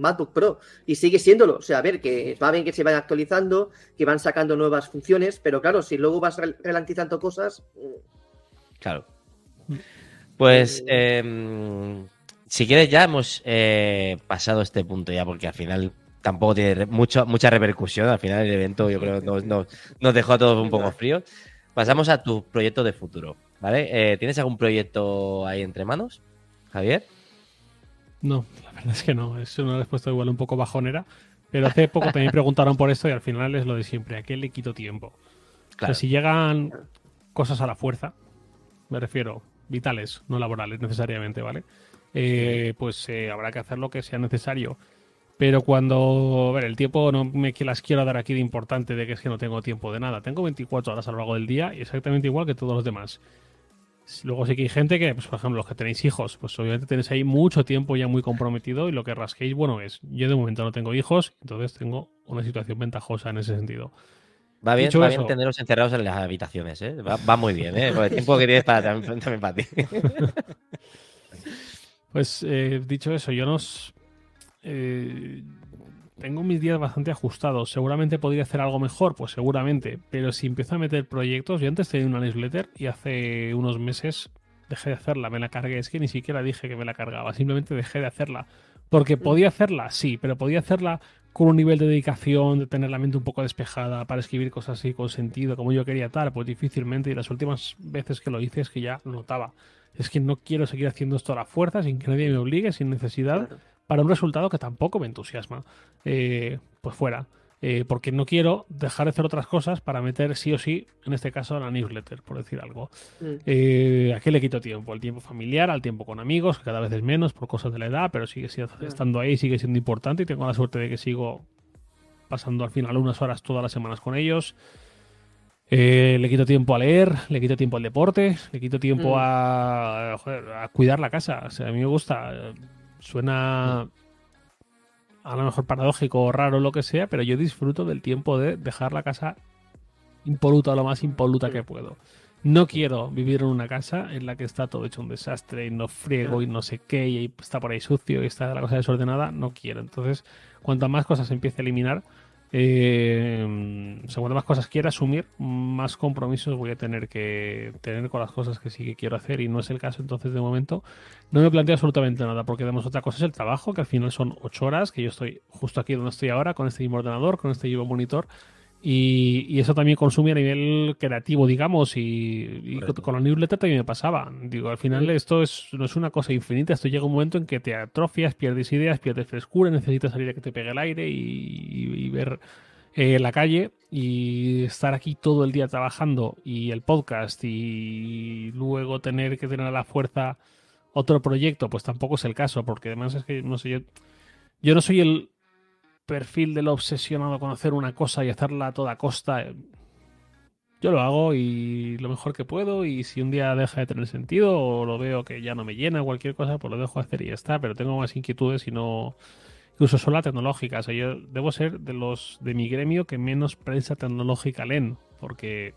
MacBook Pro y sigue siéndolo. O sea, a ver, que va bien que se vayan actualizando, que van sacando nuevas funciones, pero claro, si luego vas ralentizando cosas, mm, Claro. Pues, Eh, em, si quieres, ya hemos eh, pasado este punto ya, porque al final tampoco tiene mucho, mucha repercusión. Al final el evento yo creo nos, nos, nos dejó a todos un poco fríos. Pasamos a tu proyecto de futuro, ¿vale? Eh, ¿Tienes algún proyecto ahí entre manos, Javier? No, la verdad es que no. Es una respuesta igual un poco bajonera. Pero hace poco también preguntaron por esto y al final es lo de siempre. ¿A qué le quito tiempo? Claro. si llegan cosas a la fuerza, me refiero vitales, no laborales necesariamente, ¿vale? Eh, pues eh, habrá que hacer lo que sea necesario. Pero cuando, a ver, el tiempo no me las quiero dar aquí de importante de que es que no tengo tiempo de nada. Tengo 24 horas a lo largo del día y exactamente igual que todos los demás. Luego sí que hay gente que, pues, por ejemplo, los que tenéis hijos, pues obviamente tenéis ahí mucho tiempo ya muy comprometido y lo que rasquéis, bueno, es, yo de momento no tengo hijos, entonces tengo una situación ventajosa en ese sentido. Va bien, Dicho va bien tenerlos encerrados en las habitaciones, ¿eh? Va, va muy bien, ¿eh? Por el tiempo que tienes para, también para ti. Pues eh, dicho eso, yo nos eh, tengo mis días bastante ajustados. Seguramente podría hacer algo mejor, pues seguramente. Pero si empiezo a meter proyectos, yo antes tenía una newsletter y hace unos meses dejé de hacerla, me la cargué. Es que ni siquiera dije que me la cargaba, simplemente dejé de hacerla. Porque podía hacerla, sí, pero podía hacerla con un nivel de dedicación, de tener la mente un poco despejada para escribir cosas así con sentido, como yo quería tal, pues difícilmente. Y las últimas veces que lo hice es que ya notaba. Es que no quiero seguir haciendo esto a la fuerza, sin que nadie me obligue, sin necesidad, Claro. Para un resultado que tampoco me entusiasma. Eh, pues fuera. Eh, porque no quiero dejar de hacer otras cosas para meter sí o sí, en este caso, la newsletter, por decir algo. Mm. Eh, ¿A qué le quito tiempo? El tiempo familiar, al tiempo con amigos, que cada vez es menos por cosas de la edad, pero sigue siendo- estando ahí, sigue siendo importante y tengo la suerte de que sigo pasando al final unas horas todas las semanas con ellos. Eh, le quito tiempo a leer, le quito tiempo al deporte, le quito tiempo Mm. a, joder, a cuidar la casa. O sea, a mí me gusta. Suena a lo mejor paradójico o raro lo que sea, pero yo disfruto del tiempo de dejar la casa impoluta, lo más impoluta que puedo. No quiero vivir en una casa en la que está todo hecho un desastre y no friego y no sé qué y está por ahí sucio y está la cosa desordenada. No quiero. Entonces, cuanto más cosas empiece a eliminar, eh, cuanto más cosas quiera asumir, más compromisos voy a tener que tener con las cosas que sí que quiero hacer y no es el caso. Entonces, de momento, no me planteo absolutamente nada porque además otra cosa es el trabajo, que al final son ocho horas, que yo estoy justo aquí donde estoy ahora, con este mismo ordenador, con este mismo monitor. Y, y eso también consume a nivel creativo, digamos, y, y con, Correcto. con la newsletter también me pasaba. Digo, al final esto es, no es una cosa infinita, esto llega un momento en que te atrofias, pierdes ideas, pierdes frescura, necesitas salir a que te pegue el aire y ver eh, la calle y estar aquí todo el día trabajando y el podcast y luego tener que tener a la fuerza otro proyecto, pues tampoco es el caso, porque además es que, no sé, yo, yo no soy el perfil del obsesionado con hacer una cosa y hacerla a toda costa. Yo lo hago y lo mejor que puedo y si un día deja de tener sentido o lo veo que ya no me llena cualquier cosa, pues lo dejo hacer y ya está, pero tengo más inquietudes y no... Incluso son las tecnológicas. O sea, yo debo ser de los de mi gremio que menos prensa tecnológica leen, porque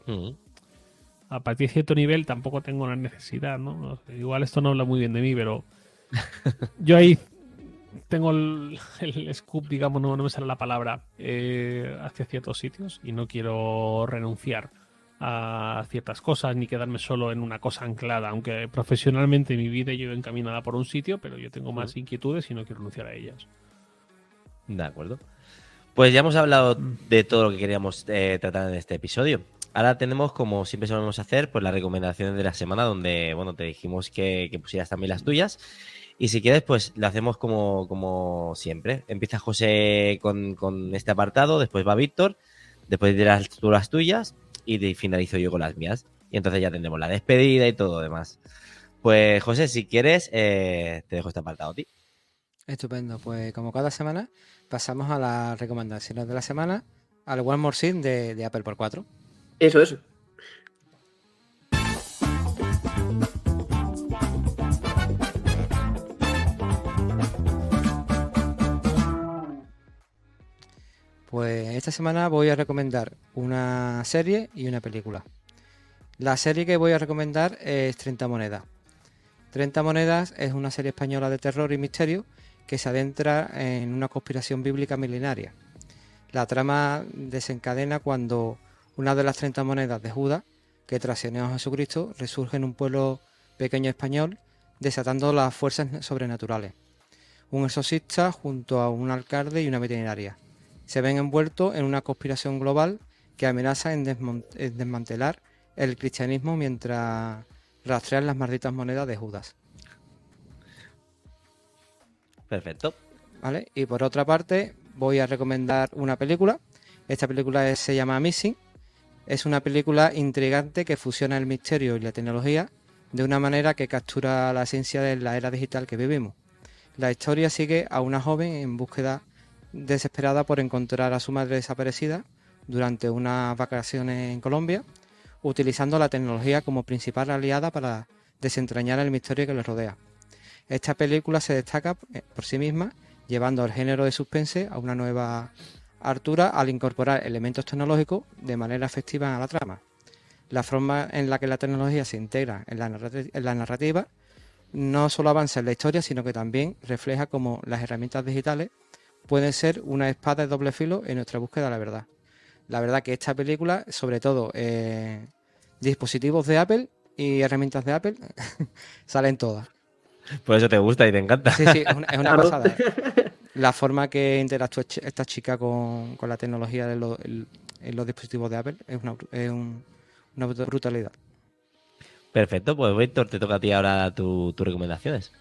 a partir de cierto nivel tampoco tengo la necesidad, ¿no? Igual esto no habla muy bien de mí, pero yo ahí tengo el, el scoop, digamos, no, no me sale la palabra, eh, hacia ciertos sitios y no quiero renunciar a ciertas cosas ni quedarme solo en una cosa anclada, aunque profesionalmente mi vida yo encaminada por un sitio, pero yo tengo más inquietudes y no quiero renunciar a ellas. De acuerdo. Pues ya hemos hablado de todo lo que queríamos eh, tratar en este episodio. Ahora tenemos, como siempre solemos hacer, pues las recomendaciones de la semana, donde, bueno, te dijimos que, que pusieras también las tuyas. Y si quieres, pues lo hacemos como, como siempre. Empieza José con, con este apartado, después va Víctor, después dirás tú las tuyas y finalizo yo con las mías. Y entonces ya tendremos la despedida y todo lo demás. Pues José, si quieres, eh, te dejo este apartado a ti. Estupendo, pues como cada semana pasamos a las recomendaciones de la semana al One More Scene de, de Apple por 4. Eso, eso. Pues esta semana voy a recomendar una serie y una película. La serie que voy a recomendar es 30 monedas. 30 monedas es una serie española de terror y misterio que se adentra en una conspiración bíblica milenaria. La trama desencadena cuando una de las 30 monedas de Judas, que traicionó a Jesucristo, resurge en un pueblo pequeño español, desatando las fuerzas sobrenaturales. Un exorcista junto a un alcalde y una veterinaria se ven envueltos en una conspiración global que amenaza en, desmantelar el cristianismo mientras rastrean las malditas monedas de Judas. Perfecto. ¿Vale? Y por otra parte, voy a recomendar una película. Esta película se llama Missing. Es una película intrigante que fusiona el misterio y la tecnología de una manera que captura la esencia de la era digital que vivimos. La historia sigue a una joven en búsqueda desesperada por encontrar a su madre desaparecida durante unas vacaciones en Colombia, utilizando la tecnología como principal aliada para desentrañar el misterio que le rodea. Esta película se destaca eh, por sí misma, llevando el género de suspense a una nueva altura al incorporar elementos tecnológicos de manera efectiva a la trama. La forma en la que la tecnología se integra en la, narrati- en la narrativa no solo avanza en la historia, sino que también refleja cómo las herramientas digitales pueden ser una espada de doble filo en nuestra búsqueda de la verdad. La verdad que esta película, sobre todo eh, dispositivos de Apple y herramientas de Apple, salen todas. Por eso te gusta y te encanta. Sí, sí, es una, es una Claro. pasada. La forma que interactúa esta chica con, con la tecnología de los, en los dispositivos de Apple es una, es un- una brut- brutalidad. Perfecto, pues Víctor, te toca a ti ahora tu- tus recomendaciones.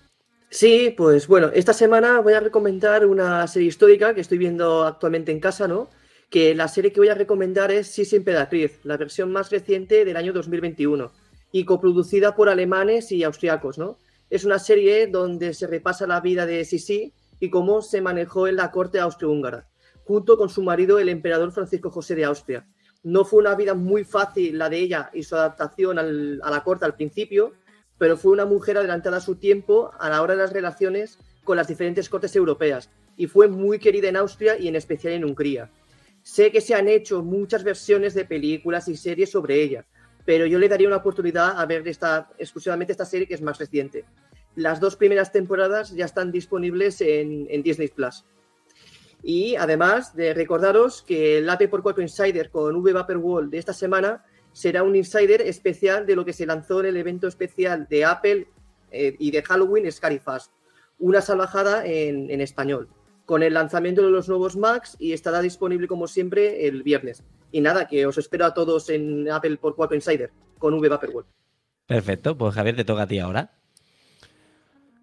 Sí, pues bueno, esta semana voy a recomendar una serie histórica que estoy viendo actualmente en casa, ¿no? Que la serie que voy a recomendar es Sisi Emperatriz, la versión más reciente del año 2021 y coproducida por alemanes y austriacos, ¿no? Es una serie donde se repasa la vida de Sisi y cómo se manejó en la corte austrohúngara, junto con su marido, el emperador Francisco José de Austria. No fue una vida muy fácil la de ella y su adaptación al- a la corte al principio, pero fue una mujer adelantada a su tiempo a la hora de las relaciones con las diferentes cortes europeas y fue muy querida en Austria y en especial en Hungría. Sé que se han hecho muchas versiones de películas y series sobre ella, pero yo le daría una oportunidad a ver esta, exclusivamente esta serie que es más reciente. Las dos primeras temporadas ya están disponibles en, Disney Plus. Y además de recordaros que el AP por 4 Insider con V Vapor World de esta semana será un insider especial de lo que se lanzó en el evento especial de Apple eh, y de Halloween Scaryfast, una salvajada en, español, con el lanzamiento de los nuevos Macs y estará disponible como siempre el viernes. Y nada, que os espero a todos en Apple por 4 Insider con V Vapor World. Perfecto, pues Javier, te toca a ti ahora.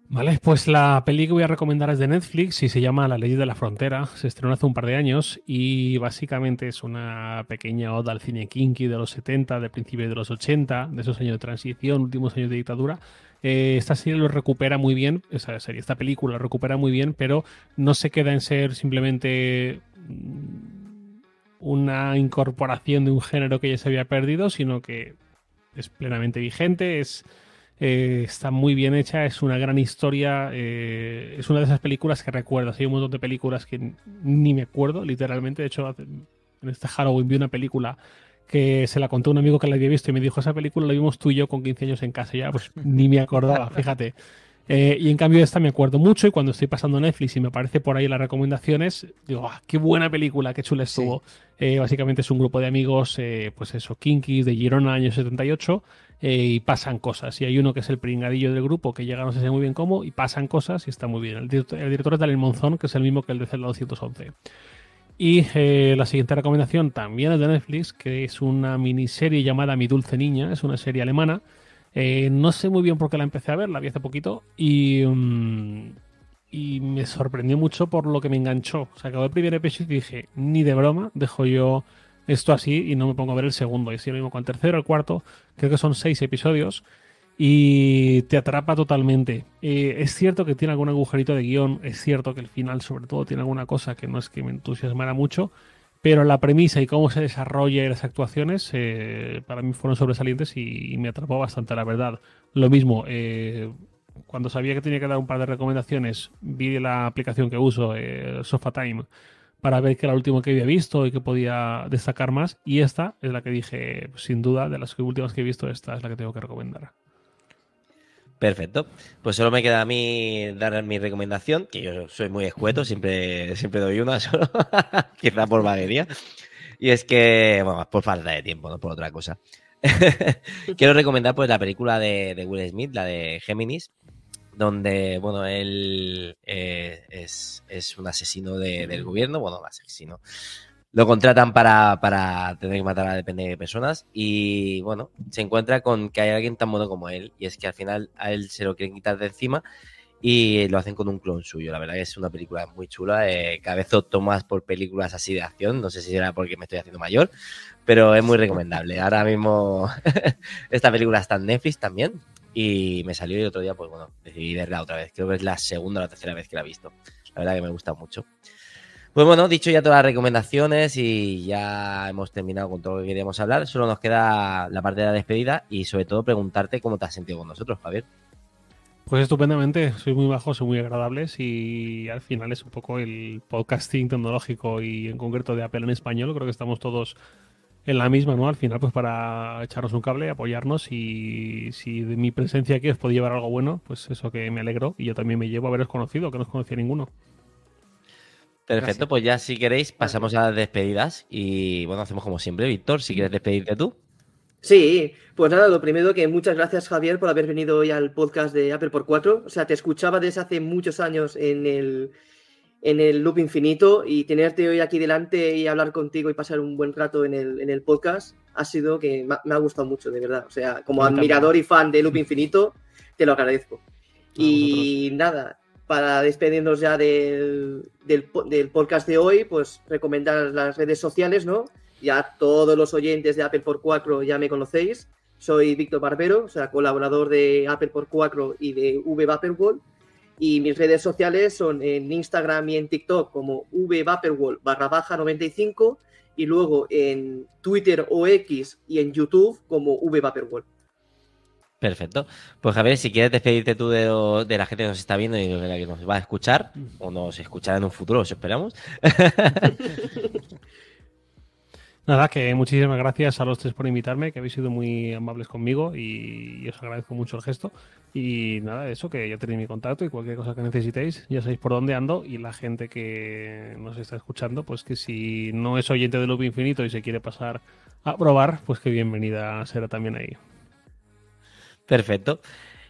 Vale, pues la peli que voy a recomendar es de Netflix y se llama La Ley de la Frontera. Se estrenó hace un par de años y básicamente es una pequeña oda al cine kinky de los 70, de principios de los 80, de esos años de transición, últimos años de dictadura. Eh, esta serie lo recupera muy bien, esa serie, esta película lo recupera muy bien, pero no se queda en ser simplemente mm, una incorporación de un género que ya se había perdido, sino que es plenamente vigente, es eh, está muy bien hecha, es una gran historia, eh, es una de esas películas que recuerdas. Hay un montón de películas que ni me acuerdo, literalmente. De hecho, en este Halloween vi una película que se la conté a un amigo que la había visto y me dijo, esa película la vimos tú y yo con 15 años en casa, ya pues ni me acordaba, fíjate. Eh, y en cambio de esta me acuerdo mucho y cuando estoy pasando Netflix y me aparece por ahí las recomendaciones, digo, "Ah, qué buena película, qué chula estuvo. Eh, básicamente es un grupo de amigos, eh, pues eso, Kinkis de Girona, año 78, eh, y pasan cosas. Y hay uno que es el pringadillo del grupo que llega, no sé muy bien cómo, y pasan cosas y está muy bien. El director, el director es Daniel Monzón, que es el mismo que el de Zelda 211. Y eh, la siguiente recomendación también es de Netflix, que es una miniserie llamada Mi Dulce Niña, es una serie alemana. Eh, no sé muy bien por qué la empecé a ver, la vi hace poquito, y, mm, y me sorprendió mucho por lo que me enganchó. O sea, acabó el primer episodio y dije, ni de broma, dejo yo esto así y no me pongo a ver el segundo. Y así lo mismo con el tercero, el cuarto, creo que son seis episodios y te atrapa totalmente. Eh, es cierto que tiene algún agujerito de guion, es cierto que el final sobre todo tiene alguna cosa que no es que me entusiasmara mucho, pero la premisa y cómo se desarrolla y las actuaciones eh, para mí fueron sobresalientes y, me atrapó bastante, la verdad. Lo mismo, eh, cuando sabía que tenía que dar un par de recomendaciones, vi la aplicación que uso, SofaTime, para ver qué era lo último que había visto y que podía destacar más. Y esta es la que dije, sin duda, de las últimas que he visto, esta es la que tengo que recomendar. Perfecto. Pues solo me queda a mí dar mi recomendación, que yo soy muy escueto, siempre, siempre doy una solo, quizá por vaguería. Y es que, bueno, por falta de tiempo, no por otra cosa. Quiero recomendar pues la película de, de Will Smith, la de Géminis, donde, bueno, él eh, es, es un asesino de- del gobierno, bueno, un asesino. Lo contratan para, para tener que matar a depende de personas y, bueno, se encuentra con que hay alguien tan bueno como él y es que al final a él se lo quieren quitar de encima y lo hacen con un clon suyo. La verdad que es una película muy chula. Eh, cada vez opto más por películas así de acción. No sé si será porque me estoy haciendo mayor, pero es muy recomendable. Ahora mismo esta película está en Netflix también y me salió y el otro día, pues bueno, decidí verla otra vez. Creo que es la segunda o la tercera vez que la he visto. La verdad que me gusta mucho. Pues bueno, dicho ya todas las recomendaciones y ya hemos terminado con todo lo que queríamos hablar, solo nos queda la parte de la despedida y sobre todo preguntarte cómo te has sentido con nosotros, Javier. Pues estupendamente, soy muy bajos, soy muy agradables y al final es un poco el podcasting tecnológico y en concreto de Apple en español. Creo que estamos todos en la misma, ¿no? Al final, pues para echarnos un cable, apoyarnos y si de mi presencia aquí os puede llevar algo bueno, pues eso que me alegro y yo también me llevo a haberos conocido, que no os conocía ninguno. Perfecto, pues ya si queréis pasamos a las despedidas y bueno, hacemos como siempre. Víctor, si quieres despedirte tú. Sí, pues nada, lo primero que muchas gracias Javier por haber venido hoy al podcast de Apple por 4. O sea, te escuchaba desde hace muchos años en el, en el Loop Infinito y tenerte hoy aquí delante y hablar contigo y pasar un buen rato en el, en el podcast ha sido que me ha gustado mucho, de verdad. O sea, como admirador y fan de Loop Infinito, te lo agradezco. y nada, para despedirnos ya del, del, del, podcast de hoy, pues recomendar las redes sociales, ¿no? Ya todos los oyentes de Apple por 4 ya me conocéis. Soy Víctor Barbero, o sea, colaborador de Apple por 4 y de V Vaporwall. Y mis redes sociales son en Instagram y en TikTok como V Vaporwall barra baja 95 y luego en Twitter o X y en YouTube como V Vaporwall. Perfecto. Pues Javier, si quieres despedirte tú de, de, la gente que nos está viendo y de la que nos va a escuchar, o nos escuchará en un futuro, os esperamos. Nada, que muchísimas gracias a los tres por invitarme, que habéis sido muy amables conmigo y, os agradezco mucho el gesto. Y nada, eso, que ya tenéis mi contacto y cualquier cosa que necesitéis, ya sabéis por dónde ando. Y la gente que nos está escuchando, pues que si no es oyente de Loop Infinito y se quiere pasar a probar, pues que bienvenida será también ahí. Perfecto.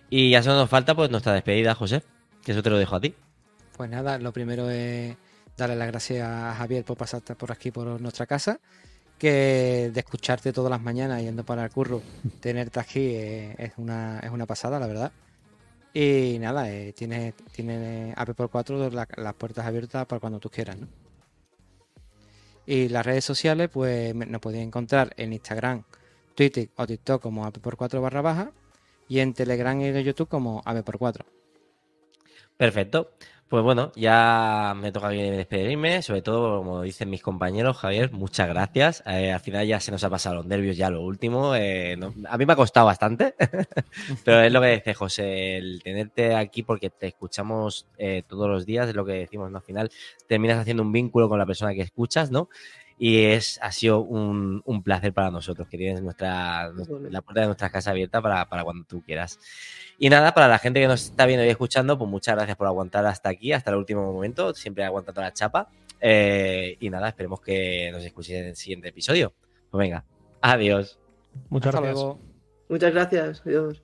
Y ya solo nos falta pues nuestra despedida, José, que eso te lo dejo a ti. Pues nada, lo primero es darle las gracias a Javier por pasarte por aquí, por nuestra casa que de escucharte todas las mañanas yendo para el curro, tenerte aquí es, una, es una pasada, la verdad. Y nada, eh, tienes, tiene Apple por 4 las puertas abiertas para cuando tú quieras, ¿no? Y las redes sociales, pues nos podéis encontrar en Instagram, Twitter o TikTok como Apple por 4 barra baja y en Telegram y en YouTube como Apple por 4. Perfecto. Pues bueno, ya me toca despedirme, sobre todo, como dicen mis compañeros, Javier, muchas gracias. Eh, al final ya se nos ha pasado los nervios ya lo último. Eh, a mí me ha costado bastante, pero es lo que dice José, el tenerte aquí porque te escuchamos eh, todos los días, es lo que decimos, ¿no? Al final terminas haciendo un vínculo con la persona que escuchas, ¿no? Y es, ha sido un, un, placer para nosotros que tienes nuestra, la puerta de nuestra casa abierta para, para, cuando tú quieras. Y nada, para la gente que nos está viendo y escuchando, pues muchas gracias por aguantar hasta aquí, hasta el último momento, siempre aguantando la chapa. Eh, y nada, esperemos que nos escuchen en el siguiente episodio. Pues venga, adiós. Muchas gracias. Muchas gracias, adiós.